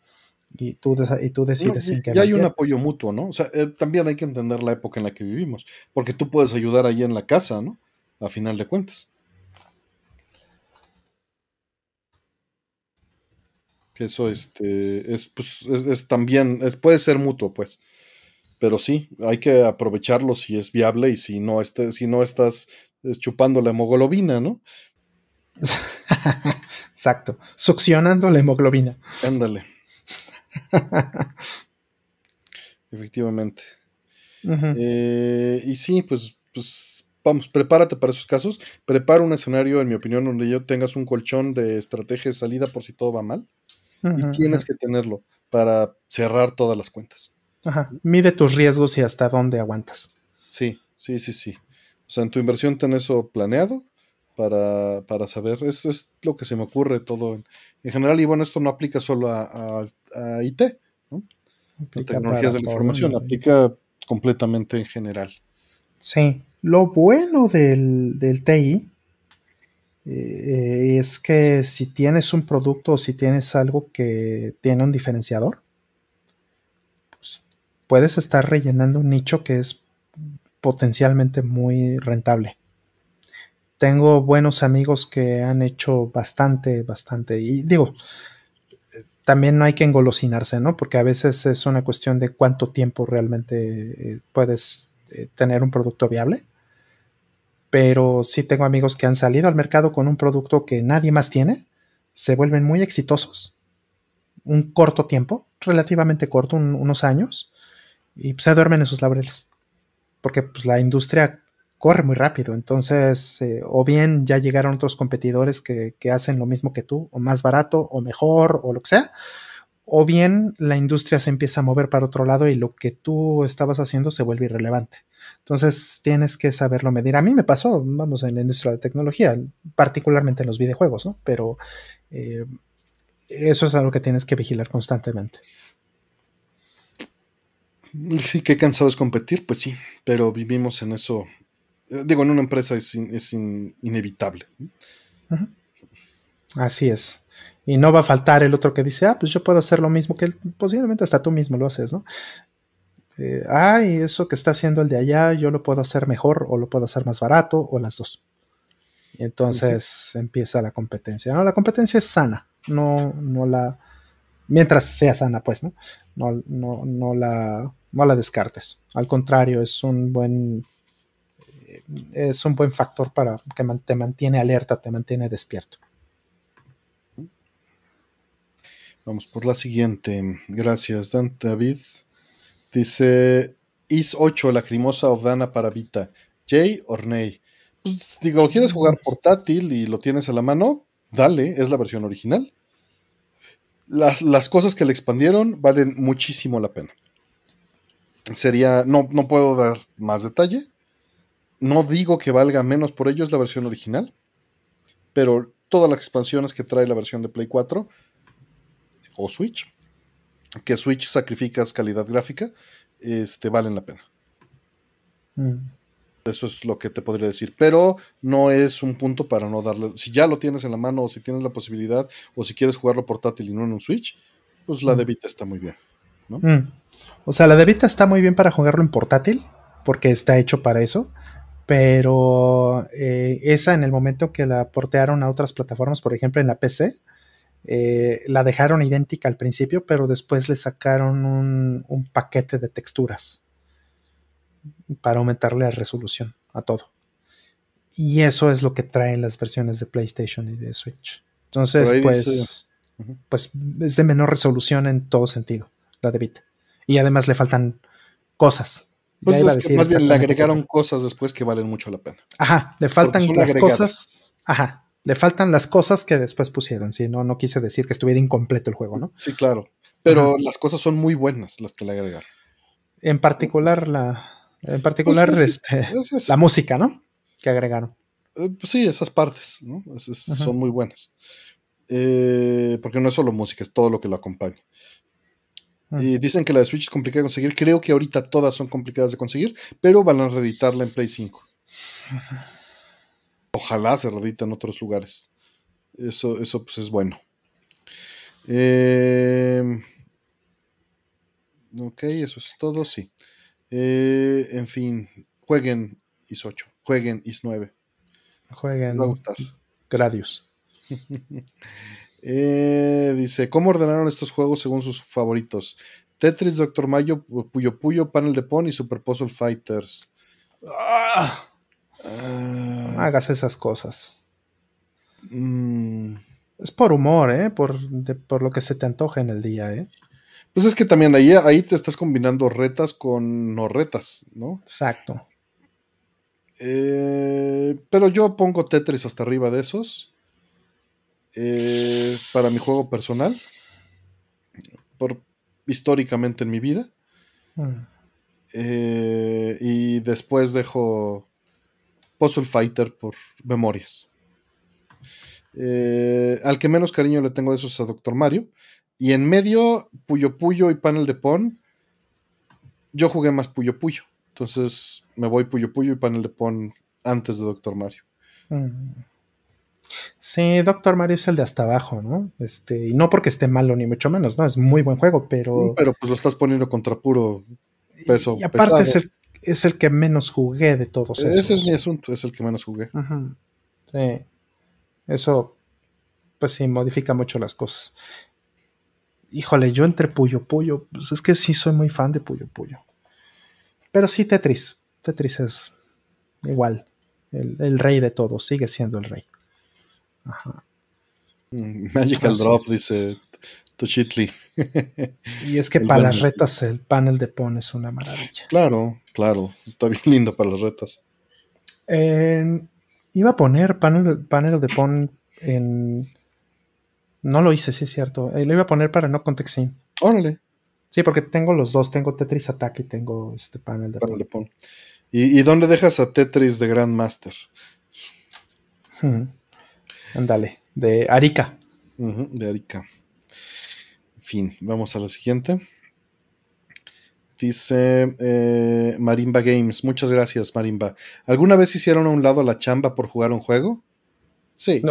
Y tú, y tú No, decides y, en qué y hay un apoyo mutuo, ¿no? O sea, eh, también hay que entender la época en la que vivimos, porque tú puedes ayudar ahí en la casa, ¿no? A final de cuentas. Que eso este, es, pues, es, es también, es, puede ser mutuo, pues. Pero sí, hay que aprovecharlo si es viable y si no, este, si no estás eh, chupando la hemoglobina, ¿no? Exacto. Succionando la hemoglobina. Ándale. Efectivamente. Eh, y sí, pues, pues vamos, prepárate para esos casos. Prepara un escenario, en mi opinión, donde yo tengas un colchón de estrategia de salida por si todo va mal. Y tienes que tenerlo para cerrar todas las cuentas. Ajá. Mide tus riesgos y hasta dónde aguantas. Sí, sí, sí, sí. O sea, en tu inversión ten eso planeado para, para saber. Es, es lo que se me ocurre todo en, en general. Y bueno, esto no aplica solo a, a- a IT, ¿no? A tecnologías de la información. Aplica completamente en general. Sí, lo bueno del, del TI eh, es que si tienes un producto o si tienes algo que tiene un diferenciador, pues puedes estar rellenando un nicho que es potencialmente muy rentable. Tengo buenos amigos que han hecho bastante, bastante, y digo, también no hay que engolosinarse, ¿no? Porque a veces es una cuestión de cuánto tiempo realmente eh, puedes eh, tener un producto viable. pero sí tengo amigos que han salido al mercado con un producto que nadie más tiene, se vuelven muy exitosos, un corto tiempo, relativamente corto, unos años, y se duermen en sus laureles, porque pues, la industria corre muy rápido, entonces eh, o bien ya llegaron otros competidores que, que hacen lo mismo que tú, o más barato, o mejor, o lo que sea, o bien la industria se empieza a mover para otro lado y lo que tú estabas haciendo se vuelve irrelevante. Entonces tienes que saberlo medir. A mí me pasó, vamos, en la industria de tecnología, particularmente en los videojuegos, ¿no? Pero eh, eso es algo que tienes que vigilar constantemente. Sí, qué cansado es competir, pues sí, pero vivimos en eso. Eh, digo, en una empresa es, inevitable. Así es. Y no va a faltar el otro que dice, ah, pues yo puedo hacer lo mismo que él, posiblemente hasta tú mismo lo haces, ¿no? Eh, ah, y eso que está haciendo el de allá, yo lo puedo hacer mejor o lo puedo hacer más barato o las dos. Y entonces empieza la competencia. No, la competencia es sana, no, no la, mientras sea sana, pues, ¿no? No, no, no la, no la descartes. Al contrario, es un buen, es un buen factor para que te mantiene alerta, te mantiene despierto. Vamos por la siguiente. Gracias, Dan David. Dice Is 8, Lacrimosa of Dana para Vita. Jay or Nay. Pues, digo, ¿lo quieres jugar portátil y lo tienes a la mano? Dale, es la versión original. Las, las cosas que le expandieron valen muchísimo la pena. Sería, no, no puedo dar más detalle. No digo que valga menos por ello, es la versión original. Pero todas las expansiones que trae la versión de Play 4 o Switch, que Switch sacrificas calidad gráfica, este, valen la pena. Mm. Eso es lo que te podría decir. Pero no es un punto para no darle. Si ya lo tienes en la mano, o si tienes la posibilidad, o si quieres jugarlo portátil y no en un Switch, pues la mm. de Vita está muy bien. Mm. O sea, la de Vita está muy bien para jugarlo en portátil, porque está hecho para eso. Pero eh, esa en el momento que la portearon a otras plataformas, por ejemplo en la PC, eh, la dejaron idéntica al principio, pero después le sacaron un, paquete de texturas para aumentarle la resolución a todo. Y eso es lo que traen las versiones de PlayStation y de Switch. Entonces, pues, pues es de menor resolución en todo sentido, la de Vita. Y además le faltan cosas. Pues más bien le agregaron cosas después que valen mucho la pena. Ajá, le faltan las cosas. Ajá, le faltan las cosas que después pusieron, si no, no quise decir que estuviera incompleto el juego, ¿no? Sí, claro. Pero las cosas son muy buenas las que le agregaron. En particular la. En particular, pues este, la música, ¿no? Que agregaron. Eh, pues sí, esas partes, ¿no? son muy buenas. Eh, porque no es solo música, es todo lo que lo acompaña. Y dicen que la de Switch es complicada de conseguir. Creo que ahorita todas son complicadas de conseguir, pero van a reeditarla en Play 5. Ojalá se redita en otros lugares. Eso, eso pues es bueno. Em, ok, eso es todo, sí. Eh, en fin, jueguen IS 8, jueguen IS 9. Jueguen. Va a gustar. Gradius. Eh, dice, ¿cómo ordenaron estos juegos según sus favoritos? Tetris, Doctor Mayo, Puyo Puyo, Panel de Pon y Super Puzzle Fighters. ¡Ah! hagas esas cosas. Mm. Es por humor, ¿eh? Por, por, lo que se te antoja en el día, ¿eh? Pues es que también ahí, ahí te estás combinando retas con no retas, ¿no? Exacto. Eh, pero yo pongo Tetris hasta arriba de esos. Eh, para mi juego personal. Por, históricamente en mi vida. Mm. Eh, y después dejo Puzzle Fighter por memorias. Eh, al que menos cariño le tengo de esos a Doctor Mario. Y en medio, Puyo Puyo y Panel de Pon. Yo jugué más Puyo Puyo. Entonces me voy Puyo Puyo y Panel de Pon antes de Doctor Mario. Mm. Sí, Doctor Mario es el de hasta abajo, ¿no? Este, y no porque esté malo, ni mucho menos, ¿no? Es muy buen juego, pero. Pero pues lo estás poniendo contra puro peso. Y aparte es el, es el que menos jugué de todos esos. Ese es mi asunto, es el que menos jugué. Sí. Eso, pues sí, modifica mucho las cosas. Híjole, yo entre Puyo Puyo, pues es que sí soy muy fan de Puyo Puyo. Pero sí, Tetris. Tetris es igual. el, rey de todo, sigue siendo el rey. Ajá. Mm, Magical Drop, dice Tuchitli. y es que para las retas el panel de PON es una maravilla. Claro, claro, está bien lindo para las retas. iba a poner panel, panel de PON en... No lo hice, sí es cierto. Eh, lo iba a poner para no contexting. Órale. Sí, porque tengo los dos, tengo Tetris Attack y tengo este panel de panel PON. ¿Y, dónde dejas a Tetris de Grandmaster? Ándale, de Arica. de Arica. En fin, vamos a la siguiente. Dice eh, Marimba Games, muchas gracias Marimba. ¿Alguna vez hicieron a un lado la chamba por jugar un juego? Sí.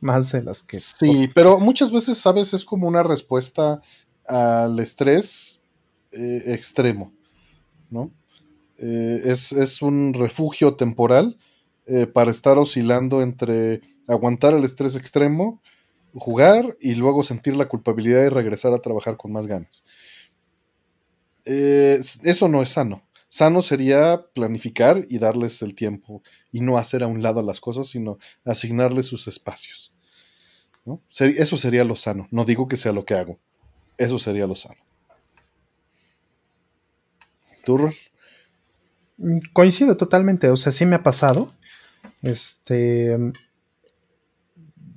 más de las que... Sí, pero muchas veces, sabes, es como una respuesta al estrés eh, extremo, ¿no? Eh, es, un refugio temporal eh, para estar oscilando entre aguantar el estrés extremo, jugar y luego sentir la culpabilidad y regresar a trabajar con más ganas. eso no es sano. Sano sería planificar y darles el tiempo y no hacer a un lado las cosas, sino asignarles sus espacios. Eso sería lo sano. No digo que sea lo que hago. Eso sería lo sano. ¿Tú, mm, Coincido totalmente. O sea, sí me ha pasado. Este.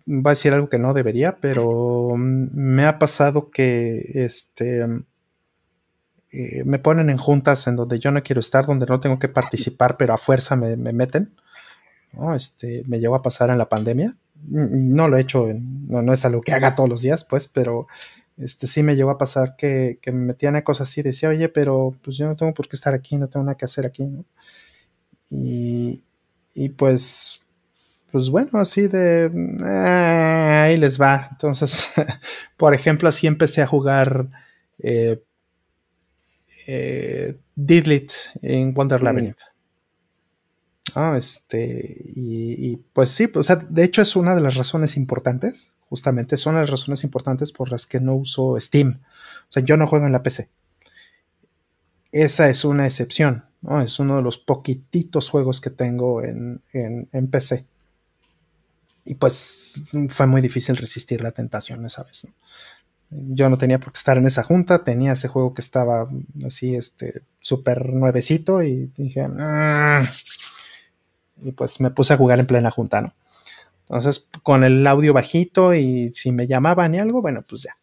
Va a decir algo que no debería, pero me ha pasado que este. Eh, me ponen en juntas en donde yo no quiero estar, donde no tengo que participar, pero a fuerza me, meten. Este, me llegó a pasar en la pandemia. No lo he hecho, no, no, es algo que haga todos los días, pues, pero este, sí me llegó a pasar que, me metían a cosas así, decía, oye, pero pues yo no tengo por qué estar aquí, no tengo nada que hacer aquí, ¿no? Y, y pues, pues bueno, así de, eh, ahí les va. Entonces, por ejemplo, así empecé a jugar eh, eh, Didlit en Wonder mm. Labyrinth. Ah, este, y, pues sí, o sea, de hecho es una de las razones importantes, justamente son las razones importantes por las que no uso Steam. O sea, yo no juego en la PC. Esa es una excepción, ¿no? Es uno de los poquititos juegos que tengo en, PC. Y pues fue muy difícil resistir la tentación esa vez, Yo no tenía por qué estar en esa junta, tenía ese juego que estaba así, este, súper nuevecito y dije, ah" y pues me puse a jugar en plena junta, ¿no? Entonces, con el audio bajito y si me llamaban y algo, bueno, pues ya.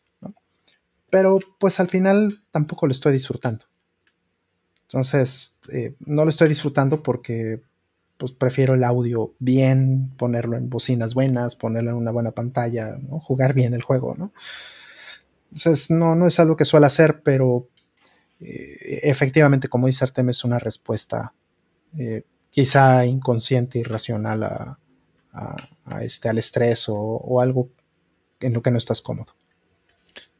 Pero pues al final tampoco lo estoy disfrutando. Entonces, eh, no lo estoy disfrutando porque pues prefiero el audio bien, ponerlo en bocinas buenas, ponerlo en una buena pantalla, jugar bien el juego, ¿no? Entonces, no, no es algo que suele hacer, pero eh, efectivamente, como dice Artem, es una respuesta eh, quizá inconsciente, irracional a, a, este, al estrés o, algo en lo que no estás cómodo.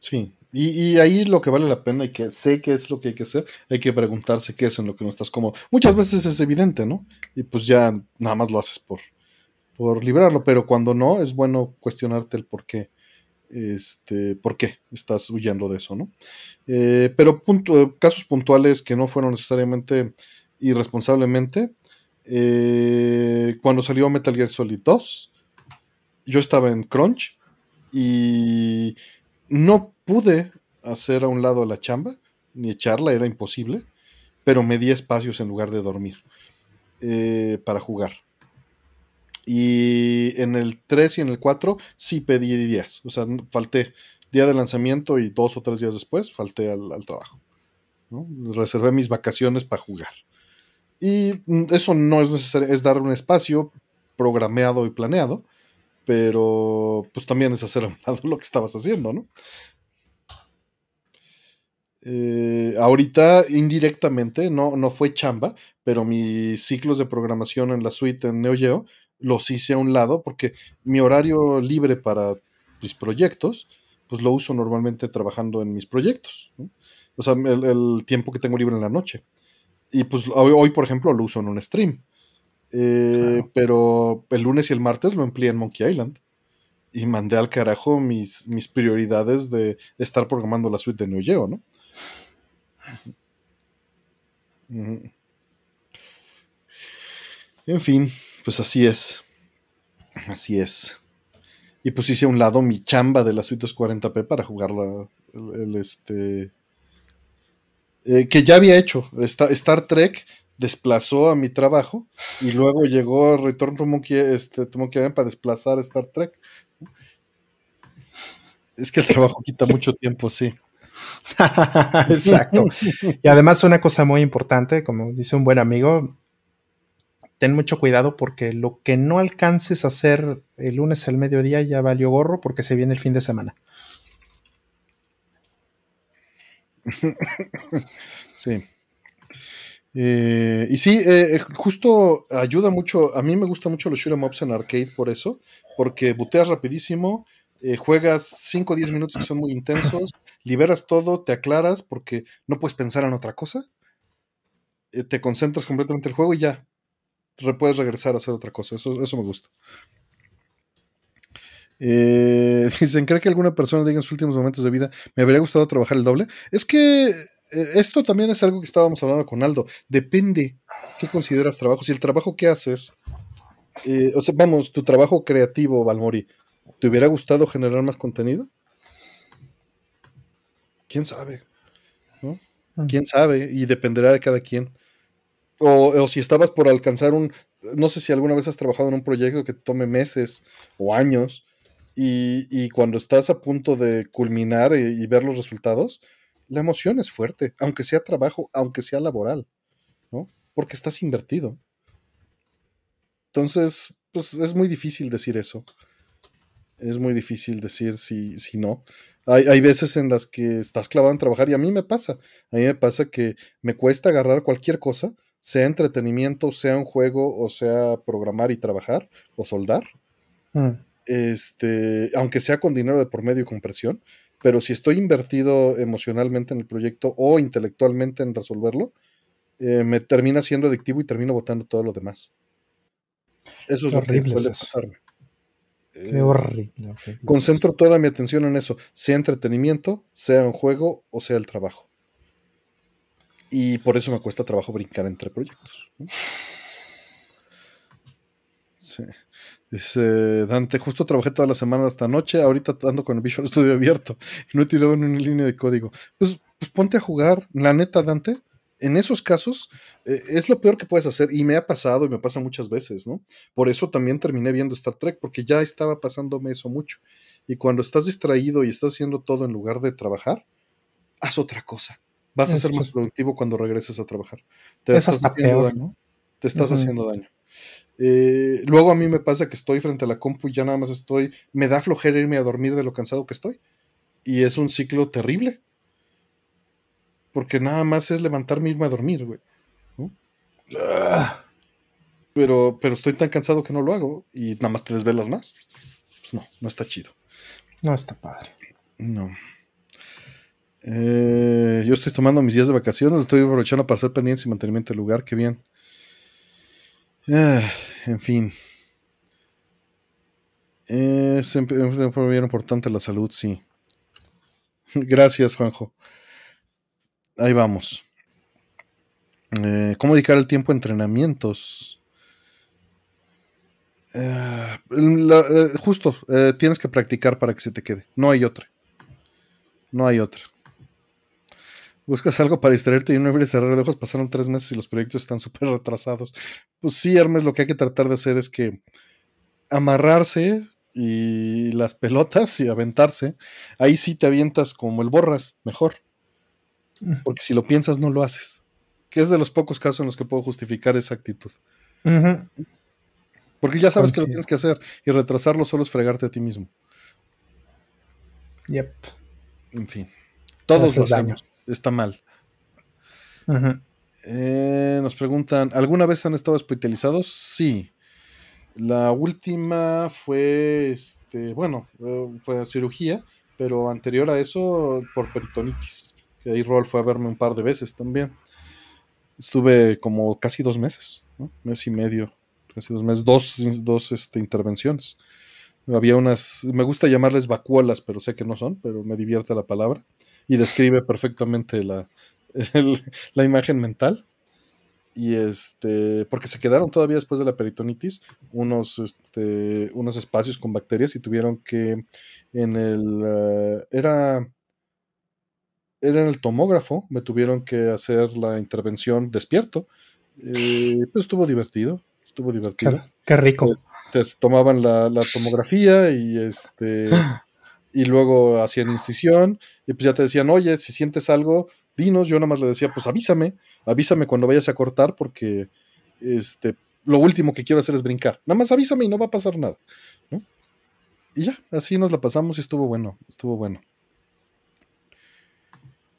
Sí, y, ahí lo que vale la pena y que sé que es lo que hay que hacer, hay que preguntarse qué es en lo que no estás cómodo. Muchas veces es evidente, ¿no? Y pues ya nada más lo haces por, por librarlo, pero cuando no, es bueno cuestionarte el por qué. Este, por qué estás huyendo de eso, ¿no? Eh, pero casos puntuales que no fueron necesariamente irresponsablemente, eh, cuando salió Metal Gear Solid 2, yo estaba en Crunch y no pude hacer a un lado la chamba, ni echarla, era imposible, pero me di espacios en lugar de dormir eh, para jugar. Y en el 3 y en el 4 sí pedí días, o sea, falté día de lanzamiento y dos o tres días después falté al, trabajo. Reservé mis vacaciones para jugar. Y eso no es necesario, es dar un espacio programado y planeado, pero pues también es hacer a un lado lo que estabas haciendo, ¿no? Eh, ahorita indirectamente, no, no fue chamba, pero mis ciclos de programación en la suite en Neo Geo los hice a un lado porque mi horario libre para mis proyectos, pues lo uso normalmente trabajando en mis proyectos. O sea, el, tiempo que tengo libre en la noche. Y pues hoy, por ejemplo, lo uso en un stream. Eh, pero el lunes y el martes lo empleé en Monkey Island. Y mandé al carajo mis, mis prioridades de estar programando la suite de Neo Geo, ¿no? En fin, pues así es. Así es. Y pues hice a un lado mi chamba de la Suite 40p para jugar el, este. Eh, que ya había hecho. Star Trek desplazó a mi trabajo y luego llegó Return to Monkey, este, para desplazar a Star Trek. Es que el trabajo quita mucho tiempo, sí. Exacto. y además una cosa muy importante, como dice un buen amigo, ten mucho cuidado porque lo que no alcances a hacer el lunes al mediodía ya valió gorro porque se viene el fin de semana. sí. Eh, y sí, eh, eh, justo ayuda mucho. A mí me gusta mucho los shoot em ups en arcade por eso, porque buteas rapidísimo, juegas 5 o 10 minutos que son muy intensos, liberas todo, te aclaras porque no puedes pensar en otra cosa, te concentras completamente en el juego y ya, puedes regresar a hacer otra cosa. Eso, eso me gusta. Dicen, ¿cree que alguna persona diga en sus últimos momentos de vida me habría gustado trabajar el doble? Es que esto también es algo que estábamos hablando con Aldo. Depende qué consideras trabajo. Si el trabajo que haces, eh, o sea, vamos, tu trabajo creativo, Valmori, ¿te hubiera gustado generar más contenido? ¿Quién sabe? ¿No? Mm. ¿Quién sabe? Y dependerá de cada quien. O, si estabas por alcanzar un, no sé si alguna vez has trabajado en un proyecto que tome meses o años y, cuando estás a punto de culminar y, ver los resultados, la emoción es fuerte, aunque sea trabajo, aunque sea laboral, ¿no? Porque estás invertido. Entonces, pues es muy difícil decir eso. Es muy difícil decir si, si no. Hay, hay, veces en las que estás clavado en trabajar y a mí me pasa. A mí me pasa que me cuesta agarrar cualquier cosa sea entretenimiento, sea un juego, o sea programar y trabajar, o soldar. Mm. Este, aunque sea con dinero de por medio y con presión, pero si estoy invertido emocionalmente en el proyecto o intelectualmente en resolverlo, eh, me termina siendo adictivo y termino votando todo lo demás. Eso es lo que puede pasarme. Qué eh, horrible, Concentro toda mi atención en eso, sea entretenimiento, sea un juego o sea el trabajo. Y por eso me cuesta trabajo brincar entre proyectos. Sí. Dice Dante, justo trabajé toda la semana hasta anoche, ahorita ando con el Visual Studio abierto y no he tirado ni una línea de código. Pues, pues ponte a jugar, la neta, Dante, en esos casos eh, es lo peor que puedes hacer y me ha pasado y me pasa muchas veces, ¿no? Por eso también terminé viendo Star Trek, porque ya estaba pasándome eso mucho. Y cuando estás distraído y estás haciendo todo en lugar de trabajar, haz otra cosa. Vas a ser más productivo cuando regreses a trabajar. Te estás haciendo daño. Te estás haciendo daño. Eh, luego a mí me pasa que estoy frente a la compu y ya nada más estoy, me da flojera irme a dormir de lo cansado que estoy. Y es un ciclo terrible. Porque nada más es levantarme y irme a dormir, güey. Ah. Pero, pero estoy tan cansado que no lo hago y nada más te desvelas más. Pues no, no está chido. No está padre. No. Eh, yo estoy tomando mis días de vacaciones, estoy aprovechando para hacer pendientes y mantenimiento del lugar, qué bien. Ah, en fin. Es bien importante la salud, sí. Gracias, Juanjo. Ahí vamos. Eh, ¿Cómo dedicar el tiempo a entrenamientos? Eh, justo, tienes que practicar para que se te quede. No hay otra. No hay otra. Buscas algo para distraerte y no abrir cerrar de ojos. Pasaron tres meses y los proyectos están súper retrasados. Pues sí, Hermes, lo que hay que tratar de hacer es que amarrarse y las pelotas y aventarse. Ahí sí te avientas como el borras, mejor. Porque si lo piensas, no lo haces. Que es de los pocos casos en los que puedo justificar esa actitud. Porque ya sabes que lo tienes que hacer y retrasarlo solo es fregarte a ti mismo. Yep. En fin. Todos los años está mal. Eh, nos preguntan, ¿alguna vez han estado hospitalizados? Sí. La última fue, este, bueno, eh, fue cirugía, pero anterior a eso por peritonitis, que ahí Rol fue a verme un par de veces también. Estuve como casi dos meses, ¿no? mes y medio, casi dos meses, dos, dos este, intervenciones. Había unas, me gusta llamarles vacuolas, pero sé que no son, pero me divierte la palabra y describe perfectamente la, la imagen mental. y este, porque se quedaron todavía después de la peritonitis unos, este, unos espacios con bacterias y tuvieron que en el, eh, era, era en el tomógrafo, me tuvieron que hacer la intervención despierto, eh, pues estuvo divertido, estuvo divertido. Qué, rico. Te, tomaban la, la, tomografía y este, y luego hacían incisión y pues ya te decían, oye, si sientes algo, dinos, yo nada más le decía, pues avísame, avísame cuando vayas a cortar porque este, lo último que quiero hacer es brincar. Nada más avísame y no va a pasar nada. Y ya, así nos la pasamos y estuvo bueno, estuvo bueno.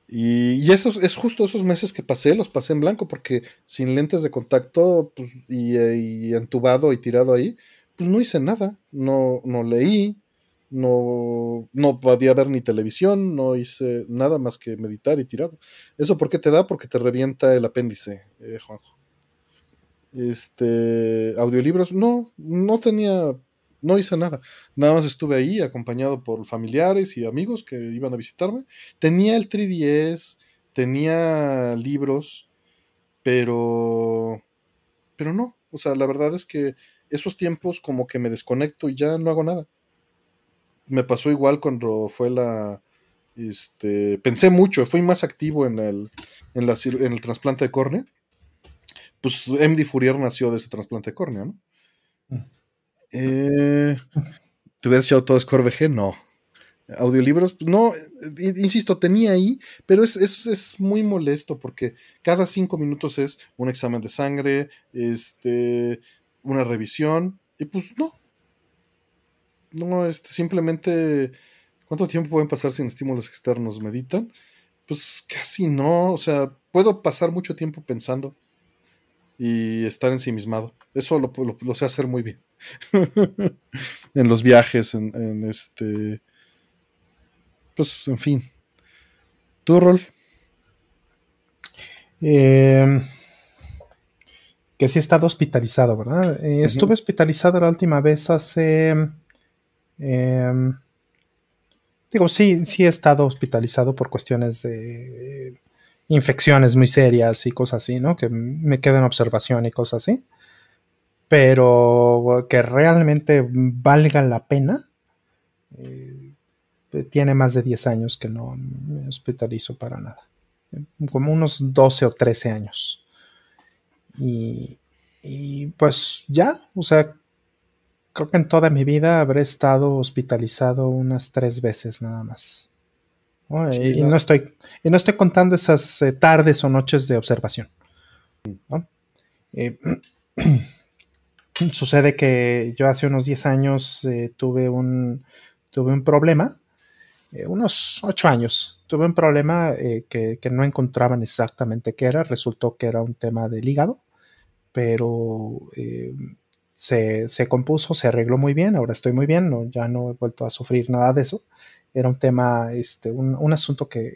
Y, y es justo esos meses que pasé, los pasé en blanco porque sin lentes de contacto pues, y, y entubado y tirado ahí, pues no hice nada, no, no leí, no, no podía ver ni televisión, no hice nada más que meditar y tirado. ¿Eso por qué te da? Porque te revienta el apéndice, eh, Juanjo. Este, audiolibros, no, no tenía, no hice nada. Nada más estuve ahí acompañado por familiares y amigos que iban a visitarme. Tenía el 3DS, tenía libros, pero, pero no. O sea, la verdad es que esos tiempos como que me desconecto y ya no hago nada me pasó igual cuando fue la. Este, pensé mucho, fui más activo en el, en, la, en el trasplante de córnea. Pues MD Fourier nació de ese trasplante de córnea, ¿no? Mm. Eh, ¿Te hubieras echado todo Scorvg? No. Audiolibros, no, insisto, tenía ahí, pero es, es, es, muy molesto porque cada cinco minutos es un examen de sangre, este, una revisión, y pues no, no, este, simplemente, ¿cuánto tiempo pueden pasar sin estímulos externos? ¿Meditan? Pues casi no, o sea, puedo pasar mucho tiempo pensando y estar ensimismado. Eso lo, lo, sé hacer muy bien. en los viajes, en, este. Pues, en fin. ¿Tu rol? Eh, que sí he estado hospitalizado, ¿verdad? Eh, estuve hospitalizado la última vez hace Em, digo, sí, sí he estado hospitalizado por cuestiones de infecciones muy serias y cosas así, ¿no? Que me quedan en observación y cosas así. Pero que realmente valga la pena. Eh, tiene más de 10 años que no me hospitalizo para nada. Como unos 12 o 13 años. Y, y pues ya, o sea, creo que en toda mi vida habré estado hospitalizado unas tres veces nada más. y, no estoy, y no estoy contando esas eh, tardes o noches de observación. Eh, sucede que yo hace unos 10 años eh, tuve, un, tuve un problema, unos 8 años, tuve un problema que, que, no encontraban exactamente qué era, resultó que era un tema del hígado, pero se, compuso, se arregló muy bien, ahora estoy muy bien, no, ya no he vuelto a sufrir nada de eso. Era un tema, este, un, asunto que,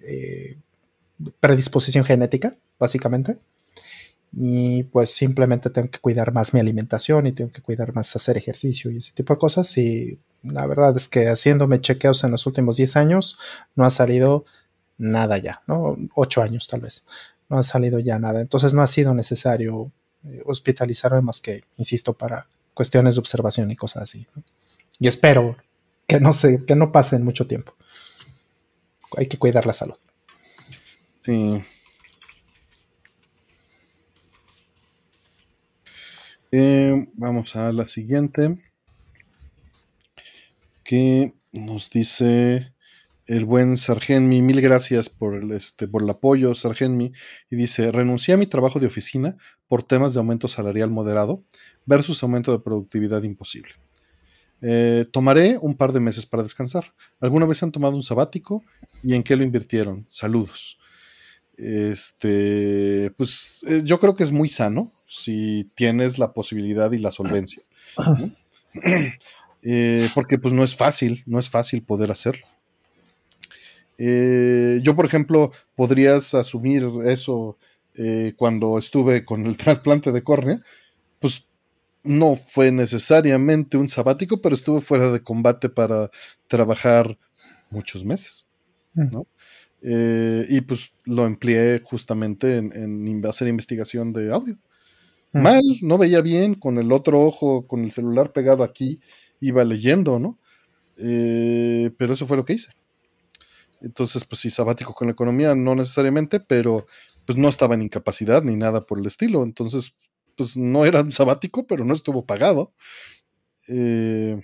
eh, predisposición genética, básicamente. Y pues simplemente tengo que cuidar más mi alimentación y tengo que cuidar más hacer ejercicio y ese tipo de cosas. Y la verdad es que haciéndome chequeos en los últimos 10 años no ha salido nada ya, ¿no? 8 años tal vez. No ha salido ya nada. Entonces no ha sido necesario eh, hospitalizarme más que, insisto, para cuestiones de observación y cosas así. Y espero que no, se, que no pasen mucho tiempo. Hay que cuidar la salud. Sí. Eh, vamos a la siguiente. Que nos dice el buen Sargenmi, mil gracias por el, este, por el apoyo, Sargenmi, y dice, renuncié a mi trabajo de oficina por temas de aumento salarial moderado versus aumento de productividad imposible. Eh, tomaré un par de meses para descansar. ¿Alguna vez han tomado un sabático? ¿Y en qué lo invirtieron? Saludos. Este, pues eh, yo creo que es muy sano si tienes la posibilidad y la solvencia. Eh, porque pues no es fácil, no es fácil poder hacerlo. Eh, yo, por ejemplo, podrías asumir eso eh, cuando estuve con el trasplante de córnea, pues no fue necesariamente un sabático, pero estuve fuera de combate para trabajar muchos meses, mm. Eh, y pues lo empleé justamente en, hacer investigación de audio. Mm. Mal, no veía bien, con el otro ojo, con el celular pegado aquí, iba leyendo, ¿no? Eh, pero eso fue lo que hice. Entonces, pues sí, sabático con la economía, no necesariamente, pero pues no estaba en incapacidad ni nada por el estilo. Entonces, pues no era un sabático, pero no estuvo pagado. Eh,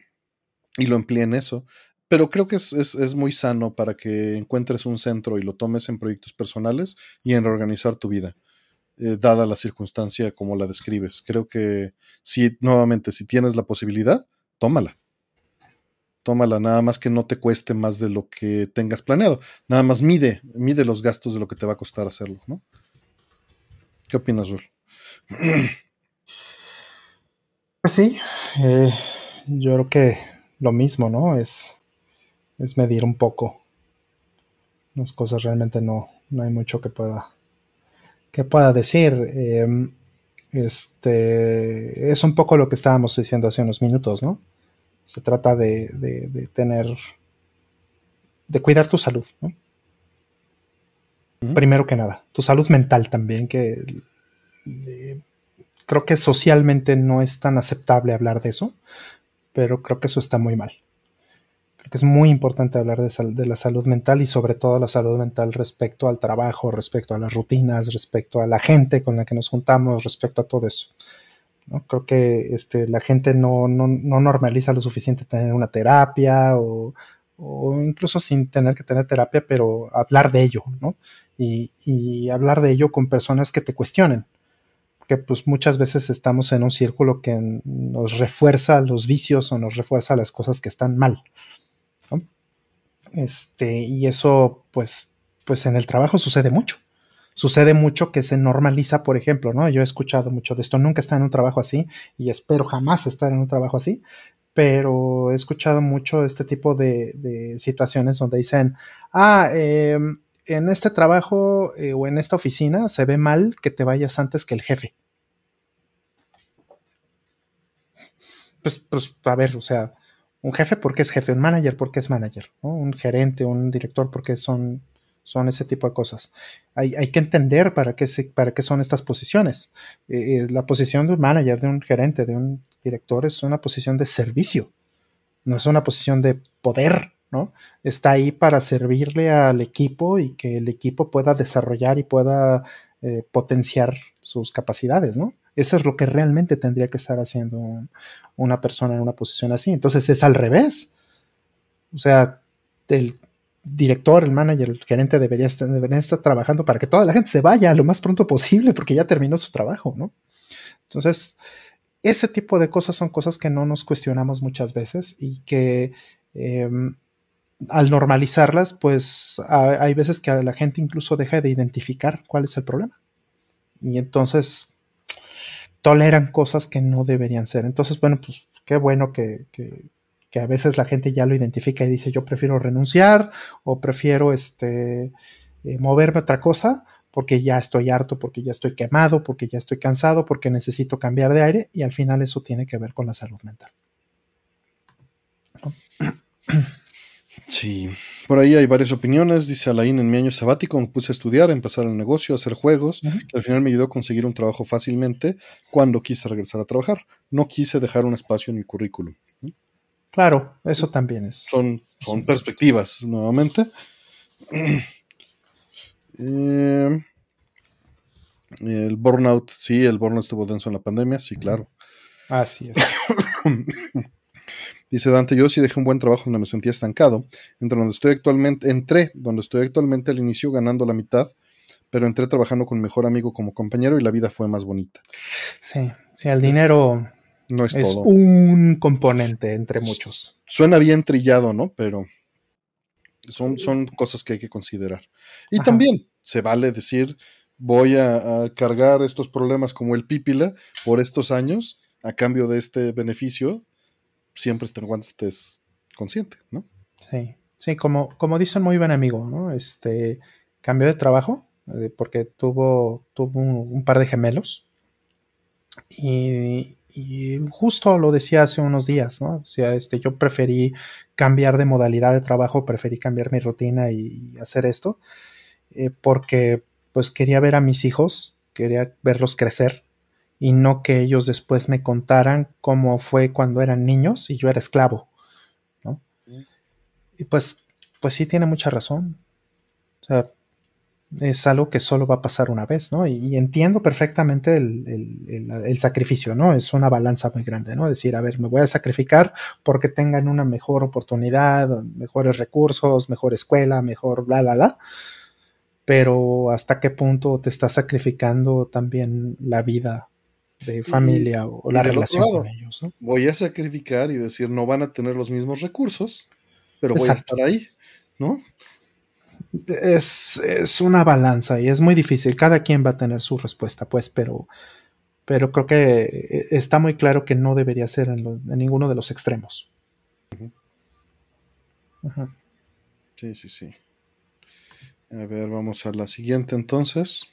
y lo empleé en eso. Pero creo que es, muy sano para que encuentres un centro y lo tomes en proyectos personales y en reorganizar tu vida, eh, dada la circunstancia como la describes. Creo que si, nuevamente, si tienes la posibilidad, tómala. Tómala, nada más que no te cueste más de lo que tengas planeado. Nada más mide, mide los gastos de lo que te va a costar hacerlo, ¿no? ¿Qué opinas, Rul? Pues sí, eh, yo creo que lo mismo, ¿no? Es es medir un poco. Las cosas realmente no, no hay mucho que pueda, que pueda decir. Em, este, es un poco lo que estábamos diciendo hace unos minutos, ¿no? Se trata de, de, tener, de cuidar tu salud, ¿no? Primero que nada, tu salud mental también, que eh, creo que socialmente no es tan aceptable hablar de eso, pero creo que eso está muy mal que es muy importante hablar de, la salud mental y sobre todo la salud mental respecto al trabajo, respecto a las rutinas, respecto a la gente con la que nos juntamos, respecto a todo eso. ¿No? Creo que este, la gente no, normaliza lo suficiente tener una terapia o, incluso sin tener que tener terapia, pero hablar de ello, ¿no? Y, y hablar de ello con personas que te cuestionen que pues muchas veces estamos en un círculo que nos refuerza los vicios o nos refuerza las cosas que están mal. Este, y eso, pues, pues en el trabajo sucede mucho. Sucede mucho que se normaliza, por ejemplo, ¿no? Yo he escuchado mucho de esto, nunca está en un trabajo así y espero jamás estar en un trabajo así, pero he escuchado mucho este tipo de, situaciones donde dicen, ah, em, en este trabajo eh, o en esta oficina se ve mal que te vayas antes que el jefe. Pues, pues, a ver, o sea, un jefe porque es jefe, un manager porque es manager, un gerente, un director porque son, son ese tipo de cosas. Hay, que entender para qué, para qué son estas posiciones. Eh, eh, la posición de un manager, de un gerente, de un director es una posición de servicio, no es una posición de poder, ¿no? Está ahí para servirle al equipo y que el equipo pueda desarrollar y pueda eh, potenciar sus capacidades, ¿no? Eso es lo que realmente tendría que estar haciendo una persona en una posición así. Entonces es al revés. O sea, el director, el manager, el gerente debería estar, estar trabajando para que toda la gente se vaya lo más pronto posible porque ya terminó su trabajo, ¿no? Entonces, ese tipo de cosas son cosas que no nos cuestionamos muchas veces y que em, al normalizarlas, pues hay veces que la gente incluso deja de identificar cuál es el problema. Y entonces toleran cosas que no deberían ser. Entonces, bueno, pues qué bueno que, a veces la gente ya lo identifica y dice yo prefiero renunciar o prefiero este, eh, moverme a otra cosa porque ya estoy harto, porque ya estoy quemado, porque ya estoy cansado, porque necesito cambiar de aire y al final eso tiene que ver con la salud mental. Sí, por ahí hay varias opiniones. Dice Alain, en mi año sabático me puse a estudiar, a empezar el negocio, a hacer juegos, que al final me ayudó a conseguir un trabajo fácilmente cuando quise regresar a trabajar. No quise dejar un espacio en mi currículum. Claro, eso también es. Son, son perspectivas, nuevamente. Eh, el burnout, sí, el burnout estuvo denso en la pandemia, sí, claro. Así es. Dice Dante, yo sí dejé un buen trabajo donde me sentía estancado. Entre donde estoy actualmente, entré donde estoy actualmente al inicio ganando la mitad, pero entré trabajando con mi mejor amigo como compañero y la vida fue más bonita. Sí, sí, el dinero no es, un componente entre muchos. Suena bien trillado, ¿no? Pero son, son cosas que hay que considerar. Y también se vale decir, voy a, a, cargar estos problemas como el pípila por estos años a cambio de este beneficio siempre estés consciente, ¿no? Sí, sí, como, como dice un muy buen amigo, ¿no? Este cambió de trabajo eh, porque tuvo, tuvo un, par de gemelos Y, justo lo decía hace unos días, ¿no? O sea, este, yo preferí cambiar de modalidad de trabajo, preferí cambiar mi rutina y hacer esto, eh, porque pues quería ver a mis hijos, quería verlos crecer y no que ellos después me contaran cómo fue cuando eran niños y yo era esclavo, ¿no? Y pues, pues sí tiene mucha razón. O sea, es algo que solo va a pasar una vez, ¿no? Y, entiendo perfectamente el, sacrificio, ¿no? Es una balanza muy grande, ¿no? Decir, a ver, me voy a sacrificar porque tengan una mejor oportunidad, mejores recursos, mejor escuela, mejor bla, bla, bla. Pero hasta qué punto te estás sacrificando también la vida de familia o la relación con ellos, ¿no? Voy a sacrificar y decir, no van a tener los mismos recursos, pero voy a estar ahí, ¿no? Es, una balanza y es muy difícil. Cada quien va a tener su respuesta, pues, pero, pero creo que eh, está muy claro que no debería ser en, ninguno de los extremos. Sí, sí, sí. A ver, vamos a la siguiente entonces.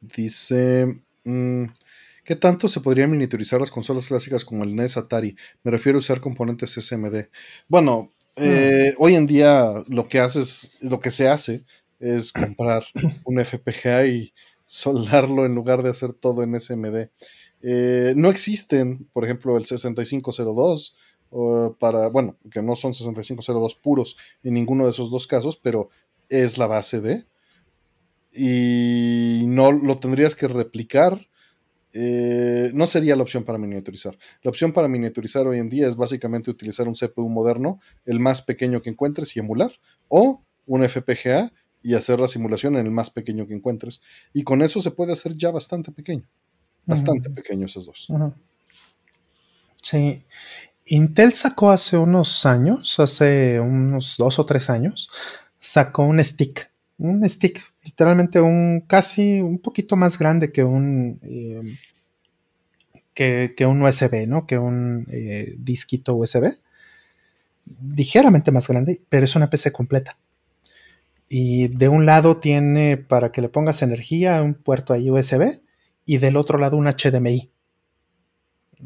Dice, mm, ¿qué tanto se podrían miniaturizar las consolas clásicas como el NES Atari? Me refiero a usar componentes SMD. Bueno, eh, hoy en día lo que haces, lo que se hace es comprar un FPGA y soldarlo en lugar de hacer todo en SMD. Eh, no existen, por ejemplo, el 6502 para, bueno, que no son 6502 puros en ninguno de esos dos casos, pero es la base de. Y no lo tendrías que replicar eh, no sería la opción para miniaturizar. La opción para miniaturizar hoy en día es básicamente utilizar un CPU moderno, el más pequeño que encuentres y emular, o un FPGA y hacer la simulación en el más pequeño que encuentres. Y con eso se puede hacer ya bastante pequeño. Bastante pequeño esos dos. Sí. Intel sacó hace unos años, hace unos dos o tres años, sacó un stick. Un stick literalmente un casi un poquito más grande que un eh, que, un USB, ¿no? Que un eh, disquito USB. Ligeramente más grande, pero es una PC completa. Y de un lado tiene para que le pongas energía un puerto ahí USB y del otro lado un HDMI.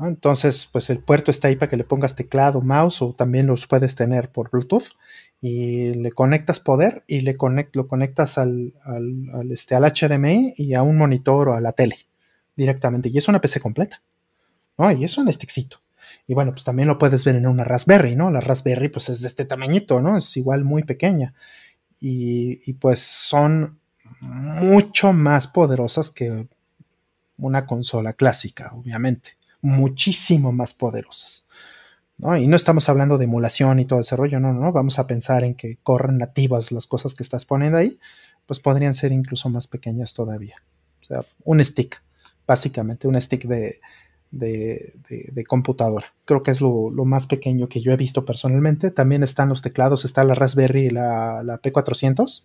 Entonces, pues el puerto está ahí para que le pongas teclado, mouse o también los puedes tener por Bluetooth y le conectas poder y le lo conectas al, este, al HDMI y a un monitor o a la tele directamente. Y es una PC completa. ¿no? Y es un stickcito. Y bueno, pues también lo puedes ver en una Raspberry, ¿no? La Raspberry pues es de este tamañito, ¿no? Es igual muy pequeña. Y, y pues son mucho más poderosas que una consola clásica, obviamente. Muchísimo más poderosas. Y no estamos hablando de emulación y todo ese rollo, no, no, vamos a pensar en que corren nativas las cosas que estás poniendo ahí, pues podrían ser incluso más pequeñas todavía. O sea, un stick, básicamente, un stick de, de, computadora. Creo que es lo, más pequeño que yo he visto personalmente. También están los teclados, está la Raspberry y la, P400,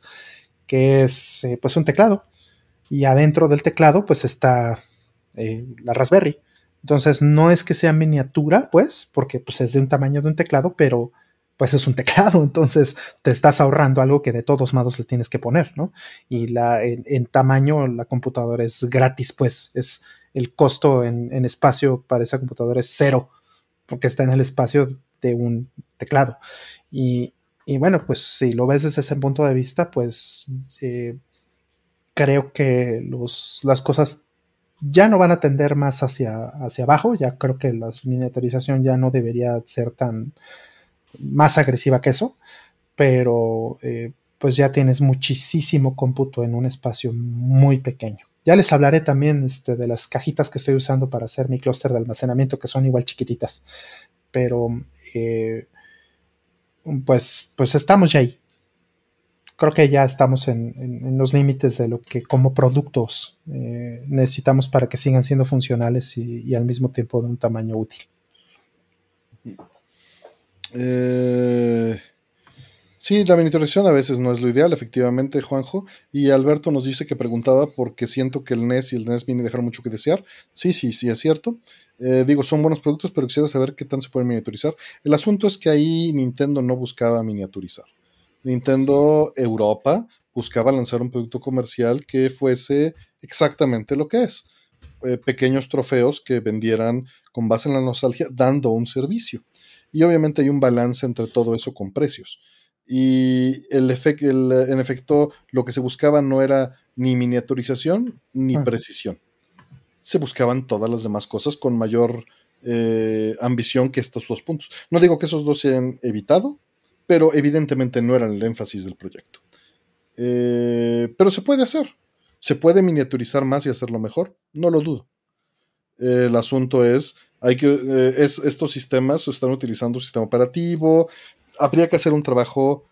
que es eh, pues un teclado. Y adentro del teclado pues está eh, la Raspberry. Entonces no es que sea miniatura, pues, porque pues, es de un tamaño de un teclado, pero pues es un teclado, entonces te estás ahorrando algo que de todos modos le tienes que poner, ¿no? Y la, en, tamaño la computadora es gratis, pues es el costo en, espacio para esa computadora es cero, porque está en el espacio de un teclado. Y, bueno, pues si lo ves desde ese punto de vista, pues eh, creo que los, las cosas ya no van a tender más hacia, hacia abajo, ya creo que la miniaturización ya no debería ser tan más agresiva que eso, pero eh, pues ya tienes muchísimo cómputo en un espacio muy pequeño. Ya les hablaré también este, de las cajitas que estoy usando para hacer mi clúster de almacenamiento, que son igual chiquititas, pero eh, pues, pues estamos ya ahí creo que ya estamos en, los límites de lo que como productos eh, necesitamos para que sigan siendo funcionales y, al mismo tiempo de un tamaño útil. Eh, sí, la miniaturización a veces no es lo ideal, efectivamente, Juanjo. Y Alberto nos dice que preguntaba porque siento que el NES y el NES Mini dejaron mucho que desear. Sí, sí, sí, es cierto. Eh, digo, son buenos productos, pero quisiera saber qué tanto se pueden miniaturizar. El asunto es que ahí Nintendo no buscaba miniaturizar. Nintendo Europa buscaba lanzar un producto comercial que fuese exactamente lo que es. eh, pequeños trofeos que vendieran con base en la nostalgia, dando un servicio. Y obviamente hay un balance entre todo eso con precios. Y el, en efecto, lo que se buscaba no era ni miniaturización ni precisión. Se buscaban todas las demás cosas con mayor eh, ambición que estos dos puntos. No digo que esos dos se han evitado, pero evidentemente no eran el énfasis del proyecto. Eh, pero se puede hacer. Se puede miniaturizar más y hacerlo mejor, no lo dudo. el asunto es, hay que, eh, es, estos sistemas están utilizando un sistema operativo, habría que hacer un trabajo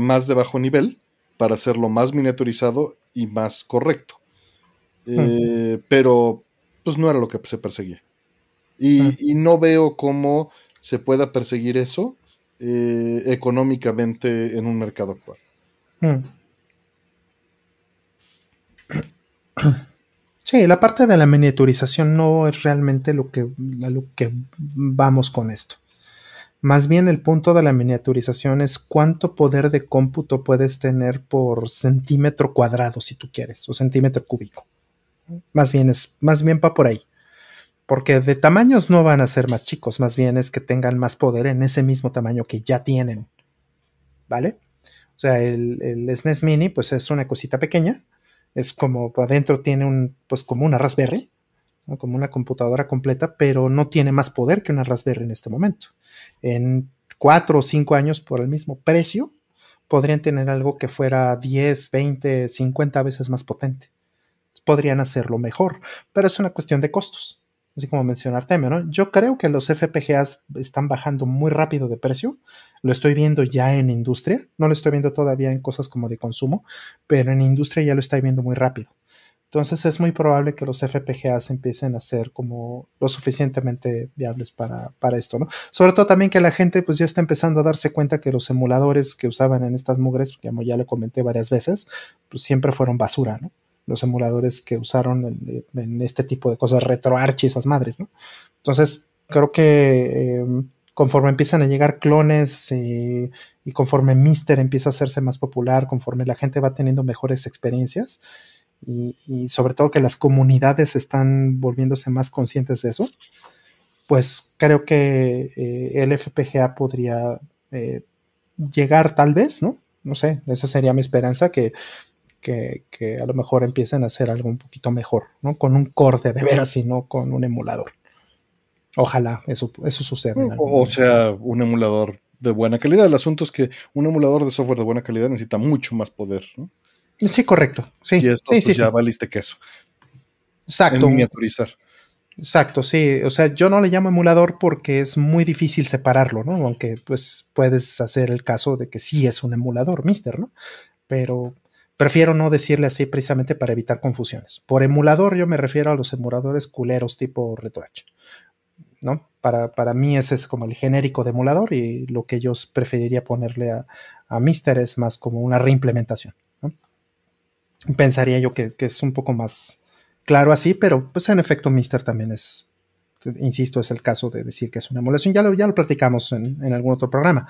más de bajo nivel para hacerlo más miniaturizado y más correcto. Hmm. Pero pues no era lo que se perseguía. Y, no veo cómo se pueda perseguir eso eh, económicamente en un mercado actual. Sí, la parte de la miniaturización no es realmente lo que, lo que vamos con esto. Más bien el punto de la miniaturización es cuánto poder de cómputo puedes tener por centímetro cuadrado, si tú quieres, o centímetro cúbico. Más bien es, más bien va por ahí porque de tamaños no van a ser más chicos, más bien es que tengan más poder en ese mismo tamaño que ya tienen. ¿Vale? O sea, el, SNES Mini, pues es una cosita pequeña, es como adentro tiene un, pues como una Raspberry, como una computadora completa, pero no tiene más poder que una Raspberry en este momento. En cuatro o cinco años por el mismo precio, podrían tener algo que fuera 10, 20, 50 veces más potente. Podrían hacerlo mejor, pero es una cuestión de costos así como mencionar Temio, ¿no? Yo creo que los FPGAs están bajando muy rápido de precio. Lo estoy viendo ya en industria. No lo estoy viendo todavía en cosas como de consumo, pero en industria ya lo estoy viendo muy rápido. Entonces es muy probable que los FPGAs empiecen a ser como lo suficientemente viables para, para, esto, ¿no? Sobre todo también que la gente pues ya está empezando a darse cuenta que los emuladores que usaban en estas mugres, como ya le comenté varias veces, pues siempre fueron basura, ¿no? Los emuladores que usaron en, este tipo de cosas, RetroArch y esas madres, ¿no? Entonces, creo que em, conforme empiezan a llegar clones y, conforme Mister empieza a hacerse más popular, conforme la gente va teniendo mejores experiencias y, sobre todo que las comunidades están volviéndose más conscientes de eso, pues creo que eh, el FPGA podría eh, llegar tal vez, ¿no? No sé, esa sería mi esperanza, que que, a lo mejor empiecen a hacer algo un poquito mejor, ¿no? Con un core de veras y no con un emulador. Ojalá eso, eso suceda. o, sea, un emulador de buena calidad. El asunto es que un emulador de software de buena calidad necesita mucho más poder, ¿no? Sí, correcto. Sí, y sí, sí, pues, ya valiste queso. Exacto. En miniaturizar. Exacto, sí. O sea, yo no le llamo emulador porque es muy difícil separarlo, ¿no? Aunque pues puedes hacer el caso de que sí es un emulador, Mister, ¿no? Pero Prefiero no decirle así precisamente para evitar confusiones. Por emulador yo me refiero a los emuladores culeros tipo RetroArch. ¿no? Para, para, mí ese es como el genérico de emulador y lo que yo preferiría ponerle a, a Mister es más como una reimplementación. Pensaría yo que, es un poco más claro así, pero pues en efecto Mister también es, insisto, es el caso de decir que es una emulación. Ya lo, ya lo platicamos en, en algún otro programa.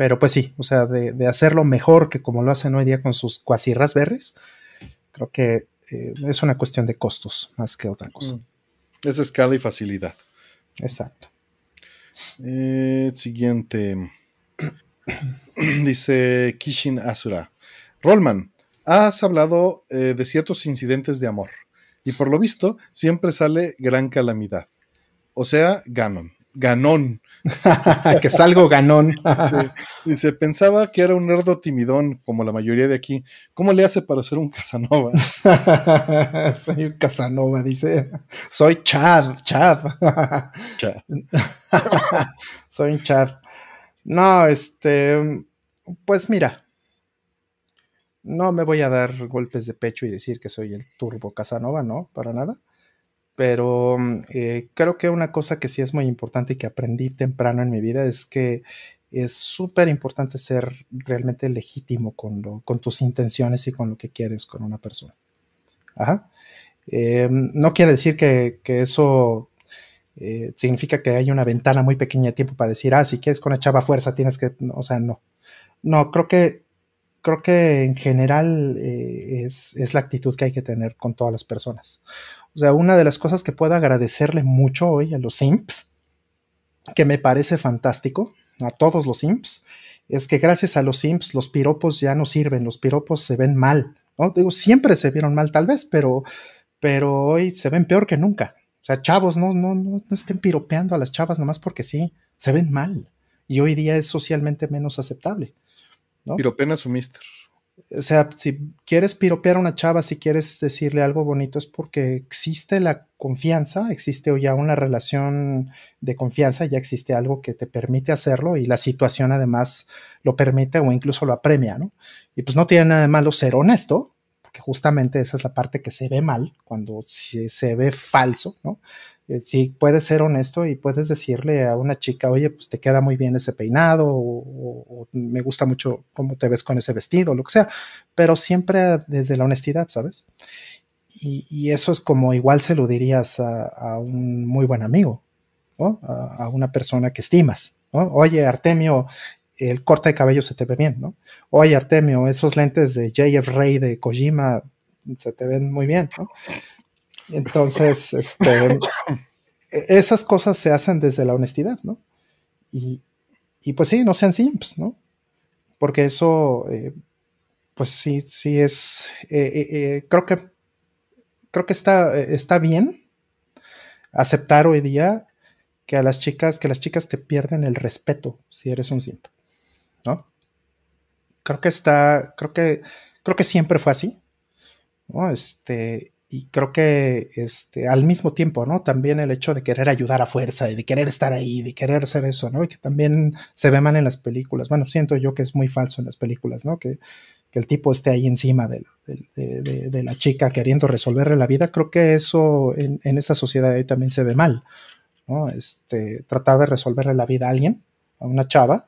Pero pues sí, o sea, de, hacerlo mejor que como lo hacen hoy día con sus cuasi raspberries, creo que eh, es una cuestión de costos más que otra cosa. Mm. Es escala y facilidad. Exacto. Eh, siguiente. Dice Kishin Asura. Rollman, has hablado eh, de ciertos incidentes de amor. Y por lo visto, siempre sale gran calamidad. O sea, Ganon. Ganón. que salgo ganón. Dice, pensaba que era un nerdo timidón, como la mayoría de aquí. ¿Cómo le hace para ser un Casanova? Soy un Casanova, dice. Soy Chad, Chad. Chad. Soy un Chad. No, este, pues mira, no me voy a dar golpes de pecho y decir que soy el turbo Casanova, no, para nada pero mm, eh, creo que una cosa que sí es muy importante y que aprendí temprano en mi vida es que es súper importante ser realmente legítimo con, con, tus intenciones y con lo que quieres con una persona. Ajá. Eh, no quiere decir que, eso eh, significa que hay una ventana muy pequeña de tiempo para decir, ah, si quieres con la chava fuerza tienes que, o sea, no. No, creo que, creo que en general es, es la actitud que hay que tener con todas las personas. O sea, una de las cosas que puedo agradecerle mucho hoy a los simps, que me parece fantástico, a todos los simps, es que gracias a los simps los piropos ya no sirven, los piropos se ven mal. ¿no? Digo, siempre se vieron mal tal vez, pero, pero hoy se ven peor que nunca. O sea, chavos, no, no, no, no estén piropeando a las chavas nomás porque sí, se ven mal. Y hoy día es socialmente menos aceptable. ¿no? Piropenas o mister o sea, si quieres piropear a una chava, si quieres decirle algo bonito, es porque existe la confianza, existe ya una relación de confianza, ya existe algo que te permite hacerlo y la situación además lo permite o incluso lo apremia, ¿no? Y pues no tiene nada de malo ser honesto, porque justamente esa es la parte que se ve mal, cuando se, se ve falso, ¿no? Eh, si puedes ser honesto y puedes decirle a una chica, oye, pues te queda muy bien ese peinado o, me gusta mucho cómo te ves con ese vestido, lo que sea, pero siempre desde la honestidad, ¿sabes? Y, eso es como igual se lo dirías a, un muy buen amigo, ¿no? A, una persona que estimas. Oye, Artemio, el corte de cabello se te ve bien, ¿no? Oye, Artemio, esos lentes de JF Ray de Kojima se te ven muy bien, ¿no? Entonces, este, esas cosas se hacen desde la honestidad, ¿no? Y, pues sí, no sean simps, ¿no? Porque eso, eh, pues sí, sí es, eh, eh, creo que, creo que está, está bien aceptar hoy día que a las chicas, que las chicas te pierden el respeto si eres un simp, ¿no? Creo que está, creo que, creo que siempre fue así, ¿no? Este, y creo que este, al mismo tiempo, ¿no? También el hecho de querer ayudar a fuerza de querer estar ahí, de querer hacer eso, ¿no? Y que también se ve mal en las películas. Bueno, siento yo que es muy falso en las películas, ¿no? Que, que el tipo esté ahí encima de, de, de, la chica queriendo resolverle la vida. Creo que eso en, en esta sociedad ahí también se ve mal, ¿no? Este, tratar de resolverle la vida a alguien, a una chava,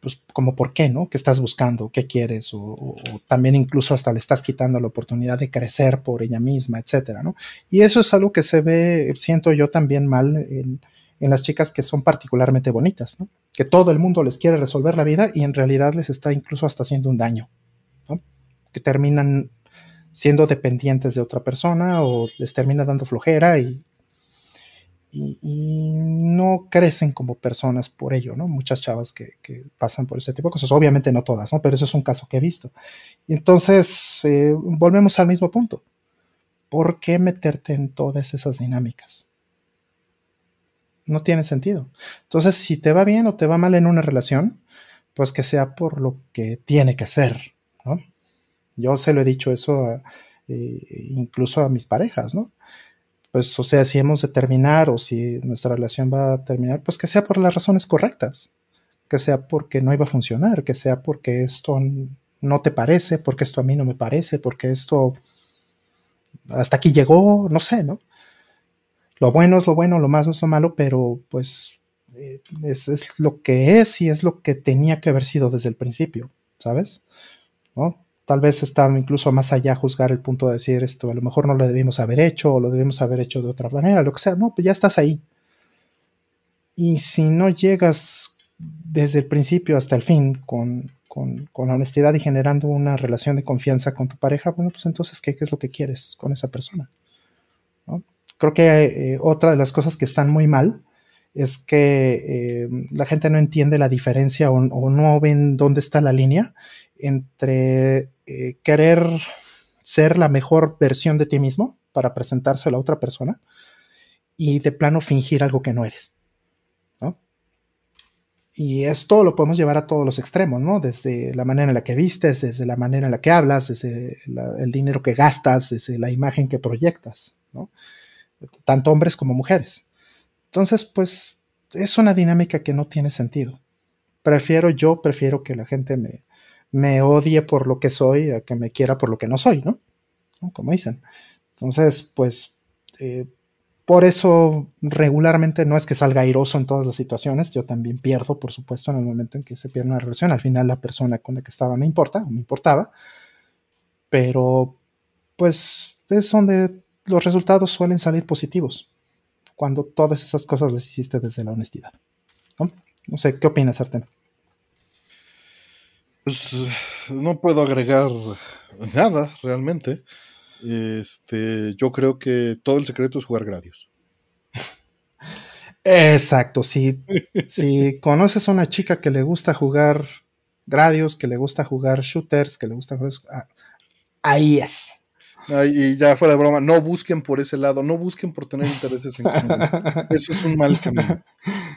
pues como por qué, ¿no? ¿Qué estás buscando? ¿Qué quieres? O, también incluso hasta le estás quitando la oportunidad de crecer por ella misma, etcétera, ¿no? Y eso es algo que se ve, siento yo también mal en, las chicas que son particularmente bonitas, ¿no? Que todo el mundo les quiere resolver la vida y en realidad les está incluso hasta haciendo un daño, ¿no? Que terminan siendo dependientes de otra persona o les termina dando flojera y y, no crecen como personas por ello, ¿no? Muchas chavas que, pasan por ese tipo de cosas, obviamente no todas, ¿no? Pero eso es un caso que he visto. Y entonces, eh, volvemos al mismo punto. ¿Por qué meterte en todas esas dinámicas? No tiene sentido. Entonces, si te va bien o te va mal en una relación, pues que sea por lo que tiene que ser, ¿no? Yo se lo he dicho eso eh, incluso a mis parejas, ¿no? Pues, o sea, si hemos de terminar o si nuestra relación va a terminar, pues que sea por las razones correctas, que sea porque no iba a funcionar, que sea porque esto no te parece, porque esto a mí no me parece, porque esto hasta aquí llegó, no sé, ¿no? Lo bueno es lo bueno, lo malo es lo malo, pero pues eh, es, es, lo que es y es lo que tenía que haber sido desde el principio, ¿sabes? ¿No? Tal vez está incluso más allá juzgar el punto de decir esto, a lo mejor no lo debimos haber hecho o lo debimos haber hecho de otra manera, lo que sea, no, pues ya estás ahí. Y si no llegas desde el principio hasta el fin con, con, con honestidad y generando una relación de confianza con tu pareja, bueno, pues entonces, ¿qué, es lo que quieres con esa persona? Creo que eh, otra de las cosas que están muy mal es que eh, la gente no entiende la diferencia o, no ven dónde está la línea entre eh, querer ser la mejor versión de ti mismo para presentárselo a otra persona y de plano fingir algo que no eres. ¿no? Y esto lo podemos llevar a todos los extremos, ¿no? Desde la manera en la que vistes, desde la manera en la que hablas, desde el dinero que gastas, desde la imagen que proyectas, ¿no? Tanto hombres como mujeres. Entonces, pues es una dinámica que no tiene sentido. Prefiero, yo prefiero que la gente me, me odie por lo que soy a que me quiera por lo que no soy, ¿no? Como dicen. Entonces, pues, eh, por eso regularmente no es que salga airoso en todas las situaciones, yo también pierdo, por supuesto, en el momento en que se pierde una relación. Al final la persona con la que estaba me importa, o me importaba, pero pues es donde los resultados suelen salir positivos, cuando todas esas cosas las hiciste desde la honestidad. No, no sé, ¿qué opinas, Artem? Pues no puedo agregar nada realmente. Este, yo creo que todo el secreto es jugar Gradius. Exacto, si, si conoces a una chica que le gusta jugar Gradius, que le gusta jugar shooters, que le gusta jugar... Ah, ahí es. Y ya fuera de broma, no busquen por ese lado, no busquen por tener intereses en común. Eso es un mal camino.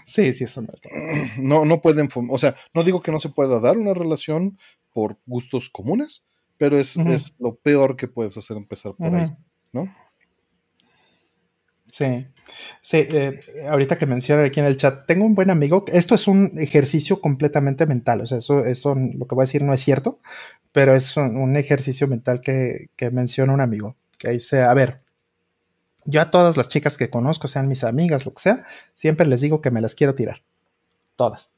Sí, sí, es un mal camino. No, no pueden, o sea, no digo que no se pueda dar una relación por gustos comunes, pero es, es lo peor que puedes hacer empezar por ahí, ¿no? Sí, sí, eh, ahorita que mencionan aquí en el chat, tengo un buen amigo, esto es un ejercicio completamente mental, o sea, eso, eso lo que voy a decir no es cierto, pero es un, ejercicio mental que, que, menciona un amigo, que dice, a ver, yo a todas las chicas que conozco, sean mis amigas, lo que sea, siempre les digo que me las quiero tirar, todas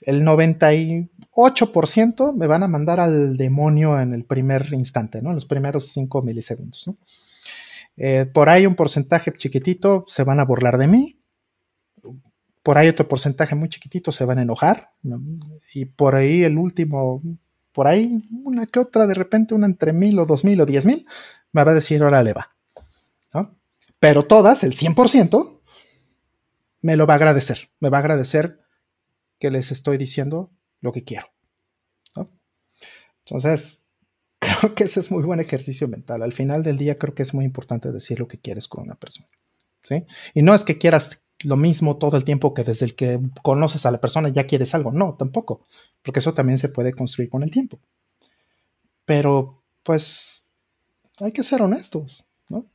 el 98% me van a mandar al demonio en el primer instante, ¿no? Los primeros 5 milisegundos, ¿no? Eh, por ahí un porcentaje chiquitito se van a burlar de mí. Por ahí otro porcentaje muy chiquitito se van a enojar. Y por ahí el último, por ahí una que otra, de repente una entre mil o dos mil o diez mil, me va a decir, órale va. ¿no? Pero todas, el 100%, me lo va a agradecer. Me va a agradecer que les estoy diciendo lo que quiero. Entonces, creo que ese es muy buen ejercicio mental. Al final del día creo que es muy importante decir lo que quieres con una persona. ¿sí? Y no es que quieras lo mismo todo el tiempo que desde el que conoces a la persona ya quieres algo. No, tampoco. Porque eso también se puede construir con el tiempo. Pero, pues, hay que ser honestos, ¿no?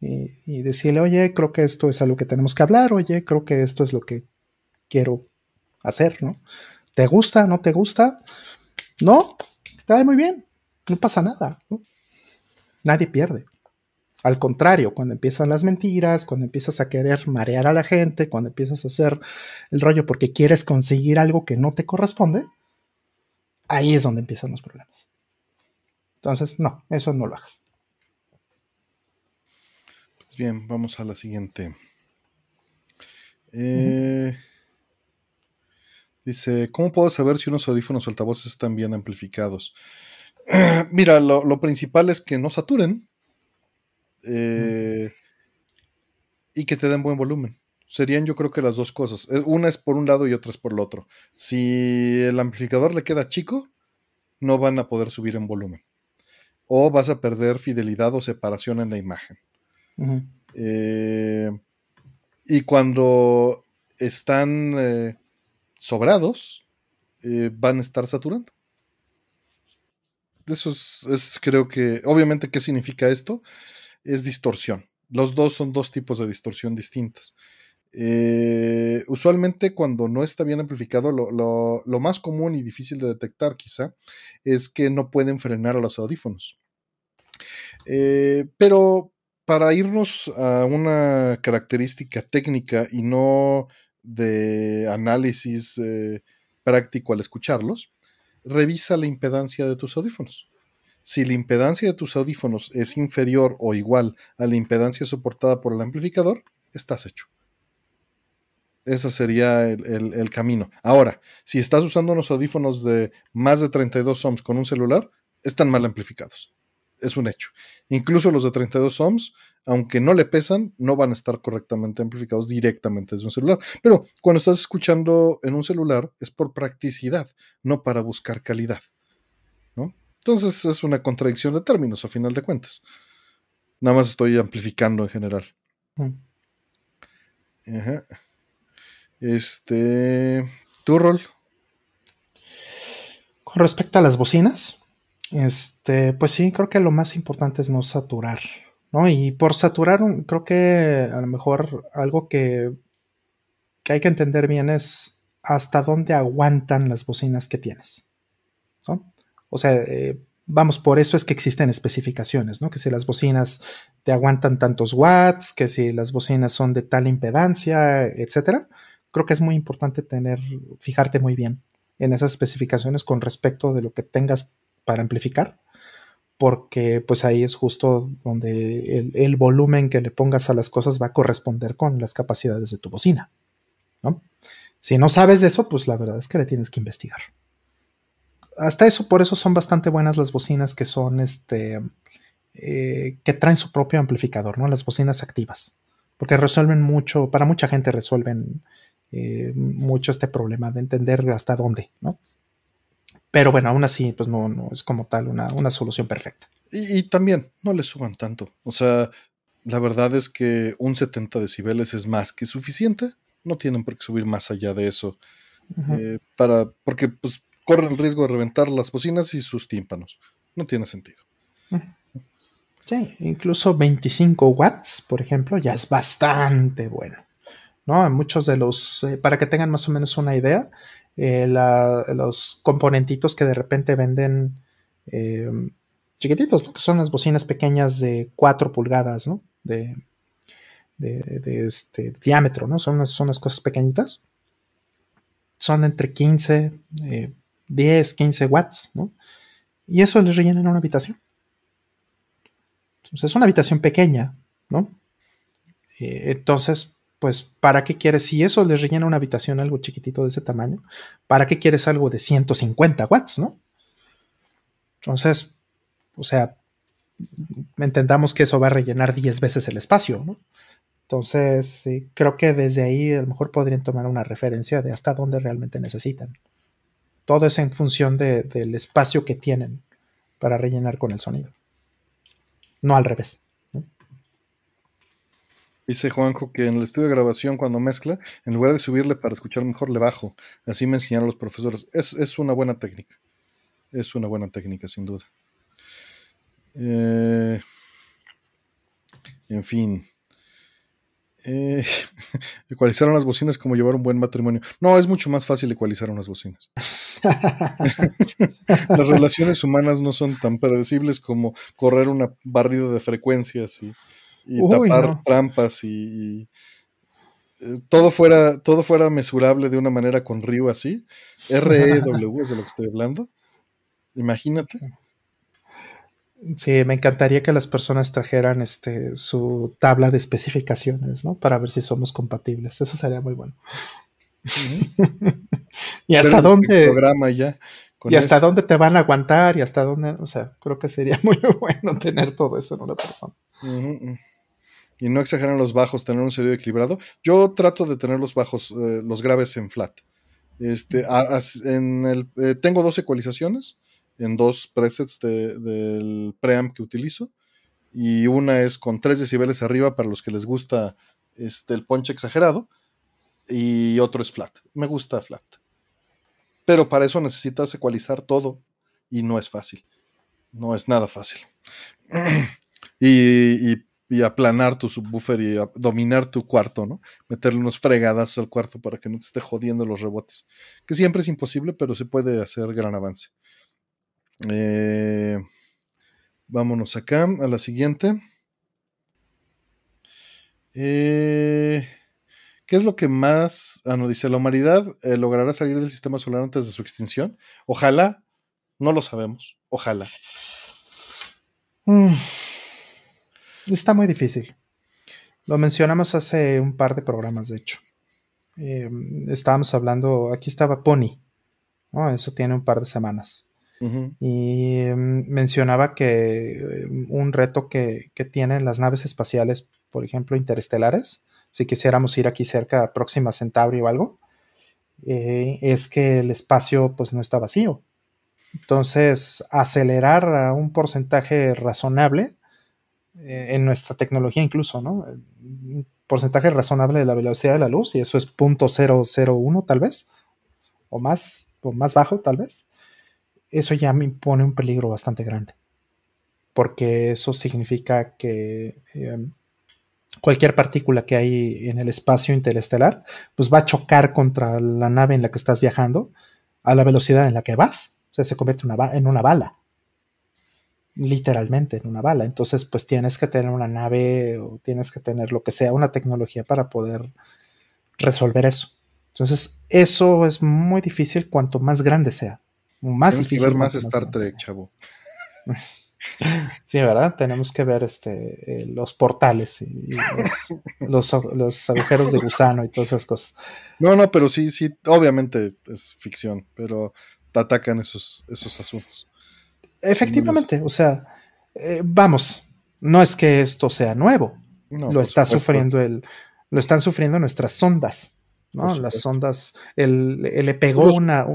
Y, y decirle, oye, creo que esto es algo que tenemos que hablar, oye, creo que esto es lo que quiero hacer, ¿no? ¿Te gusta? ¿No te gusta? No, está muy bien, no pasa nada, Nadie pierde. Al contrario, cuando empiezan las mentiras, cuando empiezas a querer marear a la gente, cuando empiezas a hacer el rollo porque quieres conseguir algo que no te corresponde, ahí es donde empiezan los problemas. Entonces, no, eso no lo hagas. Pues bien, vamos a la siguiente. Eh, Dice, ¿cómo puedo saber si unos audífonos o altavoces están bien amplificados? Mira, lo, principal es que no saturen eh, y que te den buen volumen. Serían yo creo que las dos cosas. Eh, una es por un lado y otra es por el otro. Si el amplificador le queda chico, no van a poder subir en volumen. O vas a perder fidelidad o separación en la imagen. Eh, y cuando están sobrados eh, van a estar saturando. Eso es, creo que, obviamente, ¿qué significa esto? Es distorsión. Los dos son dos tipos de distorsión distintas. Eh, usualmente cuando no está bien amplificado, lo, más común y difícil de detectar quizá es que no pueden frenar a los audífonos. Eh, pero para irnos a una característica técnica y no de análisis eh, práctico al escucharlos, revisa la impedancia de tus audífonos. Si la impedancia de tus audífonos es inferior o igual a la impedancia soportada por el amplificador, estás hecho. Ese sería el, camino. Ahora, si estás usando unos audífonos de más de 32 ohms con un celular, están mal amplificados. Es un hecho. Incluso los de 32 ohms aunque no le pesan, no van a estar correctamente amplificados directamente desde un celular. Pero cuando estás escuchando en un celular es por practicidad, no para buscar calidad. ¿no? Entonces es una contradicción de términos a final de cuentas. Nada más estoy amplificando en general. Mm. Este. ¿Tu rol? Con respecto a las bocinas, este, pues sí, creo que lo más importante es no saturar ¿no? Y por saturar, creo que a lo mejor algo que, que hay que entender bien es hasta dónde aguantan las bocinas que tienes. ¿no? O sea, eh, vamos, por eso es que existen especificaciones, ¿no? Que si las bocinas te aguantan tantos watts, que si las bocinas son de tal impedancia, etcétera. Creo que es muy importante tener, fijarte muy bien en esas especificaciones con respecto de lo que tengas para amplificar porque pues ahí es justo donde el, volumen que le pongas a las cosas va a corresponder con las capacidades de tu bocina. ¿no? Si no sabes de eso, pues la verdad es que le tienes que investigar. Hasta eso, por eso son bastante buenas las bocinas que son este, eh, que traen su propio amplificador, ¿no? Las bocinas activas. Porque resuelven mucho, para mucha gente resuelven eh, mucho este problema de entender hasta dónde, ¿no? Pero bueno, aún así, pues no, no es como tal una, solución perfecta. Y, también, no le suban tanto. O sea, la verdad es que un 70 decibeles es más que suficiente. No tienen por qué subir más allá de eso. Eh, para, porque pues corren el riesgo de reventar las bocinas y sus tímpanos. No tiene sentido. Sí, incluso 25 watts, por ejemplo, ya es bastante bueno. ¿no? Muchos de los, eh, para que tengan más o menos una idea, eh, los componentitos que de repente venden eh, chiquititos, porque son las bocinas pequeñas de 4 pulgadas, ¿no? De, de, este diámetro, ¿no? Son unas, son unas cosas pequeñitas. Son entre 15, 10, 15 watts, ¿no? Y eso les rellena en una habitación. Entonces es una habitación pequeña, ¿no? Eh, entonces, pues, ¿para qué quieres? Si eso les rellena una habitación algo chiquitito de ese tamaño, ¿para qué quieres algo de 150 watts, no? Entonces, o sea, entendamos que eso va a rellenar 10 veces el espacio, ¿no? Entonces, sí, creo que desde ahí a lo mejor podrían tomar una referencia de hasta dónde realmente necesitan. Todo es en función del espacio que tienen para rellenar con el sonido no al revés. Dice Juanjo que en el estudio de grabación cuando mezcla, en lugar de subirle para escuchar mejor, le bajo. Así me enseñaron los profesores. Es, una buena técnica. Es una buena técnica, sin duda. Eh, en fin. Eh, ecualizar unas bocinas como llevar un buen matrimonio. No, es mucho más fácil ecualizar unas bocinas. Las relaciones humanas no son tan predecibles como correr una barrida de frecuencias y, tapar trampas y, eh, todo fuera todo fuera mesurable de una manera con río así. REW es de lo que estoy hablando. Imagínate. Sí, me encantaría que las personas trajeran este, su tabla de especificaciones, ¿no? Para ver si somos compatibles. Eso sería muy bueno. y hasta dónde. Programa ya, y hasta dónde te van a aguantar y hasta dónde. O sea, creo que sería muy bueno tener todo eso en una persona. Y no exageran los bajos, tener un sonido equilibrado. Yo trato de tener los bajos, eh, los graves en flat. Este, en el, eh, tengo dos ecualizaciones en dos presets del preamp que utilizo. Y una es con 3 decibeles arriba para los que les gusta este, el ponche exagerado. Y otro es flat. Me gusta flat. Pero para eso necesitas ecualizar todo y no es fácil. No es nada fácil. y, y, aplanar tu subwoofer y dominar tu cuarto, ¿no? Meterle unos fregadas al cuarto para que no te esté jodiendo los rebotes. Que siempre es imposible, pero se puede hacer gran avance. Eh, vámonos acá a la siguiente. Eh, ¿Qué es lo que más, ah, no, dice, la humanidad eh, logrará salir del sistema solar antes de su extinción? Ojalá, no lo sabemos, ojalá. Mm. Está muy difícil. Lo mencionamos hace un par de programas, de hecho. estábamos hablando, aquí estaba Pony, eso tiene un par de semanas. Y mm, mencionaba que mm, un reto que, tienen las naves espaciales, por ejemplo, interestelares, si quisiéramos ir aquí cerca a Próxima Centauri o algo, eh, es que el espacio pues no está vacío. Entonces, acelerar a un porcentaje razonable en nuestra tecnología incluso, ¿no? Un porcentaje razonable de la velocidad de la luz, y eso es .001 tal vez, o más, o más bajo tal vez eso ya me impone un peligro bastante grande. Porque eso significa que em, cualquier partícula que hay en el espacio interestelar, pues va a chocar contra la nave en la que estás viajando a la velocidad en la que vas. O sea, se convierte en una bala. Literalmente en una bala. Entonces, pues tienes que tener una nave o tienes que tener lo que sea, una tecnología para poder resolver eso. Entonces, eso es muy difícil cuanto más grande sea. Más Tenemos difícil. Que ver más Star Trek, chavo. Sí, ¿verdad? Tenemos que ver este, eh, los portales y los, los, agujeros de gusano y todas esas cosas. No, no, pero sí, sí, obviamente es ficción, pero atacan esos, esos asuntos. Efectivamente, o sea, eh, vamos, No es que esto sea nuevo, lo está sufriendo el, lo están sufriendo nuestras sondas. ¿no? Las sondas, el, le pegó una,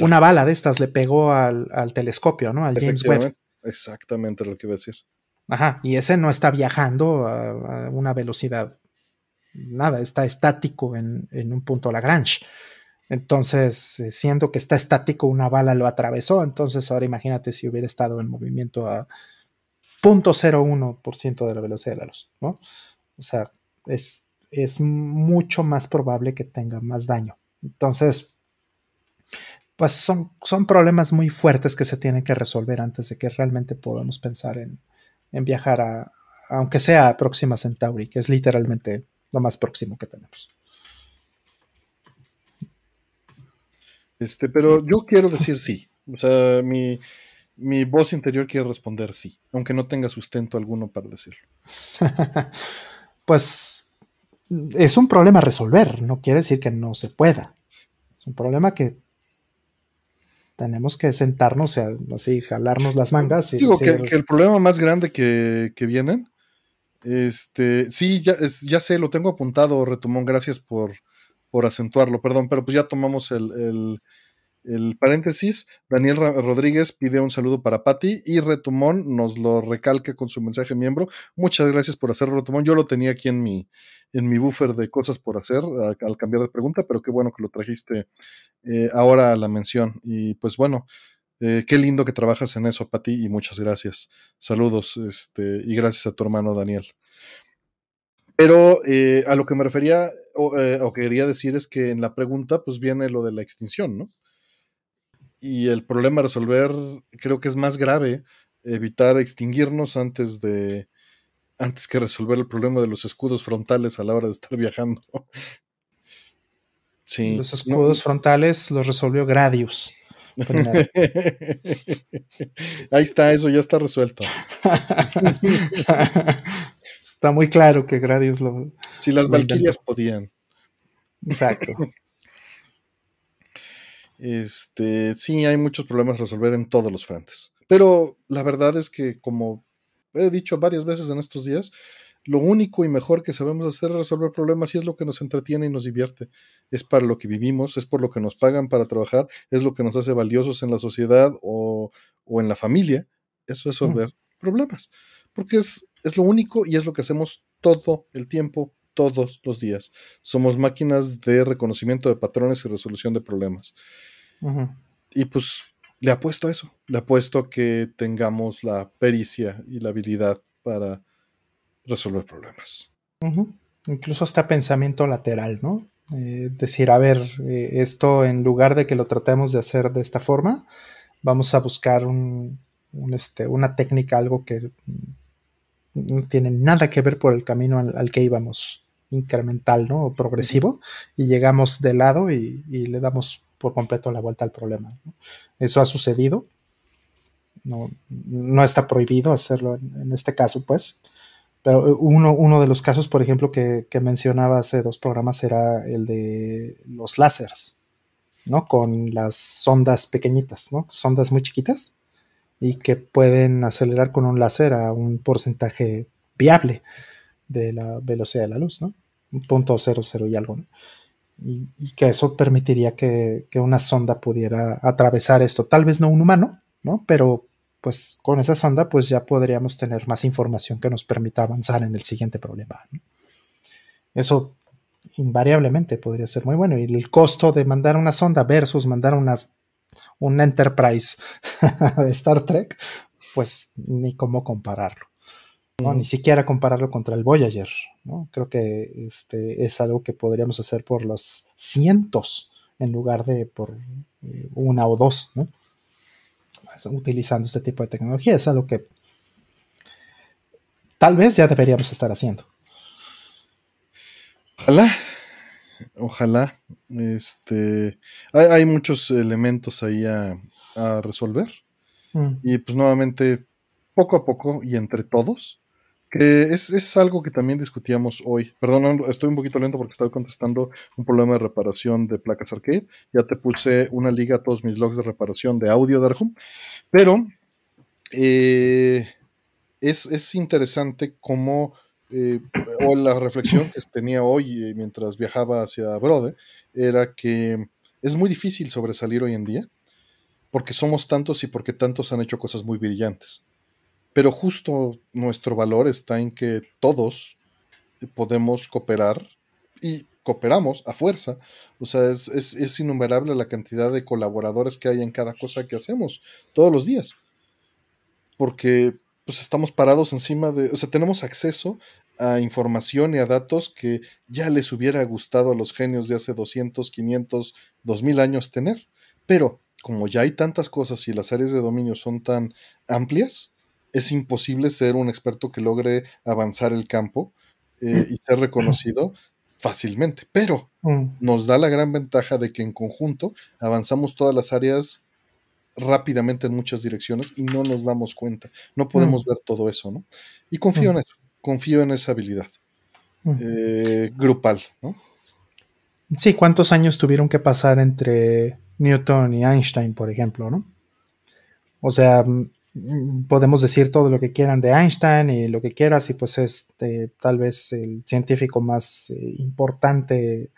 una bala de estas, le pegó al, telescopio, ¿no? Al James Webb. Exactamente lo que iba a decir. Ajá, y ese no está viajando a, una velocidad, nada, está estático en, un punto Lagrange. Entonces, eh, siendo que está estático, una bala lo atravesó. Entonces, ahora imagínate si hubiera estado en movimiento a 0.01% de la velocidad de la luz, ¿no? O sea, es, es mucho más probable que tenga más daño. Entonces, pues son, son problemas muy fuertes que se tienen que resolver antes de que realmente podamos pensar en, viajar a, aunque sea a Próxima Centauri, que es literalmente lo más próximo que tenemos. Este, pero yo quiero decir sí. O sea, mi, mi voz interior quiere responder sí, aunque no tenga sustento alguno para decirlo. pues es un problema a resolver, no quiere decir que no se pueda. Es un problema que tenemos que sentarnos y así, jalarnos las mangas. Y Digo que, el problema más grande que, que vienen, este, sí, ya, ya sé, lo tengo apuntado, Retumón, gracias por, por acentuarlo, perdón, pero pues ya tomamos el, el paréntesis, Daniel Rodríguez pide un saludo para Patti y Retumón nos lo recalca con su mensaje miembro. Muchas gracias por hacerlo, Retumón. Yo lo tenía aquí en mi, en mi buffer de cosas por hacer al cambiar de pregunta, pero qué bueno que lo trajiste eh, ahora a la mención. Y pues bueno, eh, qué lindo que trabajas en eso, Patti, y muchas gracias. Saludos, este, y gracias a tu hermano Daniel. Pero eh, a lo que me refería o, o quería decir es que en la pregunta pues viene lo de la extinción, ¿no? y el problema a resolver creo que es más grave evitar extinguirnos antes de antes que resolver el problema de los escudos frontales a la hora de estar viajando. Sí. Los escudos frontales los resolvió Gradius. Ahí está, eso ya está resuelto. está muy claro que Gradius lo. Si las Valquirias podían. Exacto. Este, sí, hay muchos problemas a resolver en todos los frentes. Pero la verdad es que, como he dicho varias veces en estos días, lo único y mejor que sabemos hacer es resolver problemas y es lo que nos entretiene y nos divierte. Es para lo que vivimos, es por lo que nos pagan para trabajar, es lo que nos hace valiosos en la sociedad o, en la familia. Eso es resolver problemas. Porque es, es lo único y es lo que hacemos todo el tiempo, todos los días. Somos máquinas de reconocimiento de patrones y resolución de problemas. Y pues le apuesto a eso, le apuesto a que tengamos la pericia y la habilidad para resolver problemas. Incluso hasta pensamiento lateral, ¿no? Eh, decir, a ver, eh, esto en lugar de que lo tratemos de hacer de esta forma, vamos a buscar un, este, una técnica, algo que no tiene nada que ver por el camino al, que íbamos, incremental, ¿no? O progresivo, y llegamos de lado y, y le damos por completo la vuelta al problema. Eso ha sucedido. No, no está prohibido hacerlo en, este caso, pues. Pero uno, uno, de los casos, por ejemplo, que, mencionaba hace dos programas era el de los láseres, ¿no? Con las sondas pequeñitas, ¿no? Sondas muy chiquitas y que pueden acelerar con un láser a un porcentaje viable de la velocidad de la luz, ¿no? Un punto cero cero y algo, ¿no? y, que eso permitiría que, una sonda pudiera atravesar esto. Tal vez no un humano, ¿no? Pero pues con esa sonda pues ya podríamos tener más información que nos permita avanzar en el siguiente problema. Eso invariablemente podría ser muy bueno. Y el costo de mandar una sonda versus mandar una, un Enterprise de Star Trek, pues ni cómo compararlo. Ni siquiera compararlo contra el Voyager, ¿no? Creo que este es algo que podríamos hacer por los cientos en lugar de por eh, una o dos, ¿no? Utilizando este tipo de tecnología. Es algo que tal vez ya deberíamos estar haciendo. Ojalá, ojalá. Este, hay, muchos elementos ahí a, resolver. Mm. Y pues nuevamente, poco a poco y entre todos, que es, algo que también discutíamos hoy. Perdón, estoy un poquito lento porque estaba contestando un problema de reparación de placas arcade. Ya te puse una liga a todos mis logs de reparación de audio de Arjum. Pero, eh, es, interesante cómo, eh, o la reflexión que tenía hoy eh, mientras viajaba hacia Brode, era que es muy difícil sobresalir hoy en día, porque somos tantos y porque tantos han hecho cosas muy brillantes. Pero justo nuestro valor está en que todos podemos cooperar y cooperamos a fuerza. O sea, es, es, innumerable la cantidad de colaboradores que hay en cada cosa que hacemos todos los días. Porque pues estamos parados encima de, o sea, tenemos acceso a información y a datos que ya les hubiera gustado a los genios de hace 200, 500, 2000 años tener. Pero como ya hay tantas cosas y las áreas de dominio son tan amplias, es imposible ser un experto que logre avanzar el campo eh, y ser reconocido fácilmente. Pero mm. nos da la gran ventaja de que en conjunto avanzamos todas las áreas rápidamente en muchas direcciones y no nos damos cuenta. No podemos mm. ver todo eso, ¿no? Y confío mm. en eso, confío en esa habilidad eh, grupal, ¿no? Sí, ¿cuántos años tuvieron que pasar entre Newton y Einstein, por ejemplo, ¿no? O sea, Mm, podemos decir todo lo que quieran de Einstein y lo que quieras y pues es eh, tal vez el científico más eh, importante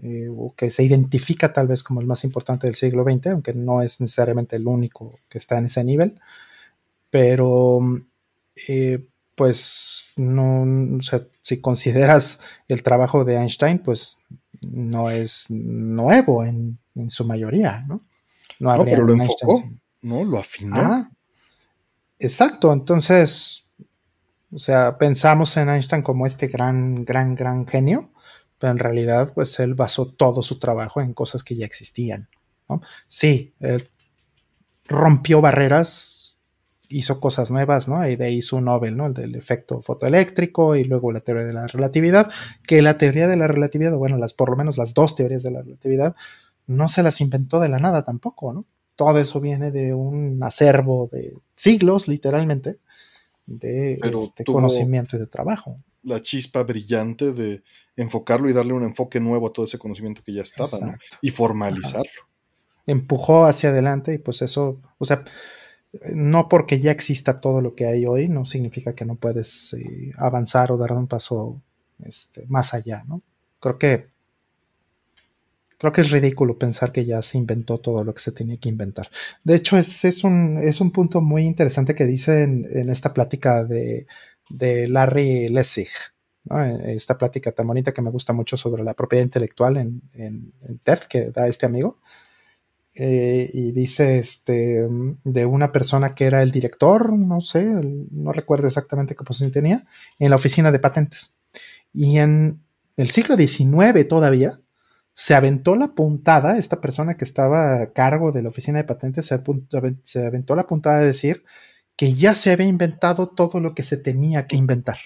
eh, o que se identifica tal vez como el más importante del siglo XX, aunque no es necesariamente el único que está en ese nivel, pero pues no, o sea, si consideras el trabajo de Einstein, pues no es nuevo en, su mayoría, ¿no? No, pero lo enfocó, ¿no? Lo afinó. Exacto, entonces, o sea, pensamos en Einstein como este gran, gran, gran genio, pero en realidad, pues él basó todo su trabajo en cosas que ya existían. Sí, él rompió barreras, hizo cosas nuevas, ¿no? Y de ahí un Nobel, ¿no? El del efecto fotoeléctrico y luego la teoría de la relatividad, que la teoría de la relatividad, bueno, las, por lo menos las dos teorías de la relatividad, no se las inventó de la nada tampoco, ¿no? todo eso viene de un acervo de siglos, literalmente, de este conocimiento y de trabajo. La chispa brillante de enfocarlo y darle un enfoque nuevo a todo ese conocimiento que ya estaba y formalizarlo. Empujó hacia adelante y pues eso, o sea, no porque ya exista todo lo que hay hoy, no significa que no puedes eh, avanzar o dar un paso este, más allá, ¿no? Creo que Creo que es ridículo pensar que ya se inventó todo lo que se tenía que inventar. De hecho, es, un, es un punto muy interesante que dice en, esta plática de, Larry Lessig. Esta plática tan bonita que me gusta mucho sobre la propiedad intelectual en, en, TEF que da este amigo. Eh, y dice este, de una persona que era el director, no sé, no recuerdo exactamente qué posición tenía, en la oficina de patentes. Y en el siglo XIX todavía, se aventó la puntada, esta persona que estaba a cargo de la oficina de patentes se, aventó la puntada de decir que ya se había inventado todo lo que se tenía que inventar,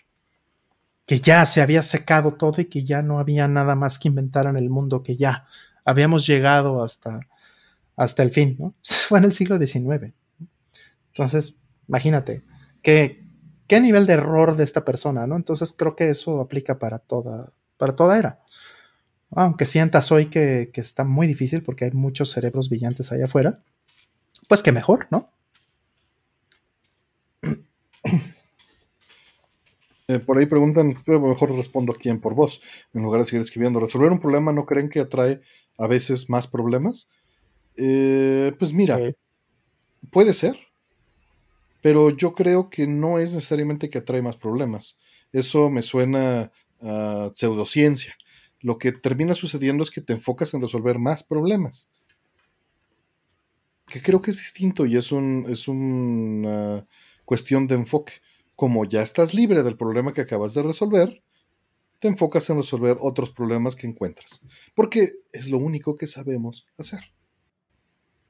que ya se había secado todo y que ya no había nada más que inventar en el mundo, que ya habíamos llegado hasta, hasta el fin, ¿no? Fue en el siglo XIX. Entonces, imagínate, ¿qué, qué nivel de error de esta persona, ¿no? Entonces creo que eso aplica para toda, para toda era. Aunque sientas hoy que, está muy difícil porque hay muchos cerebros brillantes allá afuera, pues que mejor, ¿no? Eh, por ahí preguntan, mejor respondo a quién por vos, en lugar de seguir escribiendo. ¿Resolver un problema no creen que atrae a veces más problemas? Eh, pues mira, puede ser, pero yo creo que no es necesariamente que atrae más problemas. Eso me suena a pseudociencia lo que termina sucediendo es que te enfocas en resolver más problemas. Que creo que es distinto y es, un, es una cuestión de enfoque. Como ya estás libre del problema que acabas de resolver, te enfocas en resolver otros problemas que encuentras. Porque es lo único que sabemos hacer.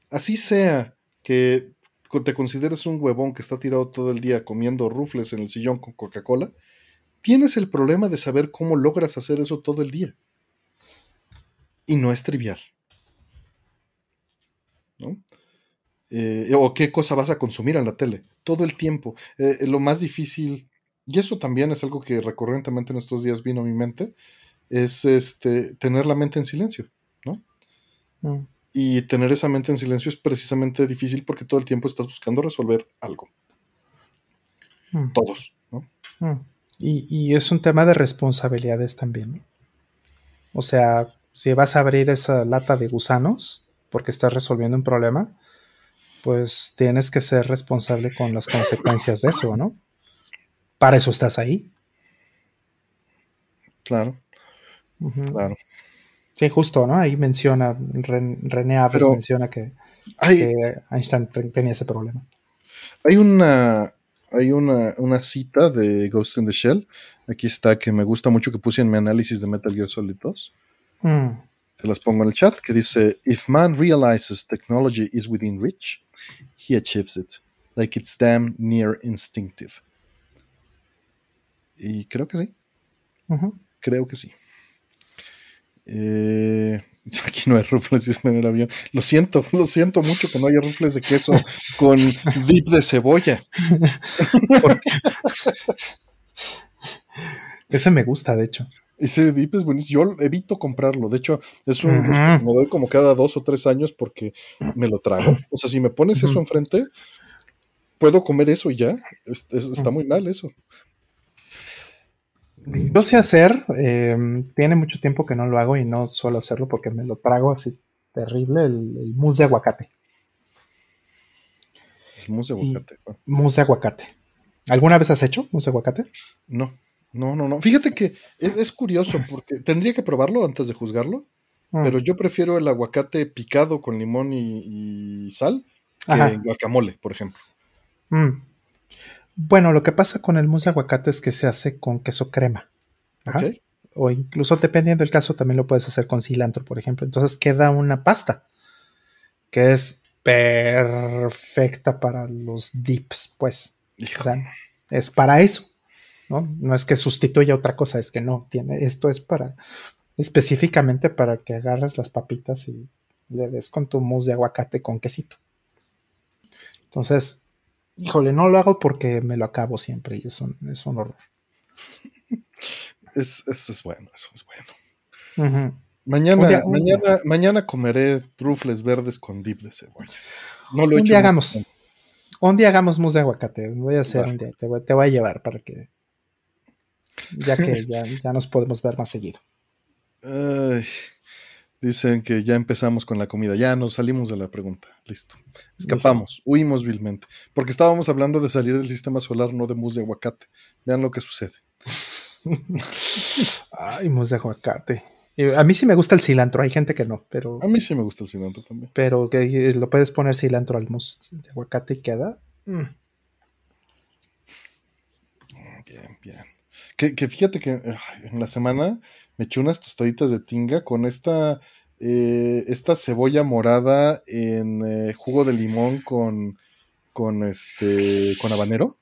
Así sea que te consideres un huevón que está tirado todo el día comiendo rufles en el sillón con Coca-Cola, tienes el problema de saber cómo logras hacer eso todo el día. Y no es trivial. ¿No? Eh, o qué cosa vas a consumir en la tele, todo el tiempo. Eh, lo más difícil, y eso también es algo que recurrentemente en estos días vino a mi mente, es este, tener la mente en silencio, ¿no? Mm. Y tener esa mente en silencio es precisamente difícil porque todo el tiempo estás buscando resolver algo. mm. todos. ¿no? Mm. Y, y, es un tema de responsabilidades también. O sea, si vas a abrir esa lata de gusanos porque estás resolviendo un problema, pues tienes que ser responsable con las consecuencias de eso, ¿no? Para eso estás ahí. Claro. Claro. Sí, justo, ¿no? Ahí menciona, René Aves menciona que, Einstein tenía ese problema. Hay una, hay una, cita de Ghost in the Shell. Aquí está, que me gusta mucho que puse en mi análisis de Metal Gear Solid 2. Mm. Te las pongo en el chat, que dice, If man realizes technology is within reach, he achieves it, like it's damn near instinctive. Y creo que sí. Creo que sí. Eh, aquí no hay rufles en el avión. Lo siento, lo siento mucho que no haya rufles de queso con dip de cebolla. Ese me gusta, de hecho. Ese dip es buenísimo. Yo evito comprarlo. De hecho, es un me doy como cada dos o tres años porque me lo trago. O sea, si me pones eso enfrente, puedo comer eso y ya. está muy mal eso. Yo sé hacer, em, tiene mucho tiempo que no lo hago y no suelo hacerlo porque me lo trago así terrible, el, mousse de aguacate. El mousse de aguacate. mousse de aguacate. ¿Alguna vez has hecho mousse de aguacate? No, no, no, no. Fíjate que es, curioso porque tendría que probarlo antes de juzgarlo, mm. pero yo prefiero el aguacate picado con limón y, sal que el guacamole, por ejemplo. Mm. Bueno, lo que pasa con el mousse de aguacate es que se hace con queso crema. O incluso dependiendo del caso, también lo puedes hacer con cilantro, por ejemplo. Entonces queda una pasta que es perfecta para los dips, pues. O sea, es para eso. ¿No? no es que sustituya otra cosa, es que no, tiene, esto es para específicamente para que agarres las papitas y le des con tu mousse de aguacate con quesito. Entonces, híjole, no lo hago porque me lo acabo siempre y es un, es un horror. Es, es, bueno, eso es bueno. Mañana, mañana, mañana comeré trufles verdes con dip de cebolla. No lo he un Día hagamos, un día hagamos mousse de aguacate. Voy a hacer un día, te voy, te voy, a llevar para que. Ya que ya, ya nos podemos ver más seguido. Ay. Dicen que ya empezamos con la comida, ya nos salimos de la pregunta, listo. Escapamos, huimos vilmente, porque estábamos hablando de salir del sistema solar, no de mus de aguacate. Vean lo que sucede. Ay, mus de aguacate. A mí sí me gusta el cilantro, hay gente que no, pero... A mí sí me gusta el cilantro también. Pero que lo puedes poner cilantro al mus de aguacate y queda... Mm. Bien, bien. Que, fíjate que en la semana me eché unas tostaditas de tinga con esta, eh, esta cebolla morada en eh, jugo de limón con, con, este, con habanero.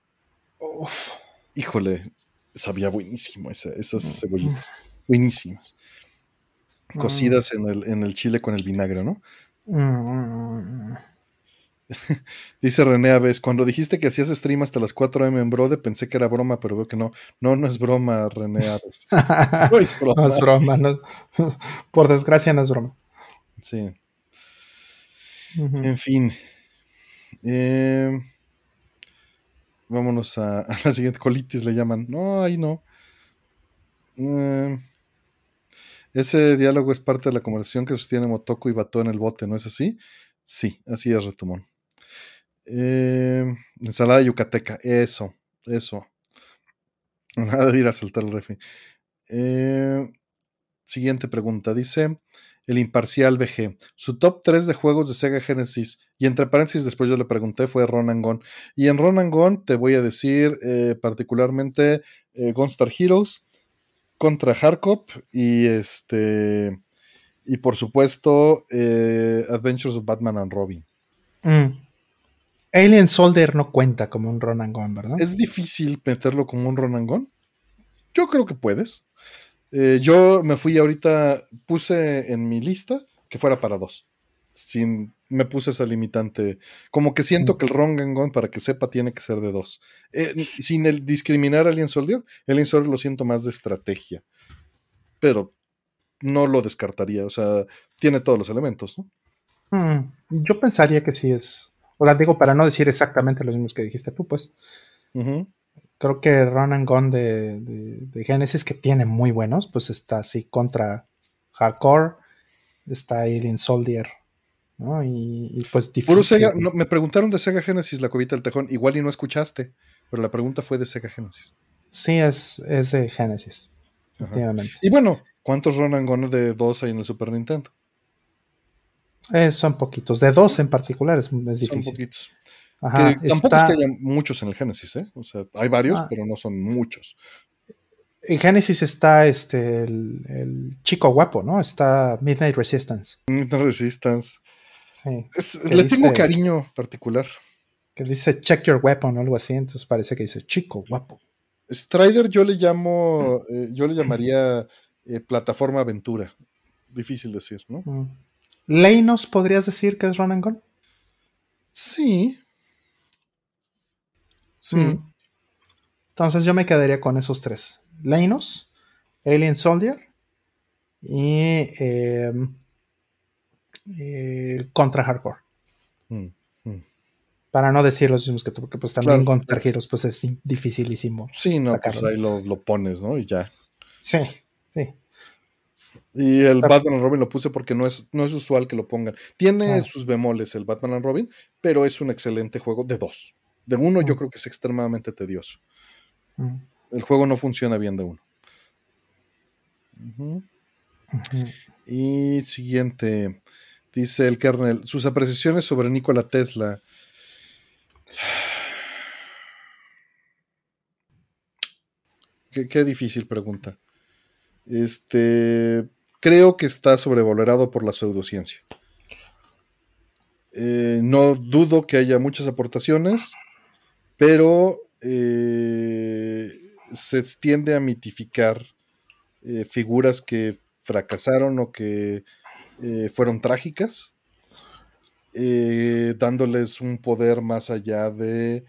híjole, sabía buenísimo esas mm. cebollitas. Buenísimas. Mm. Cocidas en el, en el chile con el vinagre, ¿no? Dice René Aves, cuando dijiste que hacías stream hasta las 4 m en Brode, pensé que era broma, pero veo que no. No, no es broma, René Aves. no es broma. No es broma. por desgracia no es broma. Sí. En fin. Eh, vámonos a, la siguiente. Colitis le llaman. No, ahí no. Eh, ese diálogo es parte de la conversación que sostiene Motoko y Bato en el bote, ¿no es así? Sí, así es, Retumón. Eh, ensalada yucateca, eso, eso. Nada de ir a saltar el refi. Eh, siguiente pregunta. Dice el imparcial BG. Su top 3 de juegos de Sega Genesis. Y entre paréntesis, después yo le pregunté, fue Ron Gone. Y en Ron Gone te voy a decir eh, particularmente eh, Gunstar Heroes contra Harkop y este. Y por supuesto, Adventures of Batman and Robin. Mm. Alien Soldier no cuenta como un run and gun, ¿verdad? Es difícil meterlo como un run and gun. Yo creo que puedes. Eh, yo me fui ahorita, puse en mi lista que fuera para dos. Sin, me puse esa limitante. Como que siento mm. que el run and gun, para que sepa, tiene que ser de dos. Eh, sin el discriminar a Alien Soldier, Alien Soldier lo siento más de estrategia. Pero no lo descartaría. O sea, tiene todos los elementos, ¿no? Mm, yo pensaría que sí es o sea, digo, para no decir exactamente los mismos que dijiste tú, pues. creo que Run and Gun de, de, Genesis, que tiene muy buenos, pues está así contra Hardcore, está Alien Soldier, ¿no? Y, pues difícil. me preguntaron de Sega Genesis, la cubita del tejón, igual y no escuchaste, pero la pregunta fue de Sega Genesis. Sí, es, es de Genesis, efectivamente. Y bueno, ¿cuántos Run and Gun de dos hay en el Super Nintendo? Eh, son poquitos, de dos en particular es, difícil. Son poquitos. Ajá, tampoco es que haya muchos en el Genesis, ¿eh? O sea, hay varios, ah. pero no son muchos. En Genesis está este el, chico guapo, ¿no? Está Midnight Resistance. Midnight Resistance. Sí. le tengo cariño particular. Que dice check your weapon o algo así, entonces parece que dice chico guapo. Strider yo le llamo, eh, yo le llamaría eh, plataforma aventura. Difícil decir, ¿no? Mm. ¿Leinos podrías decir que es Run and Gun? Sí. Sí. Mm. Entonces yo me quedaría con esos tres. Leinos, Alien Soldier y em, eh, Contra Hardcore. Mm, Para no decir los mismos que tú, porque pues también con Contra Heroes pues es dificilísimo. Sí, no, pues ahí lo, lo pones, ¿no? Y ya. Sí, sí. Y el Batman and Robin lo puse porque no es, no es usual que lo pongan. Tiene ah. sus bemoles el Batman and Robin, pero es un excelente juego de dos. De uno yo creo que es extremadamente tedioso. El juego no funciona bien de uno. Y siguiente, dice el kernel, sus apreciaciones sobre Nikola Tesla. Qué, qué, difícil pregunta. Este, creo que está sobrevalorado por la pseudociencia. Eh, no dudo que haya muchas aportaciones, pero eh, se tiende a mitificar eh, figuras que fracasaron o que fueron trágicas, dándoles un poder más allá de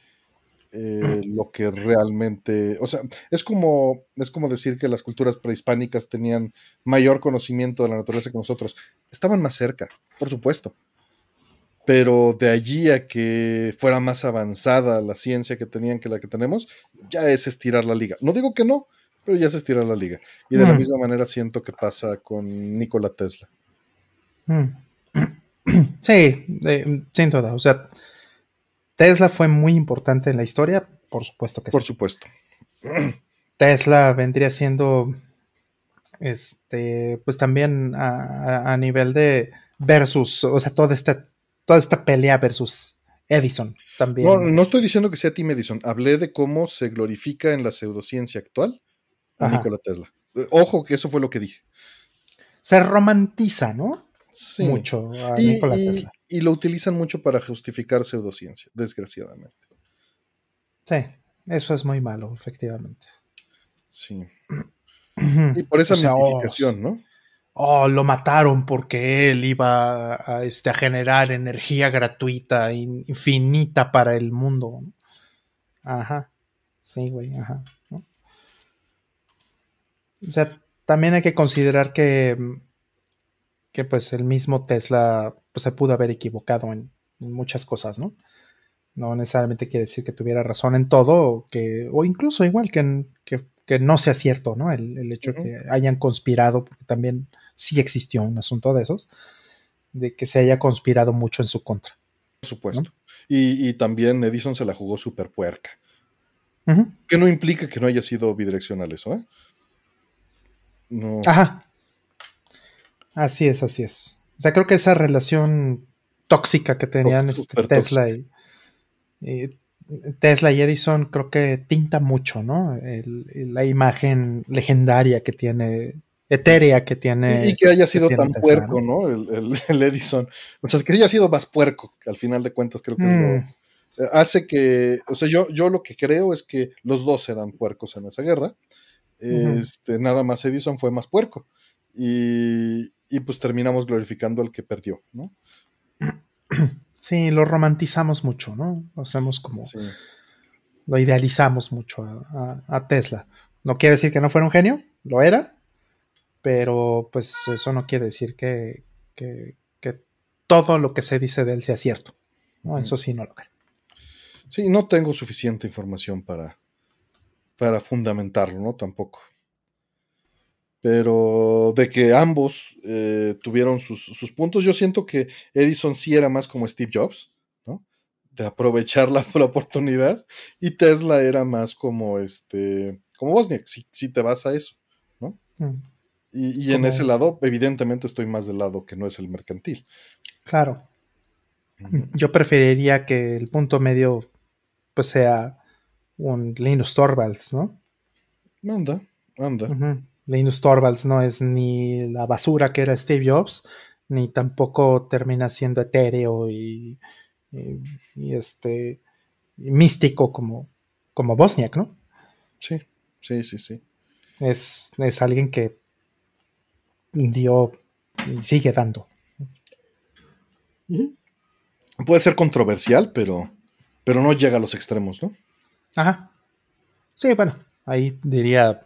eh, lo que realmente, o sea, es como, es como decir que las culturas prehispánicas tenían mayor conocimiento de la naturaleza que nosotros. Estaban más cerca, por supuesto. Pero de allí a que fuera más avanzada la ciencia que tenían que la que tenemos, ya es estirar la liga. No digo que no, pero ya es estirar la liga. Y de la mm. misma manera siento que pasa con Nikola Tesla. Mm. Sí, sin duda. O sea, Tesla fue muy importante en la historia, por supuesto que sí. Por supuesto. Tesla vendría siendo, este, pues también a, nivel de versus, o sea, toda esta, toda esta pelea versus Edison también. No, no estoy diciendo que sea Tim Edison, hablé de cómo se glorifica en la pseudociencia actual a Nikola Tesla. Ojo que eso fue lo que dije. Se romantiza, ¿no? Sí. Mucho a Nikola Tesla y lo utilizan mucho para justificar pseudociencia, desgraciadamente. Sí, eso es muy malo, efectivamente. Sí. y por esa o ¿no? Oh, lo mataron porque él iba a, este, a generar energía gratuita, infinita para el mundo. Ajá. Sí, güey, ajá. O sea, también hay que considerar que que pues el mismo Tesla pues, se pudo haber equivocado en, muchas cosas, ¿no? No necesariamente quiere decir que tuviera razón en todo, o, que, o incluso igual que, que, no sea cierto, ¿no? El, hecho de que hayan conspirado, porque también sí existió un asunto de esos, de que se haya conspirado mucho en su contra. Por supuesto. Y, también Edison se la jugó súper puerca. Que no implica que no haya sido bidireccional eso, ¿eh? No. Ajá. Así es, así es. O sea, creo que esa relación tóxica que tenían este Tesla y, Tesla y Edison creo que tinta mucho, ¿no? la imagen legendaria que tiene, etérea que tiene. Y, que haya sido tan puerco, ¿no? El, Edison. O sea, que haya sido más puerco, que al final de cuentas creo que es lo. Mm. Hace que. O sea, yo, yo lo que creo es que los dos eran puercos en esa guerra. Este, nada más Edison fue más puerco. Y, y pues terminamos glorificando al que perdió, ¿no? Sí, lo romantizamos mucho, ¿no? Lo hacemos como. Lo idealizamos mucho a, Tesla. No quiere decir que no fuera un genio, lo era, pero pues eso no quiere decir que, todo lo que se dice de él sea cierto. ¿no? Eso sí no lo creo. Sí, no tengo suficiente información para, para fundamentarlo, ¿no? Tampoco. Pero de que ambos eh, tuvieron sus, puntos, yo siento que Edison sí era más como Steve Jobs, ¿no? De aprovechar la, oportunidad, y Tesla era más como este, como Bosniak, si, te vas a eso, ¿no? Mm. Y, en ese lado, evidentemente estoy más del lado que no es el mercantil. Claro. Yo preferiría que el punto medio pues sea un Linus Torvalds, ¿no? Anda, anda. Linus Torvalds no es ni la basura que era Steve Jobs, ni tampoco termina siendo etéreo y, este místico como, como Bosniak, ¿no? Sí, sí, sí, sí. Es, es alguien que dio y sigue dando. Puede ser controversial, pero, pero no llega a los extremos, ¿no? Ajá. Sí, bueno, ahí diría,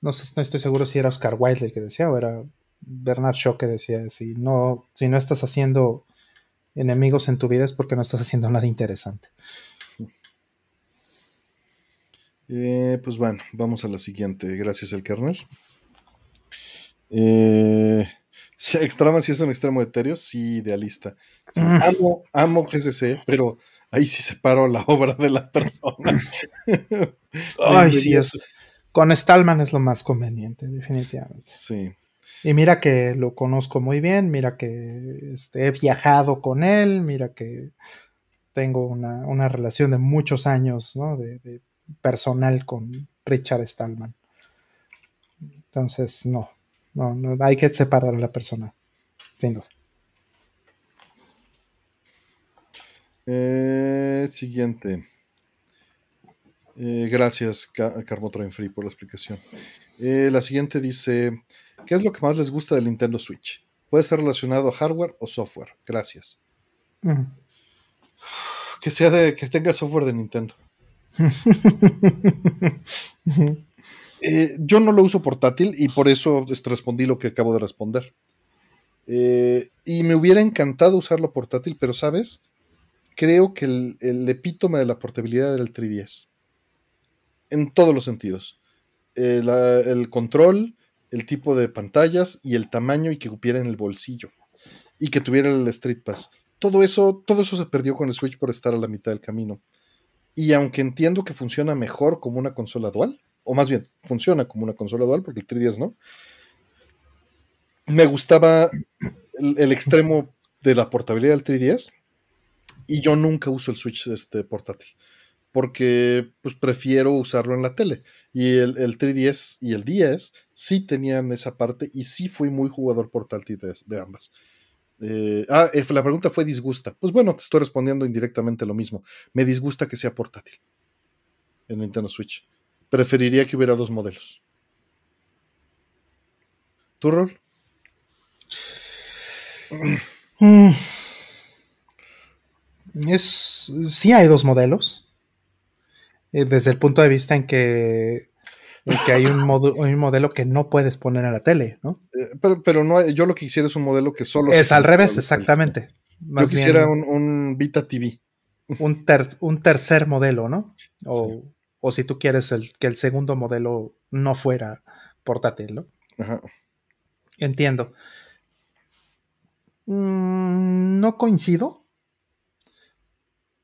no sé, no estoy seguro si era Oscar Wilde el que decía o era Bernard Shaw que decía, si no, si no estás haciendo enemigos en tu vida es porque no estás haciendo nada interesante. Eh, pues bueno, vamos a la siguiente. Gracias, el kernel. Eh, Extrema si es un extremo etéreo, sí, idealista. Amo, amo GCC, pero ahí sí separo la obra de la persona. Ay, sí, es. Con Stallman es lo más conveniente, definitivamente. Sí. Y mira que lo conozco muy bien, mira que este, he viajado con él, mira que tengo una, relación de muchos años, ¿no? De, personal con Richard Stallman. Entonces, no, no, no, hay que separar a la persona, sin duda. Eh, siguiente. Eh, gracias, Carmotrain Free, por la explicación. Eh, la siguiente dice: ¿Qué es lo que más les gusta del Nintendo Switch? Puede ser relacionado a hardware o software. Gracias. Que sea de que tenga software de Nintendo. yo no lo uso portátil y por eso respondí lo que acabo de responder. y me hubiera encantado usarlo portátil, pero sabes, creo que el, epítome de la portabilidad era el 3DS. En todos los sentidos. El, control, el tipo de pantallas y el tamaño y que cupiera en el bolsillo. Y que tuviera el Street Pass. Todo eso, todo eso se perdió con el Switch por estar a la mitad del camino. Y aunque entiendo que funciona mejor como una consola dual, o más bien, funciona como una consola dual, porque el 3DS no, me gustaba el, el extremo de la portabilidad del 3DS y yo nunca uso el Switch este, portátil. Porque pues prefiero usarlo en la tele. Y el, 3DS y el 10 sí tenían esa parte y sí fui muy jugador portátil de, ambas. Eh, ah, eh, la pregunta fue disgusta. Pues bueno, te estoy respondiendo indirectamente lo mismo. Me disgusta que sea portátil en Nintendo Switch. Preferiría que hubiera dos modelos. ¿Tu rol? Mm. Es, sí hay dos modelos. Eh, desde el punto de vista en que, que hay un, un, modelo que no puedes poner en la tele, ¿no? Eh, pero, no, yo lo que quisiera es un modelo que solo... Es al revés, exactamente. yo quisiera un, Vita TV. Un, un tercer modelo, ¿no? O, o si tú quieres el, que el segundo modelo no fuera portátil, ¿no? Ajá. Entiendo. Mm, no coincido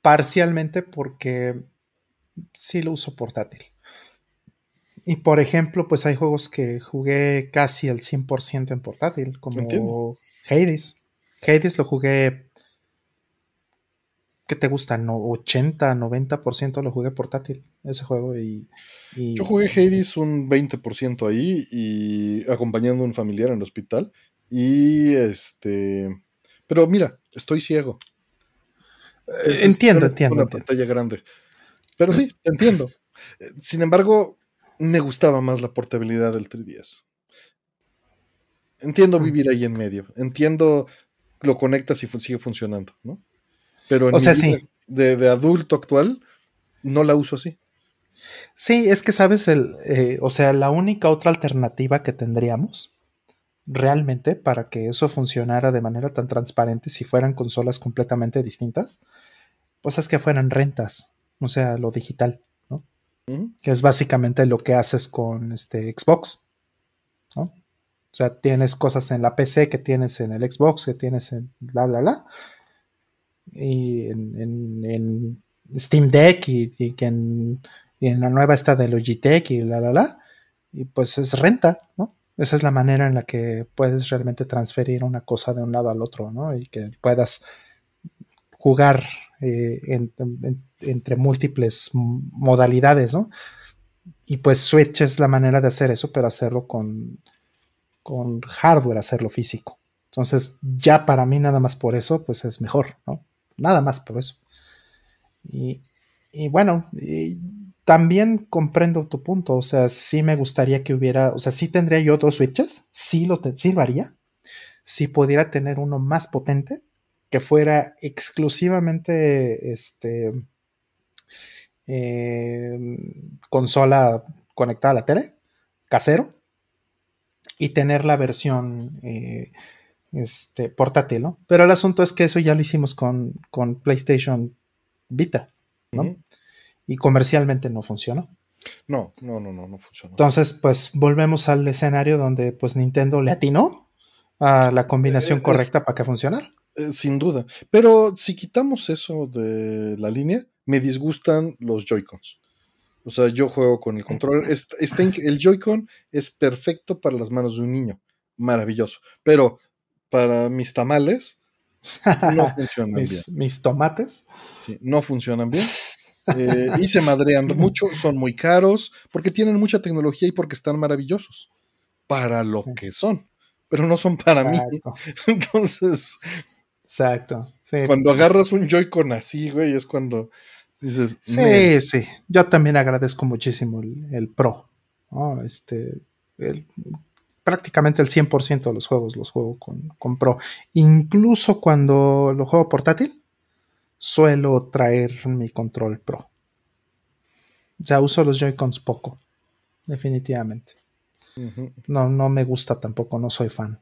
parcialmente porque sí lo uso portátil. Y por ejemplo, pues hay juegos que jugué casi al 100% en portátil, como Hades. Hades lo jugué, ¿qué te gusta? No, 80, 90% lo jugué portátil, ese juego. Y, Yo jugué Hades un 20% ahí y acompañando a un familiar en el hospital. Y este... Pero mira, estoy ciego entiendo, entiendo. Una pantalla grande. Pero sí, entiendo. Sin embargo, me gustaba más la portabilidad del 3DS. Entiendo vivir ahí en medio. Entiendo lo conectas y sigue funcionando, ¿no? Pero en o sea, sí. de, adulto actual, no la uso así. Sí, es que sabes, el, eh, o sea, la única otra alternativa que tendríamos realmente para que eso funcionara de manera tan transparente si fueran consolas completamente distintas, pues es que fueran rentas, o sea, lo digital, ¿no? que es básicamente lo que haces con este Xbox. ¿no? O sea, tienes cosas en la PC que tienes en el Xbox, que tienes en bla, bla, bla. Y en, Steam Deck y, en, la nueva esta de Logitech y bla, bla, bla. Y pues es renta, ¿no? Esa es la manera en la que puedes realmente transferir una cosa de un lado al otro, ¿no? Y que puedas jugar eh, entre múltiples modalidades, ¿no? Y pues Switch es la manera de hacer eso, pero hacerlo con, con hardware, hacerlo físico. Entonces, ya para mí nada más por eso, pues es mejor, ¿no? Nada más por eso. Y, bueno, también comprendo tu punto, o sea, sí me gustaría que hubiera, o sea, sí tendría yo dos switches, sí lo, sí lo haría, si pudiera tener uno más potente, que fuera exclusivamente este, eh, consola conectada a la tele, casero, y tener la versión eh, este, portátil, ¿no? Pero el asunto es que eso ya lo hicimos con, con PlayStation Vita, ¿no? Y comercialmente no funcionó. No, no, no, no, no funcionó. Entonces, pues volvemos al escenario donde pues Nintendo le atinó a la combinación eh, correcta para que funcionara. Eh, sin duda. Pero si quitamos eso de la línea, me disgustan los Joy-Cons. O sea, yo juego con el control. el Joy-Con es perfecto para las manos de un niño. Maravilloso. Pero para mis tamales no funcionan bien. Mis tomates. Sí, no funcionan bien. Eh, y se madrean mucho, son muy caros, porque tienen mucha tecnología y porque están maravillosos. Para lo que son. Pero no son para mí. Entonces, Exacto. Cuando agarras un Joy-Con así, güey, es cuando dices. Sí, sí. Yo también agradezco muchísimo el, Pro. Este, prácticamente el 100% de los juegos los juego con, Pro. Incluso cuando lo juego portátil, suelo traer mi control Pro. O sea, uso los Joy-Cons poco. Definitivamente. No, no me gusta tampoco, no soy fan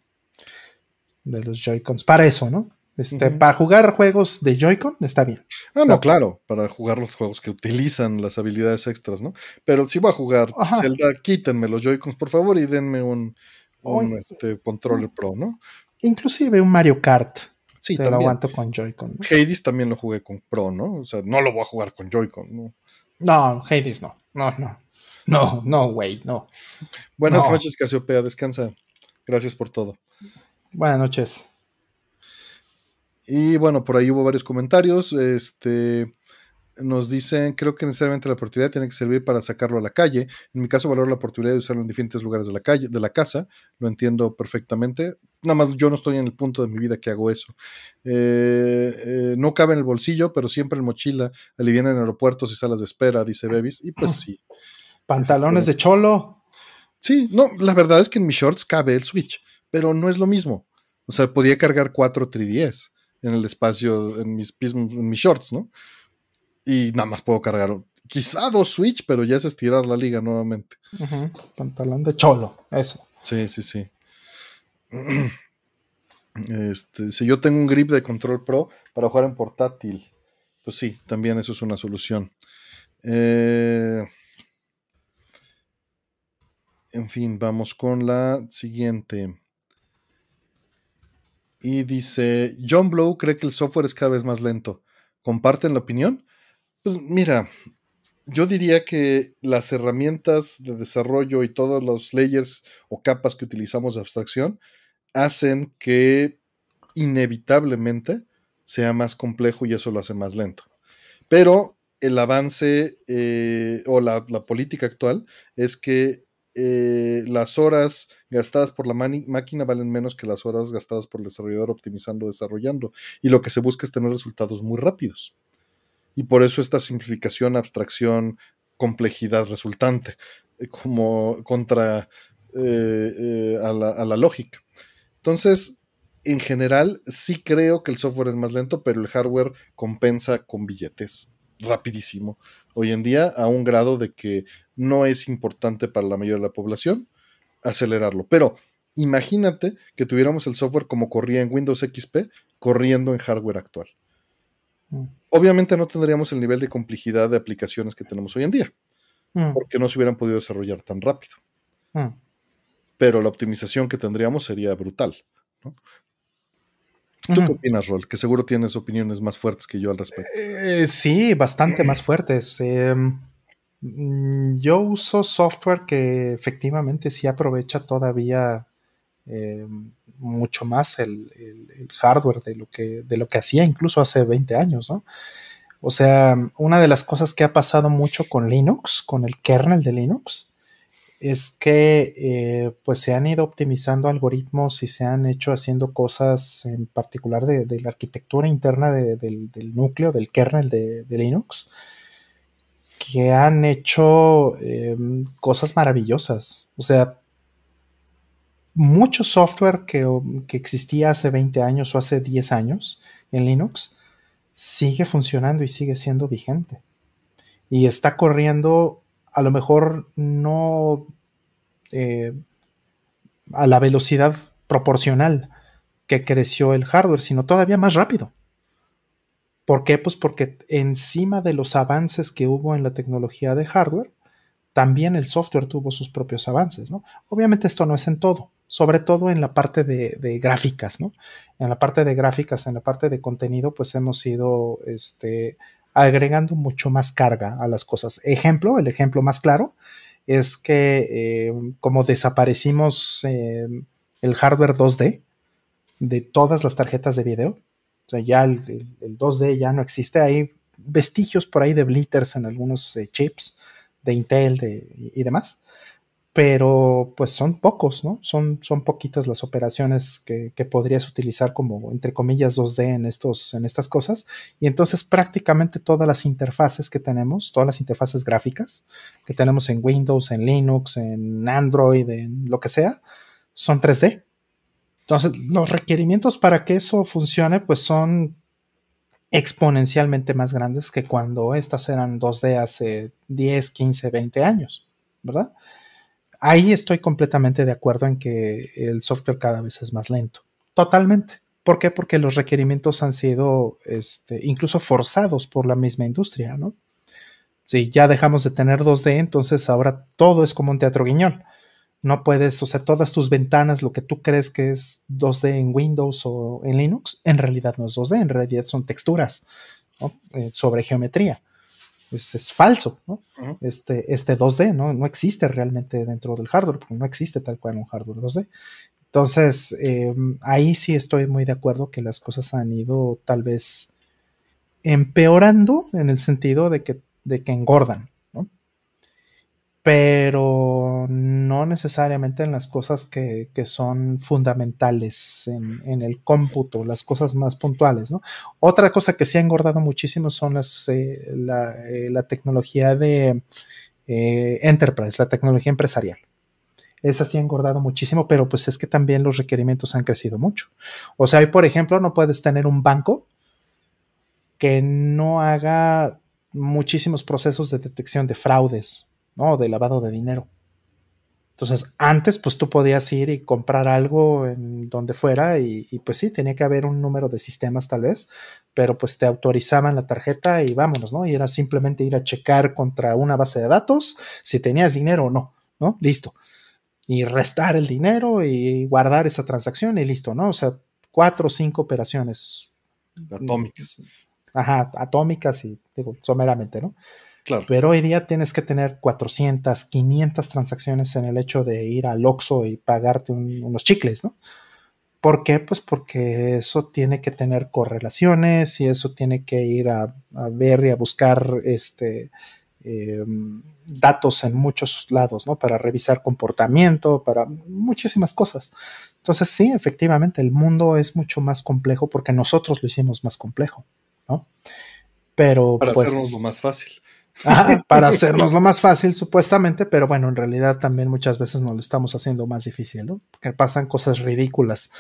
de los Joy-Cons. Para eso, ¿no? Este, Para jugar juegos de Joy-Con está bien. Ah, no, claro, para jugar los juegos que utilizan las habilidades extras, ¿no? Pero si voy a jugar Zelda, quítenme los Joy-Cons, por favor, y denme un, un este, controller pro, ¿no? Inclusive un Mario Kart. Sí, te lo aguanto con Joy-Con. Hades también lo jugué con Pro, ¿no? O sea, no lo voy a jugar con Joy-Con, ¿no? No, Hades no. No, no. No, no, güey, no. Buenas noches, Casiopea. Descansa. Gracias por todo. Buenas noches. Y bueno, por ahí hubo varios comentarios. Este, nos dicen, creo que necesariamente la oportunidad tiene que servir para sacarlo a la calle. En mi caso, valoro la oportunidad de usarlo en diferentes lugares de la calle, de la casa. Lo entiendo perfectamente. Nada más yo no estoy en el punto de mi vida que hago eso. Eh, eh, no cabe en el bolsillo, pero siempre en mochila. Alivian en aeropuertos y salas de espera, dice Bevis. Y pues sí. Pantalones de cholo. Sí, no, la verdad es que en mis shorts cabe el Switch, pero no es lo mismo. O sea, podía cargar cuatro 3DS en el espacio, en mis, en mis shorts, ¿no? Y nada más puedo cargar quizá dos Switch, pero ya es estirar la liga nuevamente. Pantalón de cholo, eso. Sí, sí, sí. Este, si yo tengo un grip de control pro para jugar en portátil, pues sí, también eso es una solución. Eh, en fin, vamos con la siguiente. Y dice, John Blow cree que el software es cada vez más lento. ¿Comparten la opinión? Pues mira, yo diría que las herramientas de desarrollo y todos los layers o capas que utilizamos de abstracción hacen que inevitablemente sea más complejo y eso lo hace más lento. Pero el avance eh, o la, la, política actual es que eh, las horas gastadas por la máquina valen menos que las horas gastadas por el desarrollador optimizando, desarrollando. Y lo que se busca es tener resultados muy rápidos. Y por eso esta simplificación, abstracción, complejidad resultante, eh, como contra eh, a, la, a la lógica. Entonces, en general, sí creo que el software es más lento, pero el hardware compensa con billetes rapidísimo hoy en día a un grado de que no es importante para la mayoría de la población acelerarlo. Pero imagínate que tuviéramos el software como corría en Windows XP corriendo en hardware actual. Mm. Obviamente no tendríamos el nivel de complejidad de aplicaciones que tenemos hoy en día, mm. porque no se hubieran podido desarrollar tan rápido. Mm. Pero la optimización que tendríamos sería brutal. ¿Tú qué opinas, Rol? Que seguro tienes opiniones más fuertes que yo al respecto. Eh, sí, bastante más fuertes. Em, mm, yo uso software que efectivamente sí aprovecha todavía em, mucho más el, hardware de lo, que, de lo que hacía incluso hace 20 años, ¿no? O sea, una de las cosas que ha pasado mucho con Linux, con el kernel de Linux, es que eh, pues se han ido optimizando algoritmos y se han hecho haciendo cosas en particular de, la arquitectura interna del, núcleo, del kernel de, Linux, que han hecho em, cosas maravillosas. O sea, mucho software que, que, existía hace 20 años o hace 10 años en Linux sigue funcionando y sigue siendo vigente. Y está corriendo, a lo mejor no eh, a la velocidad proporcional que creció el hardware, sino todavía más rápido. ¿Por qué? Pues porque encima de los avances que hubo en la tecnología de hardware, también el software tuvo sus propios avances, ¿no? Obviamente esto no es en todo, sobre todo en la parte de, gráficas, ¿no? En la parte de gráficas, en la parte de contenido, pues hemos ido este, agregando mucho más carga a las cosas. Ejemplo, el ejemplo más claro es que eh, como desaparecimos eh, el hardware 2D de todas las tarjetas de video, o sea, ya el, 2D ya no existe, hay vestigios por ahí de blitters en algunos eh, chips de Intel y demás, pero pues son pocos, ¿no? Son, son poquitas las operaciones que, podrías utilizar como, entre comillas, 2D en, estos, en estas cosas. Y entonces prácticamente todas las interfaces que tenemos, todas las interfaces gráficas que tenemos en Windows, en Linux, en Android, en lo que sea, son 3D. Entonces, los requerimientos para que eso funcione, pues son exponencialmente más grandes que cuando estas eran 2D hace 10, 15, 20 años, ¿verdad? Ahí estoy completamente de acuerdo en que el software cada vez es más lento. Totalmente. ¿Por qué? Porque los requerimientos han sido este, incluso forzados por la misma industria, ¿no? Si ya dejamos de tener 2D, entonces ahora todo es como un teatro guiñón. No puedes, o sea, todas tus ventanas, lo que tú crees que es 2D en Windows o en Linux, en realidad no es 2D, en realidad son texturas eh, sobre geometría es falso, ¿no? este, este 2D, ¿no? No existe realmente dentro del hardware, porque no existe tal cual un hardware 2D. Entonces, em, ahí sí estoy muy de acuerdo que las cosas han ido tal vez empeorando en el sentido de que, de que engordan, pero no necesariamente en las cosas que, son fundamentales en, el cómputo, las cosas más puntuales. ¿no? Otra cosa que se ha engordado muchísimo son las, eh, eh, la, tecnología de eh, enterprise, la tecnología empresarial. Esa sí ha engordado muchísimo, pero pues es que también los requerimientos han crecido mucho. O sea, hoy, por ejemplo, no puedes tener un banco que no haga muchísimos procesos de detección de fraudes ¿no? De lavado de dinero. Entonces, antes, pues tú podías ir y comprar algo en donde fuera y, pues sí, tenía que haber un número de sistemas tal vez, pero pues te autorizaban la tarjeta y vámonos, ¿no? Y era simplemente ir a checar contra una base de datos si tenías dinero o no, ¿no? Listo. Y restar el dinero y guardar esa transacción y listo, ¿no? O sea, cuatro o cinco operaciones. Atómicas. Ajá, atómicas y digo, someramente, ¿no? Pero hoy día tienes que tener 400, 500 transacciones en el hecho de ir al Oxxo y pagarte unos chicles, ¿no? ¿Por qué? Pues porque eso tiene que tener correlaciones y eso tiene que ir a, ver y a buscar este, em, datos en muchos lados, ¿no? Para revisar comportamiento, para muchísimas cosas. Entonces, sí, efectivamente, el mundo es mucho más complejo porque nosotros lo hicimos más complejo, ¿no? Pero para pues, hacernos lo más fácil para hacernos lo más fácil, supuestamente, pero bueno, en realidad también muchas veces nos lo estamos haciendo más difícil, ¿no? Porque pasan cosas ridículas,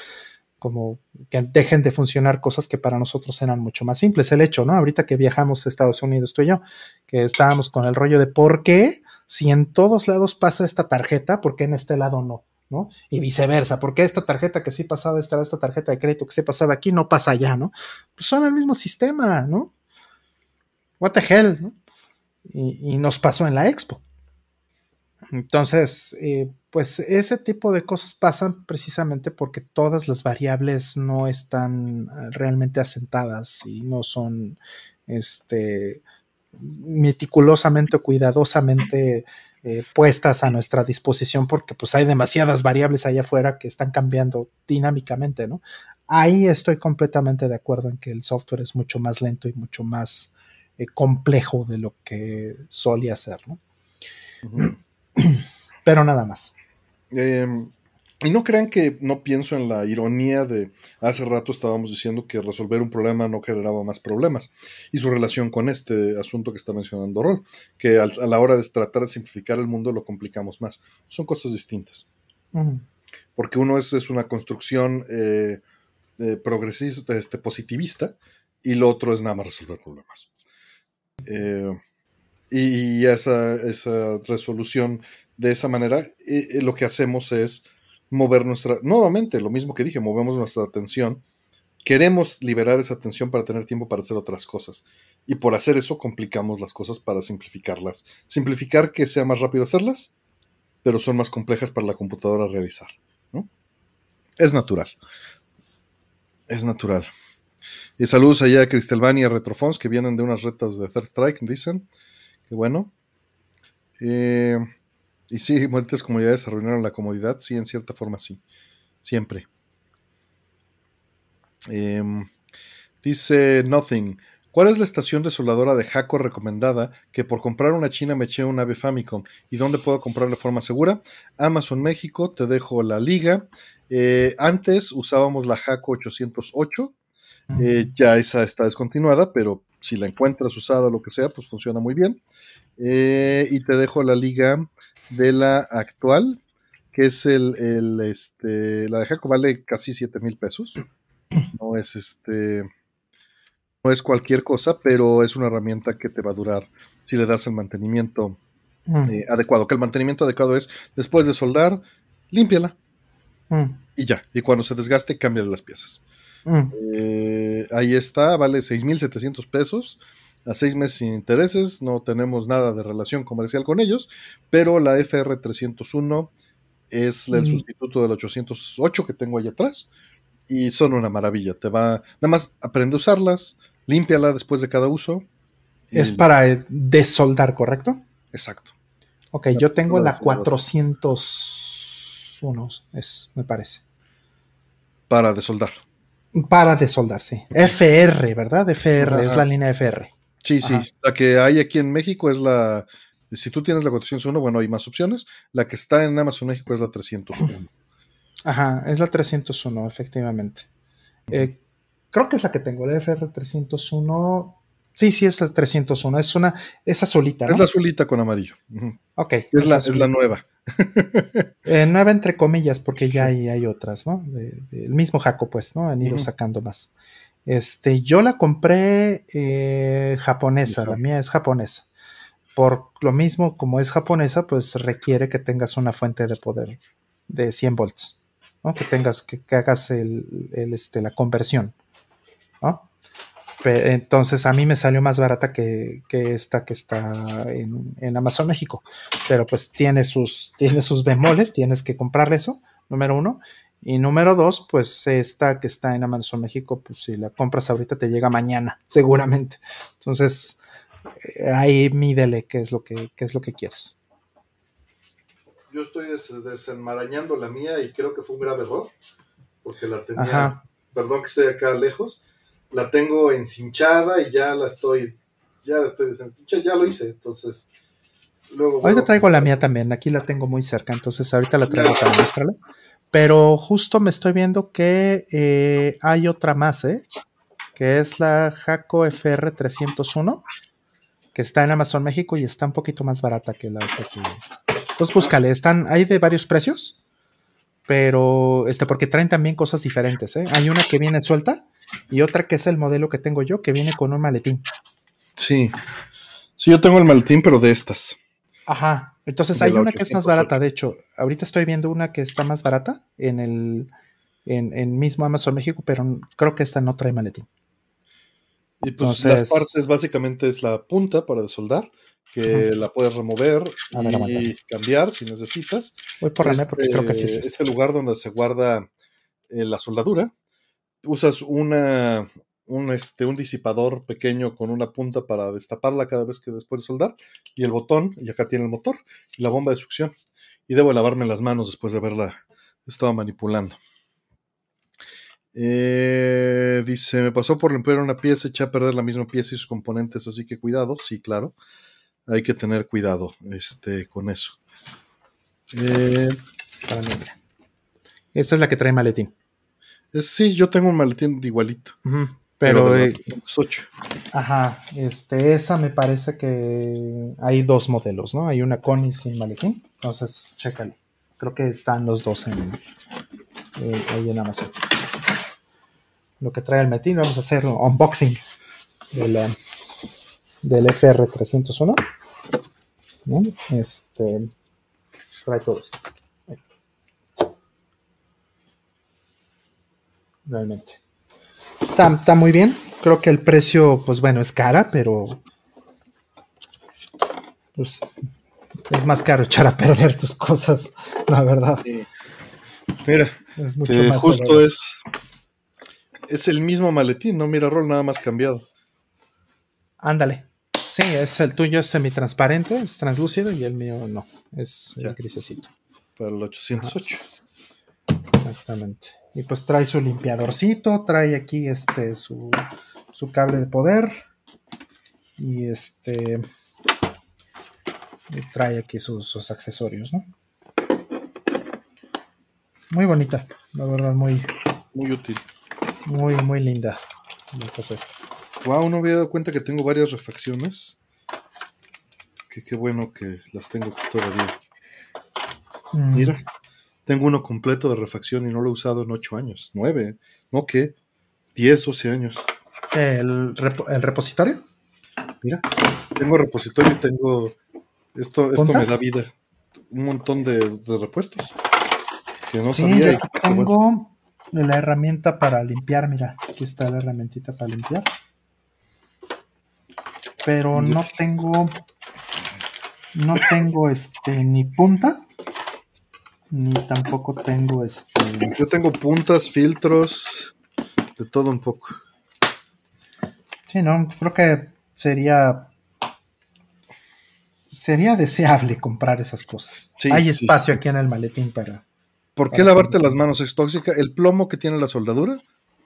como que dejen de funcionar cosas que para nosotros eran mucho más simples. El hecho, ¿no? Ahorita que viajamos a Estados Unidos, tú y yo, que estábamos con el rollo de por qué, si en todos lados pasa esta tarjeta, ¿por qué en este lado no? ¿no? Y viceversa, ¿por qué esta tarjeta que sí pasaba, esta, esta tarjeta de crédito que sí pasaba aquí no pasa allá, ¿no? Pues son el mismo sistema, ¿no? What the hell, ¿no? Y, nos pasó en la expo. Entonces, eh, pues ese tipo de cosas pasan precisamente porque todas las variables no están eh, realmente asentadas y no son este, meticulosamente o cuidadosamente eh, puestas a nuestra disposición porque pues hay demasiadas variables allá afuera que están cambiando dinámicamente, ¿no? Ahí estoy completamente de acuerdo en que el software es mucho más lento y mucho más complejo de lo que solía ser, ¿no? Pero nada más. Em, y no crean que no pienso en la ironía de hace rato estábamos diciendo que resolver un problema no generaba más problemas y su relación con este asunto que está mencionando Rol, que a, la hora de tratar de simplificar el mundo lo complicamos más. Son cosas distintas. Porque uno es, es una construcción eh, eh, progresista, este, positivista, y lo otro es nada más resolver problemas. Eh, y esa, esa resolución de esa manera, eh, eh, lo que hacemos es mover nuestra, nuevamente, lo mismo que dije, movemos nuestra atención. Queremos liberar esa atención para tener tiempo para hacer otras cosas. Y por hacer eso complicamos las cosas para simplificarlas. Simplificar que sea más rápido hacerlas, pero son más complejas para la computadora realizar. ¿no? Es natural. Es natural. Y saludos allá a Cristelvani y a Retrofons que vienen de unas retas de Third Strike, dicen. Qué bueno. Eh, y sí, muchas comunidades arruinaron la comodidad. Sí, en cierta forma sí. Siempre. Em, dice Nothing. ¿Cuál es la estación desoladora de Jaco recomendada que por comprar una china me eché un ave Famicom? ¿Y dónde puedo comprar de forma segura? Amazon México, te dejo la liga. Eh, antes usábamos la Jaco 808. Eh, ya esa está descontinuada, pero si la encuentras usada o lo que sea, pues funciona muy bien. Eh, y te dejo la liga de la actual, que es el, el este, la de Jaco vale casi 7 mil pesos. No es este, no es cualquier cosa, pero es una herramienta que te va a durar si le das el mantenimiento mm. eh, adecuado. Que el mantenimiento adecuado es después de soldar, límpiala. Mm. Y ya. Y cuando se desgaste, cámbiale las piezas. Mm. Eh, ahí está, vale 6.700 pesos a seis meses sin intereses, no tenemos nada de relación comercial con ellos, pero la FR301 es el mm. sustituto del 808 que tengo ahí atrás y son una maravilla. Te va, nada más aprende a usarlas, límpiala después de cada uso. Es para desoldar, ¿correcto? Exacto. Ok, yo tengo la 401, es, me parece. Para desoldar. Para desoldar, sí. FR, ¿verdad? FR, es la línea FR. Sí, sí. La que hay aquí en México es la. Si tú tienes la 401, bueno, hay más opciones. La que está en Amazon México es la 301. Ajá, es la 301, efectivamente. Eh, creo que es la que tengo, la FR 301. Sí, sí, es la 301. Es una, es azulita. Es la azulita con amarillo. Ok. Es, la, es la, nueva. Eh, nueva entre comillas, porque ya hay, hay otras, ¿no? el mismo Jaco, pues, ¿no? Han ido sacando más. Este, yo la compré eh, japonesa, la mía es japonesa. Por lo mismo, como es japonesa, pues requiere que tengas una fuente de poder de 100 volts, ¿no? Que tengas, que, hagas el, este, la conversión, Entonces a mí me salió más barata que, esta que está en, en, Amazon México. Pero pues tiene sus, tiene sus bemoles, tienes que comprarle eso, número uno. Y número dos, pues esta que está en Amazon México, pues si la compras ahorita te llega mañana, seguramente. Entonces, eh, ahí mídele qué es lo que, es lo que quieres. Yo estoy desenmarañando la mía y creo que fue un grave error, porque la tenía, perdón que estoy acá lejos, la tengo encinchada y ya la estoy, ya la estoy desencinchada, ya lo hice, entonces... Luego, ahorita traigo la mía también, aquí la tengo muy cerca, entonces ahorita la traigo para mostrarla. Pero justo me estoy viendo que eh, hay otra más, ¿eh? Que es la Jaco FR301, que está en Amazon México y está un poquito más barata que la otra que... Entonces búscale, están, hay de varios precios, pero este, porque traen también cosas diferentes, ¿eh? Hay una que viene suelta y otra que es el modelo que tengo yo, que viene con un maletín. Sí, sí, yo tengo el maletín, pero de estas. Ajá, entonces hay una que es más barata, de hecho, ahorita estoy viendo una que está más barata en el en, mismo Amazon México, pero creo que esta no trae maletín. Y pues las partes básicamente es la punta para soldar, que la puedes remover y cambiar si necesitas. Voy por este, porque creo que sí es este. este lugar donde se guarda eh, la soldadura. Usas un, este, un disipador pequeño con una punta para destaparla cada vez que después de soldar, y el botón, y acá tiene el motor, y la bomba de succión. Y debo lavarme las manos después de haberla estado manipulando. Eh, dice, me pasó por limpiar una pieza, eché a perder la misma pieza y sus componentes, así que cuidado, sí, claro. Hay que tener cuidado este, con eso. Eh, Esta es la que trae maletín. Sí, yo tengo un maletín igualito. Pero, eh, ajá, este, esa me parece que hay dos modelos, ¿no? Hay una con y sin maletín. Entonces, chécale. Creo que están los dos en, eh, ahí en Amazon. Lo que trae el maletín, vamos a hacer un unboxing del, del FR301. ¿no? Este, trae todo esto. Realmente. Está, muy bien. Creo que el precio, pues bueno, es cara, pero pues, es más caro echar a perder tus cosas, la verdad. Mira, es mucho más justo es, es el mismo maletín, ¿no? Mira, rol nada más cambiado. Ándale. Sí, es el tuyo es semitransparente, es translúcido y el mío no, es, es grisecito. Para el 808. Exactamente. Y pues trae su limpiadorcito, trae aquí este su, cable de poder. Y este. Y trae aquí sus, accesorios, ¿no? Muy bonita, la verdad, muy. Muy útil. Muy, muy linda. cosa esta. Wow, no había dado cuenta que tengo varias refacciones. Que qué bueno que las tengo todavía. Mm. Mira. Tengo uno completo de refacción y no lo he usado en 8 años, 9, ¿no qué? 10, 12 años. ¿El, repositorio? Mira, tengo repositorio y tengo. Esto, esto me da vida. Un montón de, repuestos. Que no sí, sabía. Aquí tengo la herramienta para limpiar. Mira, aquí está la herramientita para limpiar. Pero no tengo. No tengo este ni punta ni tampoco tengo este. Yo tengo puntas, filtros, de todo un poco. Sí, no, creo que sería. Sería deseable comprar esas cosas. Hay espacio aquí en el maletín para. ¿Por qué lavarte las manos es tóxica? El plomo que tiene la soldadura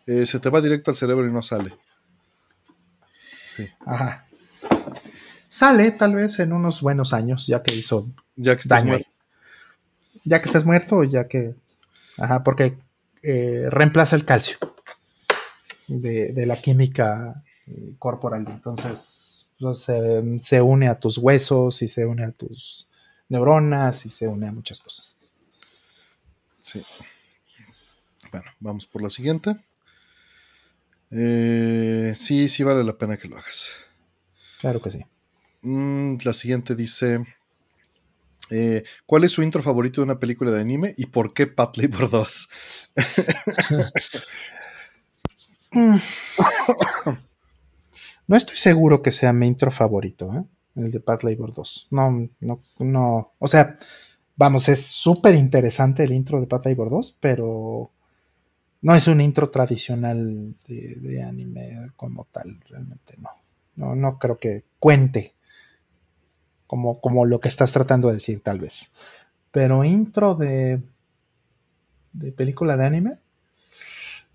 eh, se te va directo al cerebro y no sale. Ajá. Sale tal vez en unos buenos años, ya que hizo ya que daño ya que estés muerto ya que. Ajá, porque eh, reemplaza el calcio de, la química eh, corporal. Entonces, pues, se, une a tus huesos y se une a tus neuronas y se une a muchas cosas. Sí. Bueno, vamos por la siguiente. Eh, sí, sí vale la pena que lo hagas. Claro que sí. Mm, la siguiente dice. Eh, ¿Cuál es su intro favorito de una película de anime y por qué Pat Labor 2? no estoy seguro que sea mi intro favorito, ¿eh? el de Pat Labor 2. No, no, no. O sea, vamos, es súper interesante el intro de Pat Labor 2, pero no es un intro tradicional de, de, anime como tal, realmente no. No, no creo que cuente como, lo que estás tratando de decir tal vez. Pero intro de, de película de anime,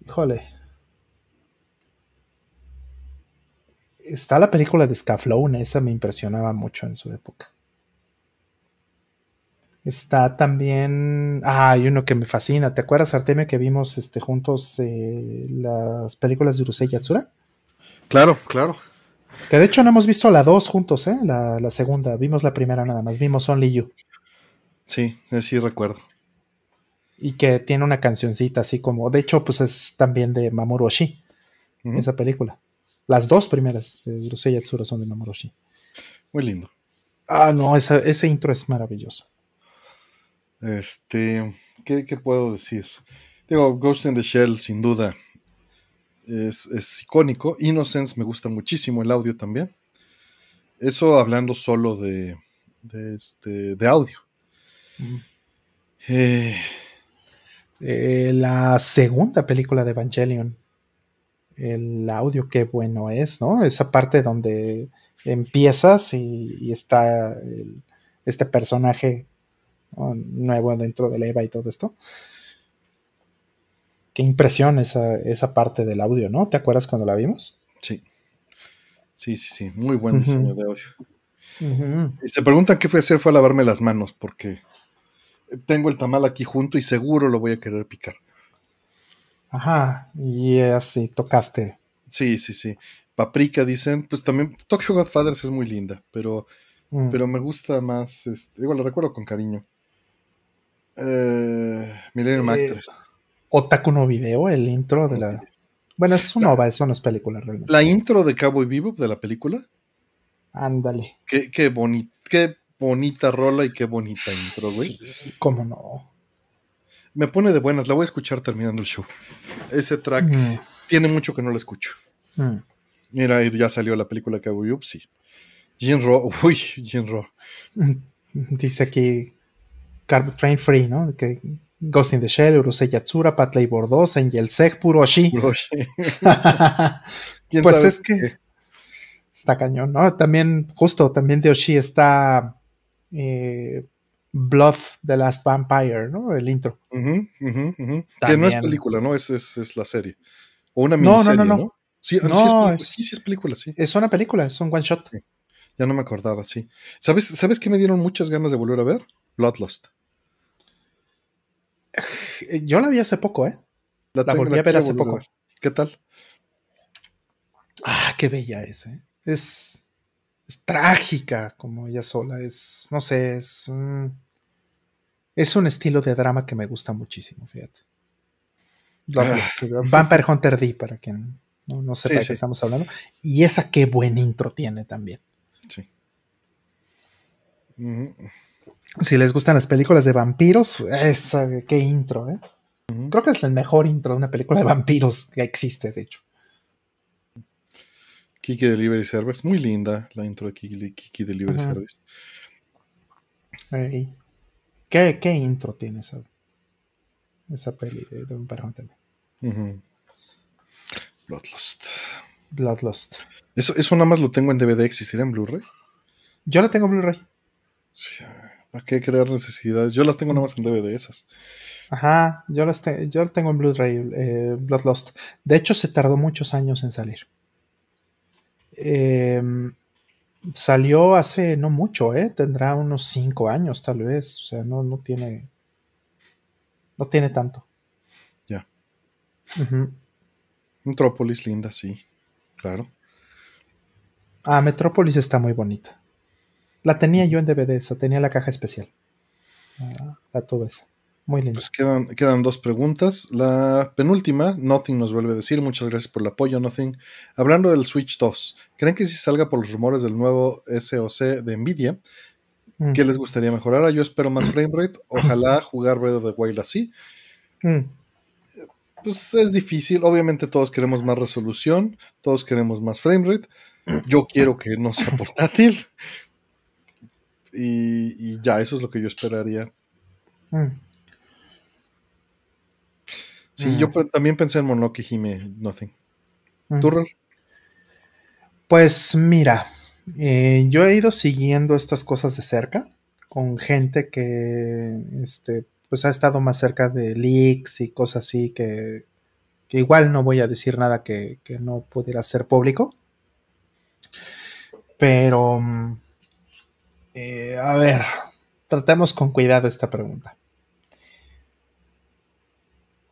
híjole. Está la película de Scaflowne, esa me impresionaba mucho en su época. Está también. Ah, hay uno que me fascina. ¿Te acuerdas, Artemio, que vimos este, juntos eh, las películas de Urusei Yatsura? Claro, claro. Que de hecho no hemos visto la 2 juntos, ¿eh? La, segunda. Vimos la primera nada más. Vimos Only You. Sí, sí recuerdo. Y que tiene una cancioncita así como. De hecho, pues es también de Mamoru Oshii. Esa película. Las dos primeras de Urusei Yatsura son de Mamoru Oshii. Muy lindo. Ah, no, ese intro es maravilloso. Este. ¿qué, ¿Qué puedo decir? Digo, Ghost in the Shell, sin duda. Es, icónico. Innocence me gusta muchísimo el audio también. Eso hablando solo de, de, este, de audio. Eh, eh, la segunda película de Evangelion. El audio, qué bueno es, ¿no? Esa parte donde empiezas y, está este personaje nuevo dentro de Eva y todo esto. Qué impresión esa, esa parte del audio, ¿no? ¿Te acuerdas cuando la vimos? Sí. Sí, sí, sí. Muy buen diseño de audio. Y se preguntan qué fue a hacer, fue a lavarme las manos, porque tengo el tamal aquí junto y seguro lo voy a querer picar. Ajá, y así tocaste. Sí, sí, sí. Paprika dicen, pues también Tokyo Godfathers es muy linda, pero, mm. pero me gusta más, este, igual lo recuerdo con cariño. Eh, Millennium eh, Actress. Otaku no video, el intro de la. Bueno, es una ova, eso no es película realmente. La intro de Cowboy Vivo de la película. Ándale. Qué, qué, qué bonita rola y qué bonita intro, güey. Sí, cómo no. Me pone de buenas, la voy a escuchar terminando el show. Ese track mm. tiene mucho que no la escucho. Mm. Mira, ya salió la película Cowboy Vivo, sí. Jinro, uy, Jinro. Dice aquí Carb Train Free, ¿no? Que Ghost in the Shell, Urusei Yatsura, Pat Labor 2, Angel Seg, Puroshi. pues es que está cañón, ¿no? También, justo, también de Oshi está eh, Blood the Last Vampire, ¿no? El intro. Que no es película, ¿no? Es, es, la serie. O una miniserie, no, no, no, ¿no? Sí, sí, es, sí, sí, es película, sí. Es una película, es un one shot. Ya no me acordaba, sí. ¿Sabes, ¿Sabes qué me dieron muchas ganas de volver a ver? Bloodlust. Yo la vi hace poco, ¿eh? La, volví a ver hace poco. ¿Qué tal? Ah, qué bella es, ¿eh? Es, es trágica como ella sola. Es, no sé, es un, es un estilo de drama que me gusta muchísimo, fíjate. Ah, Vampire Hunter D, para quien no, sepa de qué estamos hablando. Y esa qué buen intro tiene también. Sí. Si les gustan las películas de vampiros, esa, qué intro, ¿eh? Creo que es el mejor intro de una película de vampiros que existe, de hecho. Kiki Delivery Service, muy linda la intro de Kiki, Delivery Service. ¿Qué, intro tiene esa, esa peli de, de Vampire también? Bloodlust. Bloodlust. Eso, eso nada más lo tengo en DVD, ¿existirá en Blu-ray? Yo la tengo en Blu-ray. Sí, ¿Para qué crear necesidades? Yo las tengo nada más en DVD esas. Ajá, yo las yo tengo en Blu-ray, eh, Bloodlust. De hecho, se tardó muchos años en salir. Em, salió hace no mucho, ¿eh? Tendrá unos 5 años tal vez. O sea, no, no tiene. No tiene tanto. Ya. Metrópolis, linda, sí. Claro. Ah, Metrópolis está muy bonita. La tenía yo en DVD, esa, tenía la caja especial. Ah, la tuve esa. Muy linda. Pues quedan, quedan dos preguntas. La penúltima, Nothing nos vuelve a decir, muchas gracias por el apoyo, Nothing. Hablando del Switch 2, ¿creen que si salga por los rumores del nuevo SOC de Nvidia, mm. qué les gustaría mejorar? Yo espero más framerate, ojalá jugar Breath of the Wild así. Mm. Pues es difícil, obviamente todos queremos más resolución, todos queremos más framerate. Yo quiero que no sea portátil, y, ya, eso es lo que yo esperaría. Mm. Sí, yo mm. también pensé en Monoki Hime Nothing. Mm. Pues mira, eh, yo he ido siguiendo estas cosas de cerca con gente que este, pues ha estado más cerca de leaks y cosas así que, que igual no voy a decir nada que, que no pudiera ser público. Pero eh, a ver, tratemos con cuidado esta pregunta.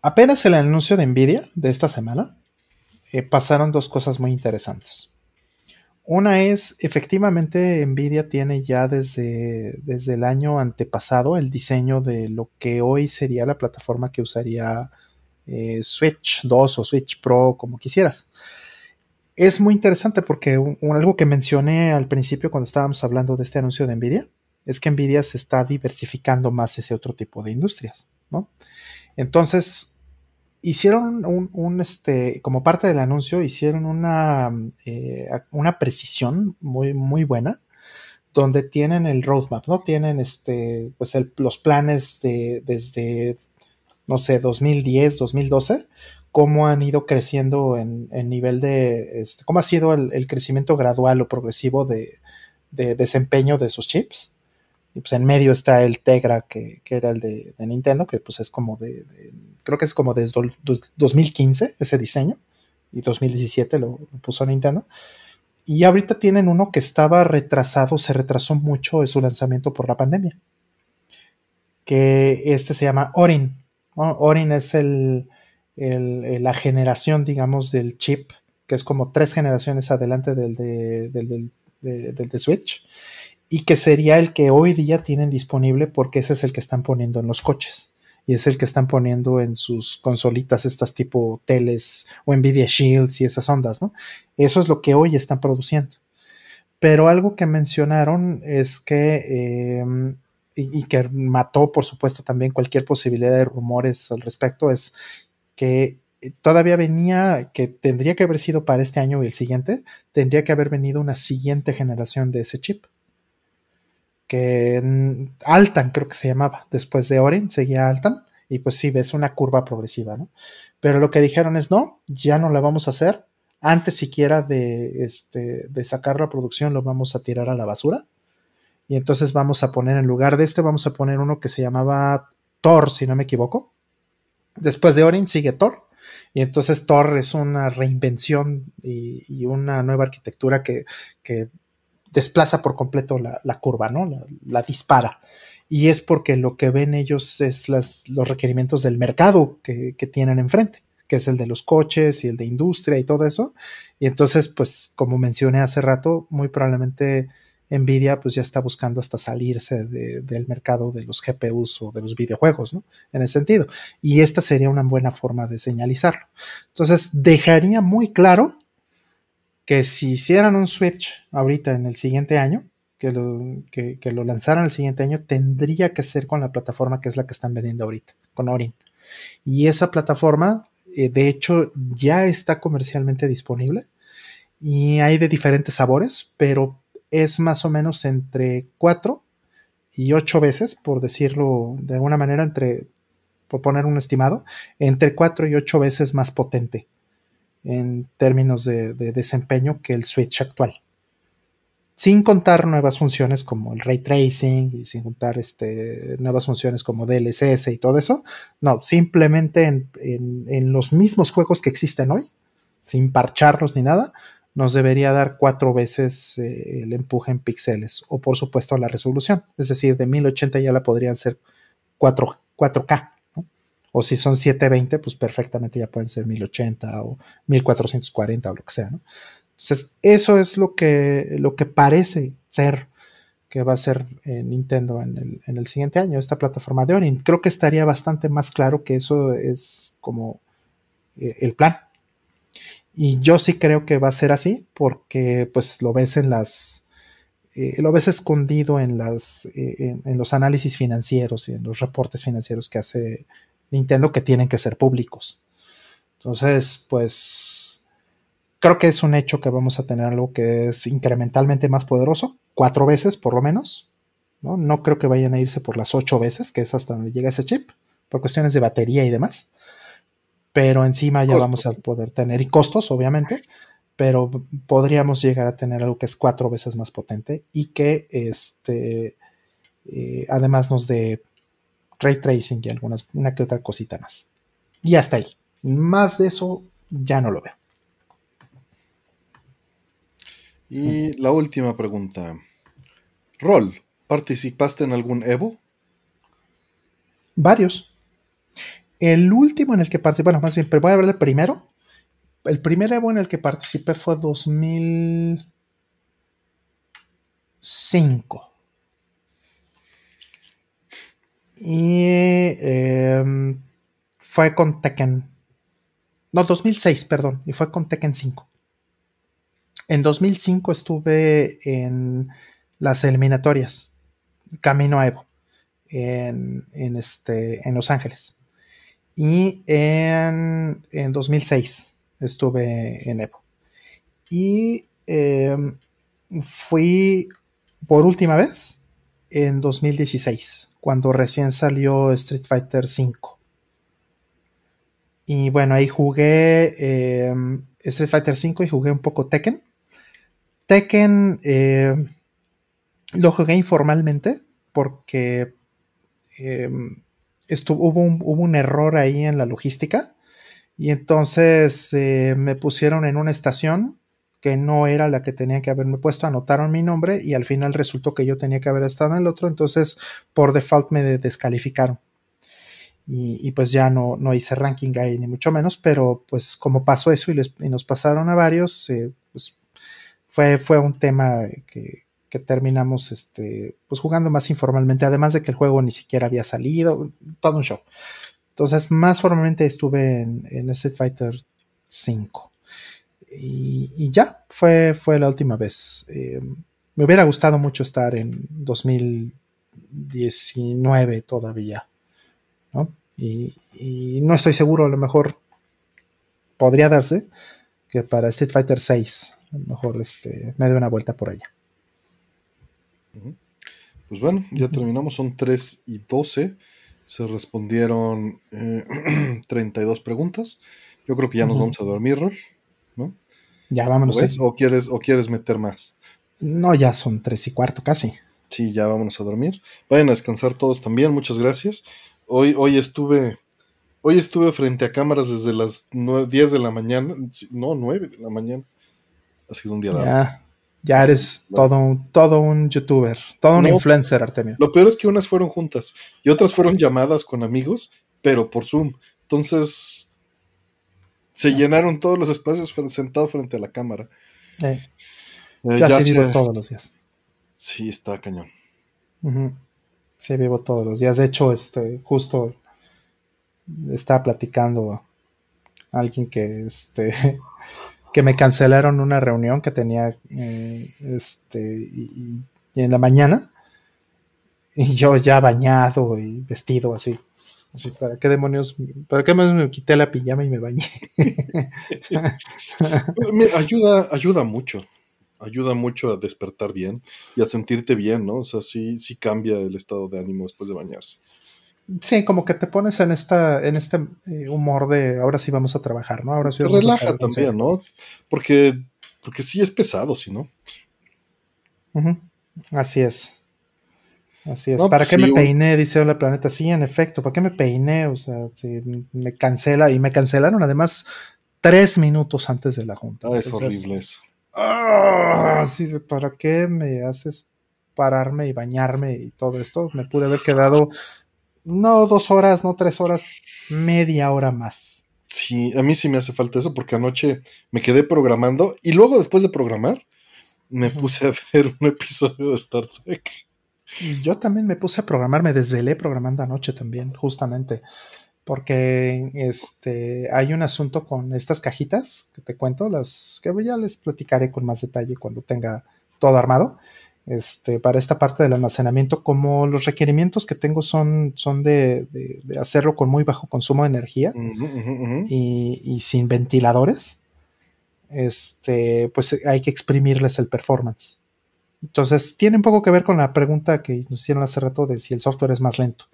Apenas el anuncio de Nvidia de esta semana, eh, pasaron dos cosas muy interesantes. Una es, efectivamente, Nvidia tiene ya desde, desde el año antepasado el diseño de lo que hoy sería la plataforma que usaría eh, Switch 2 o Switch Pro, como quisieras es muy interesante porque algo que mencioné al principio cuando estábamos hablando de este anuncio de Nvidia es que Nvidia se está diversificando más ese otro tipo de industrias, ¿no? Entonces, hicieron un, este, como parte del anuncio, hicieron una, eh, una precisión muy, muy buena, donde tienen el roadmap, ¿no? Tienen este, pues los planes de, desde, no sé, 2010, 2012, cómo han ido creciendo en, nivel de, este, cómo ha sido el, crecimiento gradual o progresivo de, desempeño de sus chips. Y pues en medio está el Tegra, que, era el de, Nintendo, que pues es como de, creo que es como desde 2015 ese diseño, y 2017 lo, puso Nintendo. Y ahorita tienen uno que estaba retrasado, se retrasó mucho en su lanzamiento por la pandemia. Que este se llama Orin. Orin es el, la generación, digamos, del chip, que es como tres generaciones adelante del de, del, de Switch, y que sería el que hoy día tienen disponible porque ese es el que están poniendo en los coches. Y es el que están poniendo en sus consolitas, estas tipo teles o Nvidia Shields y esas ondas, ¿no? Eso es lo que hoy están produciendo. Pero algo que mencionaron es que em, y, que mató, por supuesto, también cualquier posibilidad de rumores al respecto, es que eh, todavía venía, que tendría que haber sido para este año y el siguiente, tendría que haber venido una siguiente generación de ese chip. Que Altan creo que se llamaba, después de Orin seguía Altan, y pues sí, ves una curva progresiva, ¿no? Pero lo que dijeron es, no, ya no la vamos a hacer, antes siquiera de, este, de sacar la producción lo vamos a tirar a la basura. Y entonces vamos a poner en lugar de este, vamos a poner uno que se llamaba Thor, si no me equivoco, Después de Orin sigue Thor. Y entonces Thor es una reinvención y, una nueva arquitectura que, desplaza por completo la, curva, ¿no? La, dispara. Y es porque lo que ven ellos es los requerimientos del mercado que, que tienen enfrente que es el de los coches y el de industria y todo eso. Y entonces, pues, como mencioné hace rato, muy probablemente Nvidia pues ya está buscando hasta salirse del mercado de los GPUs o de los videojuegos, ¿no? En ese sentido. Y esta sería una buena forma de señalizarlo. Entonces, dejaría muy claro que si hicieran un Switch ahorita en el siguiente año, que lo, que, lanzaran el siguiente año, tendría que ser con la plataforma que es la que están vendiendo ahorita, con Orin. Y esa plataforma, eh, de hecho, ya está comercialmente disponible y hay de diferentes sabores, pero es más o menos entre 4 y 8 veces, por decirlo de alguna manera, entre, por poner un estimado, entre 4 y 8 veces más potente en términos de, desempeño que el Switch actual. Sin contar nuevas funciones como el ray tracing y sin contar este, nuevas funciones como DLSS y todo eso. No, simplemente en, en los mismos juegos que existen hoy, sin parcharlos ni nada, nos debería dar cuatro veces eh, el empuje en píxeles o por supuesto la resolución. Es decir, de 1080 ya la podrían ser 4, k O si son 720, pues perfectamente ya pueden ser 1080 o 1440 o lo que sea. Entonces, eso es lo que, lo que parece ser que va a ser eh, Nintendo en el, en el, siguiente año, esta plataforma de Orin. Creo que estaría bastante más claro que eso es como eh, el plan. Y yo sí creo que va a ser así, porque pues lo ves en las. Eh, lo ves escondido en, las, eh, en, los análisis financieros y en los reportes financieros que hace Nintendo que tienen que ser públicos. Entonces, pues creo que es un hecho que vamos a tener algo que es incrementalmente más poderoso, cuatro veces por lo menos. No, no creo que vayan a irse por las ocho veces, que es hasta donde llega ese chip, por cuestiones de batería y demás pero encima ya vamos a poder tener, y costos obviamente, pero podríamos llegar a tener algo que es cuatro veces más potente y que este, eh, además nos dé ray tracing y algunas, una que otra cosita más. Y hasta ahí. Más de eso ya no lo veo. Y la última pregunta. Rol, ¿participaste en algún Evo? Varios. El último en el que participé, bueno, más bien, pero voy a hablar del primero. El primer Evo en el que participé fue 2005. Y em, fue con Tekken. No, 2006, perdón. Y fue con Tekken 5. En 2005 estuve en las eliminatorias. Camino a Evo. En, en, este, en Los Ángeles. Y en, 2006 estuve en Evo. Y em, fui por última vez en 2016, cuando recién salió Street Fighter V. Y bueno, ahí jugué em, Street Fighter V y jugué un poco Tekken. Tekken em, lo jugué informalmente porque hubo, un, error ahí en la logística y entonces eh, me pusieron en una estación que no era la que tenía que haberme puesto, anotaron mi nombre y al final resultó que yo tenía que haber estado en el otro, entonces por default me descalificaron. Y, pues ya no, no hice ranking ahí ni mucho menos, pero pues como pasó eso y, nos pasaron a varios, eh, pues fue, fue un tema que, que terminamos este, pues jugando más informalmente, además de que el juego ni siquiera había salido, todo un show. Entonces, más formalmente estuve en, en ese Fighter 5. Y, ya, fue, fue la última vez. Eh, me hubiera gustado mucho estar en 2019 todavía, ¿no? Y, y, no estoy seguro, a lo mejor podría darse que para Street Fighter 6, a lo mejor este, me dé una vuelta por allá. Pues bueno, ya terminamos, son 3 y 12. Se respondieron 32 eh, preguntas. Yo creo que ya nos vamos a dormir, ¿no? Ya vámonos. ¿eh? ¿O, quieres, ¿O quieres meter más? No, ya son 3 y cuarto casi. Sí, ya vámonos a dormir. Vayan a descansar todos también, muchas gracias. Hoy, hoy estuve Hoy estuve frente a cámaras desde las 10 de la mañana, no, 9 de la mañana. Ha sido un día largo. Ya eres todo, un, todo un youtuber, todo un influencer, Artemio. Lo peor es que unas fueron juntas y otras fueron llamadas con amigos, pero por Zoom. Entonces, se ah. llenaron todos los espacios sentado frente a la cámara. Eh. Eh, ya, vivo todos los días. Sí, está cañón. Sí, vivo todos los días. De hecho, este, justo estaba platicando a alguien que este que me cancelaron una reunión que tenía eh, este, y, en la mañana. Y yo ya bañado y vestido así. Así, ¿para qué demonios? ¿Para qué me quité la pijama y me bañé? ayuda, ayuda mucho. Ayuda mucho a despertar bien y a sentirte bien, ¿no? O sea, sí, sí cambia el estado de ánimo después de bañarse. Sí, como que te pones en esta, en este eh, humor de ahora sí vamos a trabajar, ¿no? Ahora sí te relaja también, ¿no? Porque, porque sí es pesado, si no. Así es. Así es. ¿Para pues qué me peiné? Dice Hola Planeta. Sí, en efecto, ¿para qué me peiné? O sea, me cancela y me cancelaron además tres minutos antes de la junta. Ah, es horrible eso. Ah, ¿Para qué me haces pararme y bañarme y todo esto? Me pude haber quedado no dos horas, no tres horas, media hora más. Sí, a mí sí me hace falta eso porque anoche me quedé programando y luego después de programar me puse a ver un episodio de Star Trek. Yo también me puse a programar, me desvelé programando anoche también, justamente, porque este hay un asunto con estas cajitas que te cuento, las que ya les platicaré con más detalle cuando tenga todo armado este, para esta parte del almacenamiento, como los requerimientos que tengo son, son de, hacerlo con muy bajo consumo de energía Y, sin ventiladores, este, pues hay que exprimirles el performance. Entonces, tiene un poco que ver con la pregunta que nos hicieron hace rato de si el software es más lento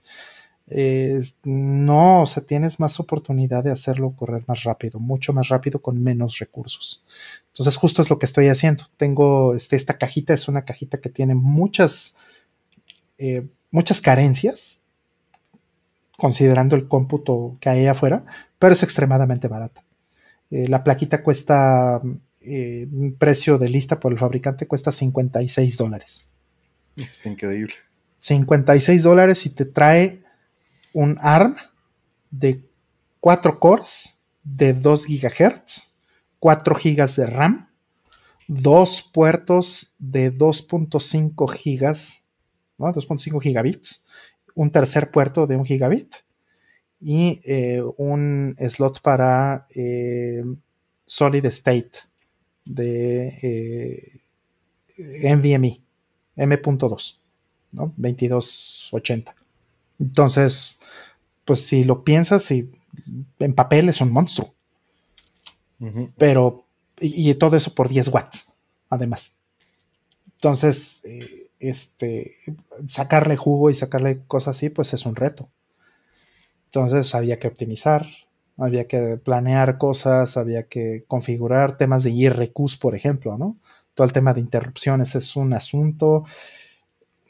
no, o sea, tienes más oportunidad de hacerlo correr más rápido, mucho más rápido con menos recursos. Entonces, justo es lo que estoy haciendo. Tengo este, esta cajita, es una cajita que tiene muchas, eh, muchas carencias, considerando el cómputo que hay afuera, pero es extremadamente barata. Eh, la plaquita cuesta, eh, un precio de lista por el fabricante cuesta 56 dólares. Está increíble. 56 dólares y te trae un ARM de 4 cores de 2 GHz, 4 GB de RAM, dos puertos de 2.5 GB, ¿no? 2.5 gigabits, un tercer puerto de 1 gigabit y eh, un slot para eh, solid state de eh, NVMe M.2, ¿no? 2280. Entonces, pues si lo piensas y en papel es un monstruo. Pero, y, todo eso por 10 watts, además. Entonces, eh, este, sacarle jugo y sacarle cosas así, pues es un reto. Entonces había que optimizar, había que planear cosas, había que configurar temas de IRQs, por ejemplo, ¿no? Todo el tema de interrupciones es un asunto.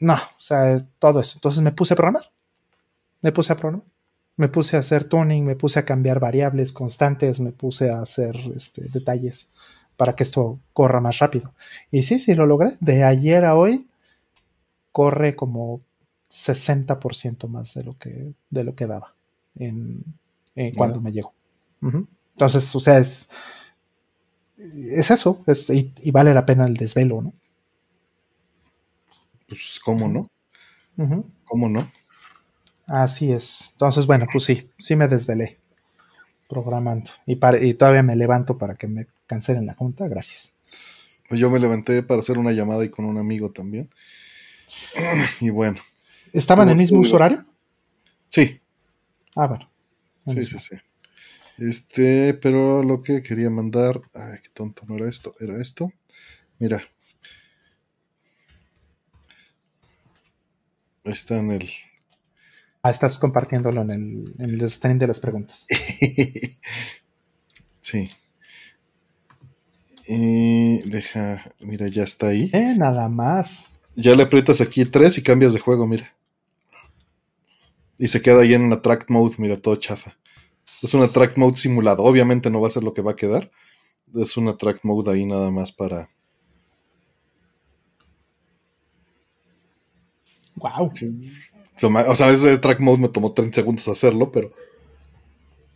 No, o sea, todo eso. Entonces me puse a programar. Me puse a programar. Me puse a hacer tuning, me puse a cambiar variables constantes, me puse a hacer este, detalles para que esto corra más rápido. Y sí, sí lo logré. De ayer a hoy corre como 60% más de lo que, de lo que daba en, cuando me llegó. Entonces, o sea, es, es eso, y, vale la pena el desvelo, ¿no? Pues, ¿cómo no? ¿Cómo no? Así es. Entonces, bueno, pues sí, sí me desvelé programando. Y, y todavía me levanto para que me cancelen la junta. Gracias. Pues yo me levanté para hacer una llamada y con un amigo también. Y bueno. ¿Estaban en el mismo uso horario? Sí. Ah, bueno. Sí, sí, sí. Este, pero lo que quería mandar. Ay, qué tonto, no era esto, era esto. Mira. Está en el. Ah, estás compartiéndolo en el, en el stream de las preguntas. sí. Deja, mira, ya está ahí. Eh, nada más. Ya le aprietas aquí tres y cambias de juego, mira. Y se queda ahí en una track mode, mira, todo chafa. Es una track mode simulado. Obviamente no va a ser lo que va a quedar. Es una track mode ahí nada más para. Wow. O sea, ese track mode me tomó 30 segundos hacerlo, pero.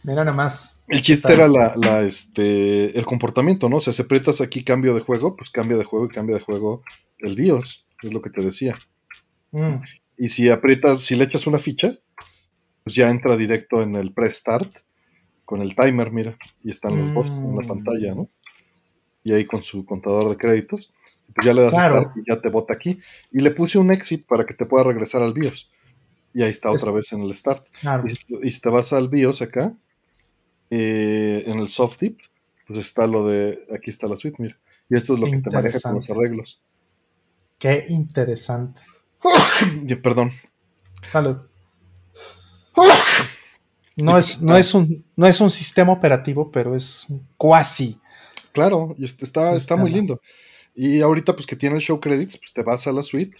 Mira nada más. El chiste era la, este, el comportamiento, ¿no? O sea, si aprietas aquí cambio de juego, pues cambia de juego y cambia de juego el BIOS, es lo que te decía. Mm. Y si aprietas, si le echas una ficha, pues ya entra directo en el pre-start con el timer, mira, y están los dos en la pantalla, ¿no? Y ahí con su contador de créditos, pues ya le das start y ya te bota aquí. Y le puse un exit para que te pueda regresar al BIOS. Y ahí está otra vez en el start. Y, si te vas al BIOS acá, eh, en el soft tip, pues está lo de, aquí está la suite, mira. Y esto es lo que te maneja con los arreglos. Qué interesante. Perdón. Salud. No es, no, es un, no es un sistema operativo, pero es un cuasi. Claro, y está, está muy lindo. Y ahorita, pues que tiene el show credits, pues te vas a la suite,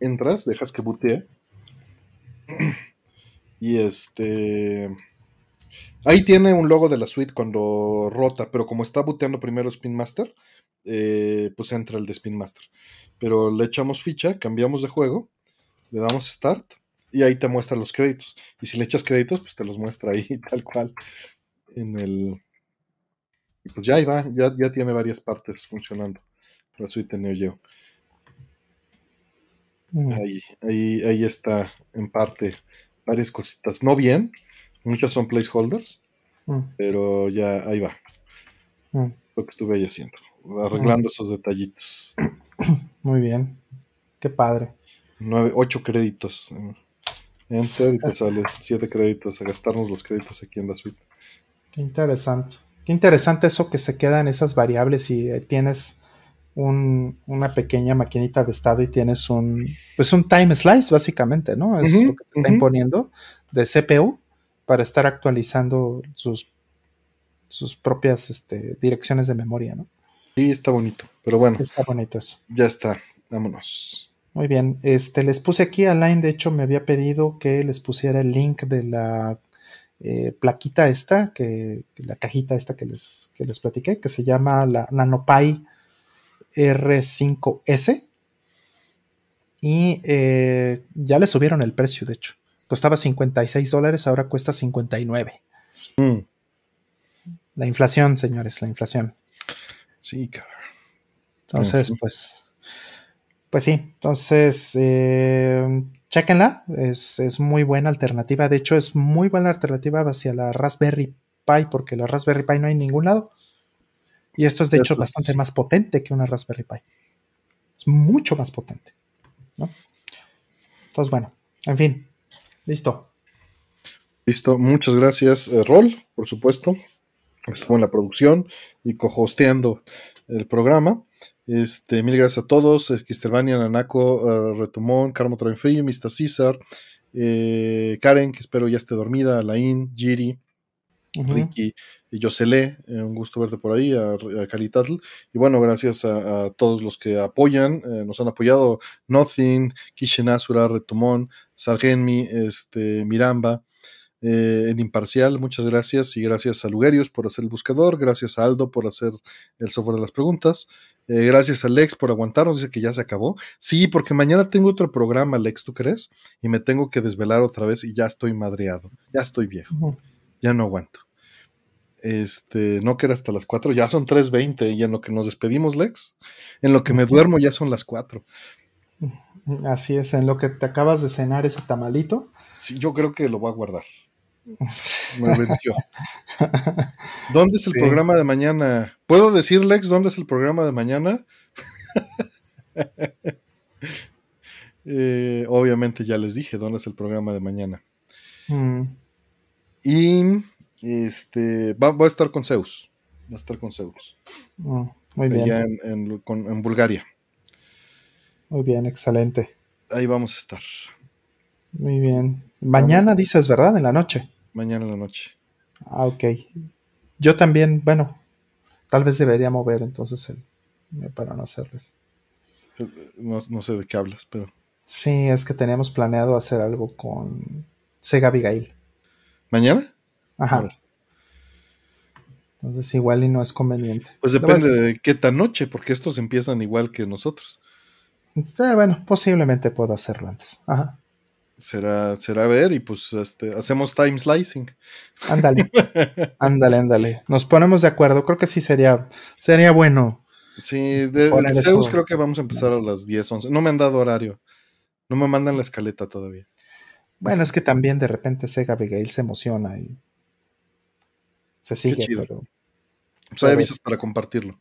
entras, dejas que bootee. Y este. Ahí tiene un logo de la suite cuando rota, pero como está booteando primero Spin Master, eh, pues entra el de Spin Master. Pero le echamos ficha, cambiamos de juego, le damos start y ahí te muestra los créditos. Y si le echas créditos, pues te los muestra ahí tal cual en el... Y pues ya ahí va, ya, ya tiene varias partes funcionando la suite Neo Geo. Ahí, ahí, ahí está en parte varias cositas. No bien, muchas son placeholders, mm. pero ya ahí va. Mm. Lo que estuve ahí haciendo, arreglando esos detallitos. Muy bien, qué padre. Nueve, ocho créditos. Enter y te sales siete créditos a gastarnos los créditos aquí en la suite. Qué interesante. Qué interesante eso que se quedan esas variables y eh, una pequeña maquinita de estado y tienes un, pues un time slice básicamente, ¿no? Eso es lo que te está imponiendo de CPU para estar actualizando sus, sus propias este, direcciones de memoria, ¿no? Sí, está bonito, pero bueno. Está bonito eso. Ya está, vámonos. Muy bien, este, les puse aquí a Line, de hecho me había pedido que les pusiera el link de la eh, plaquita esta, que, la cajita esta que les, que les platiqué, que se llama la NanoPi R5S. Y eh, ya le subieron el precio, de hecho. Costaba 56 dólares, ahora cuesta 59. Mm. La inflación, señores, la inflación. Sí, cara. Entonces, pues pues sí, entonces, eh, chequenla, es, muy buena alternativa. De hecho, es muy buena alternativa hacia la Raspberry Pi, porque la Raspberry Pi no hay en ningún lado. Y esto es, de hecho, bastante más potente que una Raspberry Pi. Es mucho más potente. ¿no? Entonces, bueno, en fin, listo. Listo, muchas gracias, eh, Rol, por supuesto. Estuvo en la producción y cohosteando el programa. Este, mil gracias a todos. Kistelvania, Nanako, uh, Retumón, Carmo Free, Mr. César, eh, Karen, que espero ya esté dormida, Alain, Giri, Ricky y Yosele, eh, un gusto verte por ahí, a, a Y bueno, gracias a, todos los que apoyan, eh, nos han apoyado. Nothing, Kishenazura, Retumón, Sargenmi, este, Miramba, eh, en Imparcial, muchas gracias. Y gracias a Lugerius por hacer el buscador, gracias a Aldo por hacer el software de las preguntas, eh, gracias a Lex por aguantarnos, dice que ya se acabó. Sí, porque mañana tengo otro programa, Lex, ¿tú crees? Y me tengo que desvelar otra vez y ya estoy madreado, ya estoy viejo, ya no aguanto. Este, no que era hasta las 4, ya son 3.20 y en lo que nos despedimos, Lex, en lo que me duermo ya son las 4. Así es, en lo que te acabas de cenar ese tamalito. Sí, yo creo que lo voy a guardar. Me venció. ¿Dónde es el programa de mañana? ¿Puedo decir, Lex, dónde es el programa de mañana? Eh, obviamente ya les dije dónde es el programa de mañana. Mm. Y este va, voy a estar con Zeus. Va a estar con Zeus. Mm, muy bien. en Bulgaria. Muy bien, excelente. Ahí vamos a estar. Muy bien. Mañana dices, ¿verdad? En la noche. Mañana en la noche. Ah, ok. Yo también, bueno, tal vez debería mover entonces el, para no hacerles. No, sé de qué hablas, pero. Sí, es que teníamos planeado hacer algo con Sega Abigail. ¿Mañana? Ajá. Entonces igual y no es conveniente. Pues depende de qué tan noche, porque estos empiezan igual que nosotros. bueno, posiblemente puedo hacerlo antes. Ajá será, será ver y pues este, hacemos time slicing. Ándale, ándale, ándale. Nos ponemos de acuerdo. Creo que sí sería, sería bueno. Sí, este, de, Zeus creo que vamos a empezar a las 10, 11. No me han dado horario. No me mandan la escaleta todavía. Bueno, es que también de repente Sega Abigail se emociona y se sigue, pero. Pues hay avisos para compartirlo.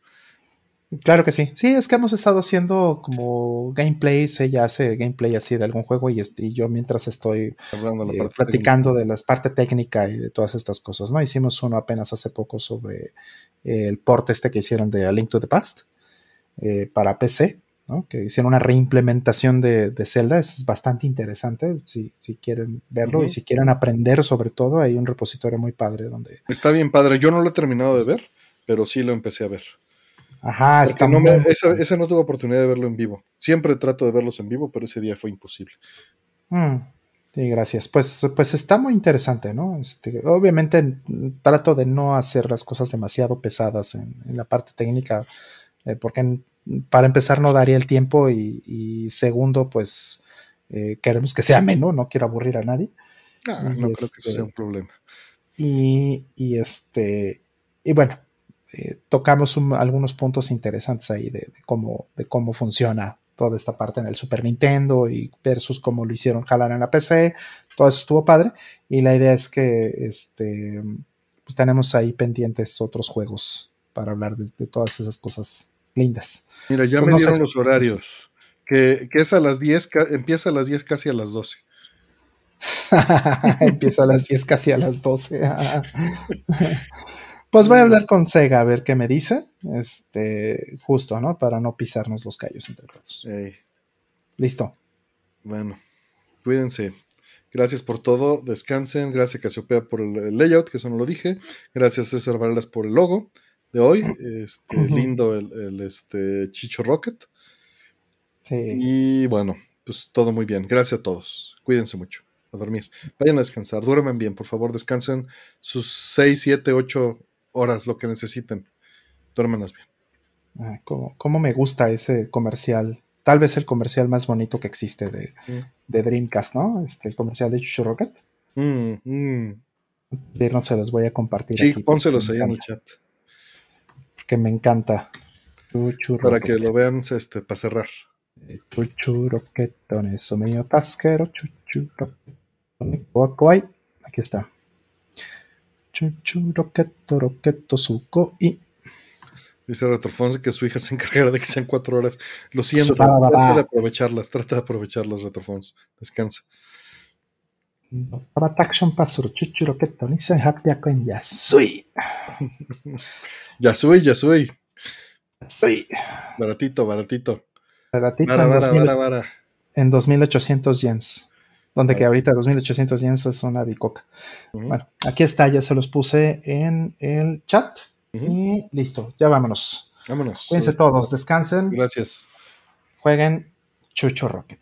Claro que sí. Sí, es que hemos estado haciendo como gameplays. Ella hace gameplay así de algún juego y, yo mientras estoy eh, platicando de la parte técnica y de todas estas cosas, ¿no? Hicimos uno apenas hace poco sobre el port este que hicieron de A Link to the Past eh, para PC, ¿no? Que hicieron una reimplementación de, Zelda. Es bastante interesante si, quieren verlo y si quieren aprender sobre todo. Hay un repositorio muy padre donde... Está bien padre. Yo no lo he terminado de ver, pero sí lo empecé a ver. Ajá, está no ese, no tuve oportunidad de verlo en vivo. Siempre trato de verlos en vivo, pero ese día fue imposible. Mm, sí, gracias. Pues, pues está muy interesante, ¿no? Este, obviamente trato de no hacer las cosas demasiado pesadas en, la parte técnica, eh, porque para empezar no daría el tiempo y, segundo, pues eh, queremos que sea menos, no quiero aburrir a nadie. Ah, no creo que eso sea un este, problema. Y, y este, y bueno, eh, tocamos algunos puntos interesantes ahí de, cómo, de cómo funciona toda esta parte en el Super Nintendo y versus cómo lo hicieron jalar en la PC. Todo eso estuvo padre. Y la idea es que este, pues tenemos ahí pendientes otros juegos para hablar de, todas esas cosas lindas. Mira, ya me dieron los horarios. Que, es a las 10, empieza a las 10 casi a las 12. empieza a las 10 casi a las 12. Pues voy a hablar con Sega a ver qué me dice. Este, justo, ¿no? Para no pisarnos los callos entre todos. Listo. Bueno, cuídense. Gracias por todo. Descansen. Gracias Casiopea por el layout, que eso no lo dije. Gracias César Varela por el logo de hoy. Este, lindo el, este, Chicho Rocket. Sí. Y bueno, pues todo muy bien. Gracias a todos. Cuídense mucho. A dormir. Vayan a descansar. Duermen bien, por favor. Descansen sus 6, 7, 8 horas lo que necesiten. Duérmenas bien. Ah, ¿cómo, me gusta ese comercial? Tal vez el comercial más bonito que existe de, mm. Dreamcast, ¿no? Este, el comercial de Chucho Rocket. Mm, mm. no se los voy a compartir. Sí, pónselos ahí en el chat. Que me encanta. para que lo vean este, para cerrar. Chuchu eso medio tasquero. Chuchu Aquí está. Chuchu, roqueto, suco y. Dice Retrofonse que su hija se encargará de que sean cuatro horas. Lo siento, trata de aprovecharlas, trata de aprovecharlas, Retrofons. Descansa. Action Pasur, Chuchu Roqueto, Nissan Happy con Yasui. Yasui, Yasui. Yasui. Baratito, baratito. Baratito Vara, en, vara, 2000 vara, vara. en 2800 yens. Donde que ahorita 2800 yens es una bicoca. Bueno, aquí está, ya se los puse en el chat. Y listo, ya vámonos. Vámonos. Cuídense todos, descansen, Gracias. jueguen Chucho Rocket.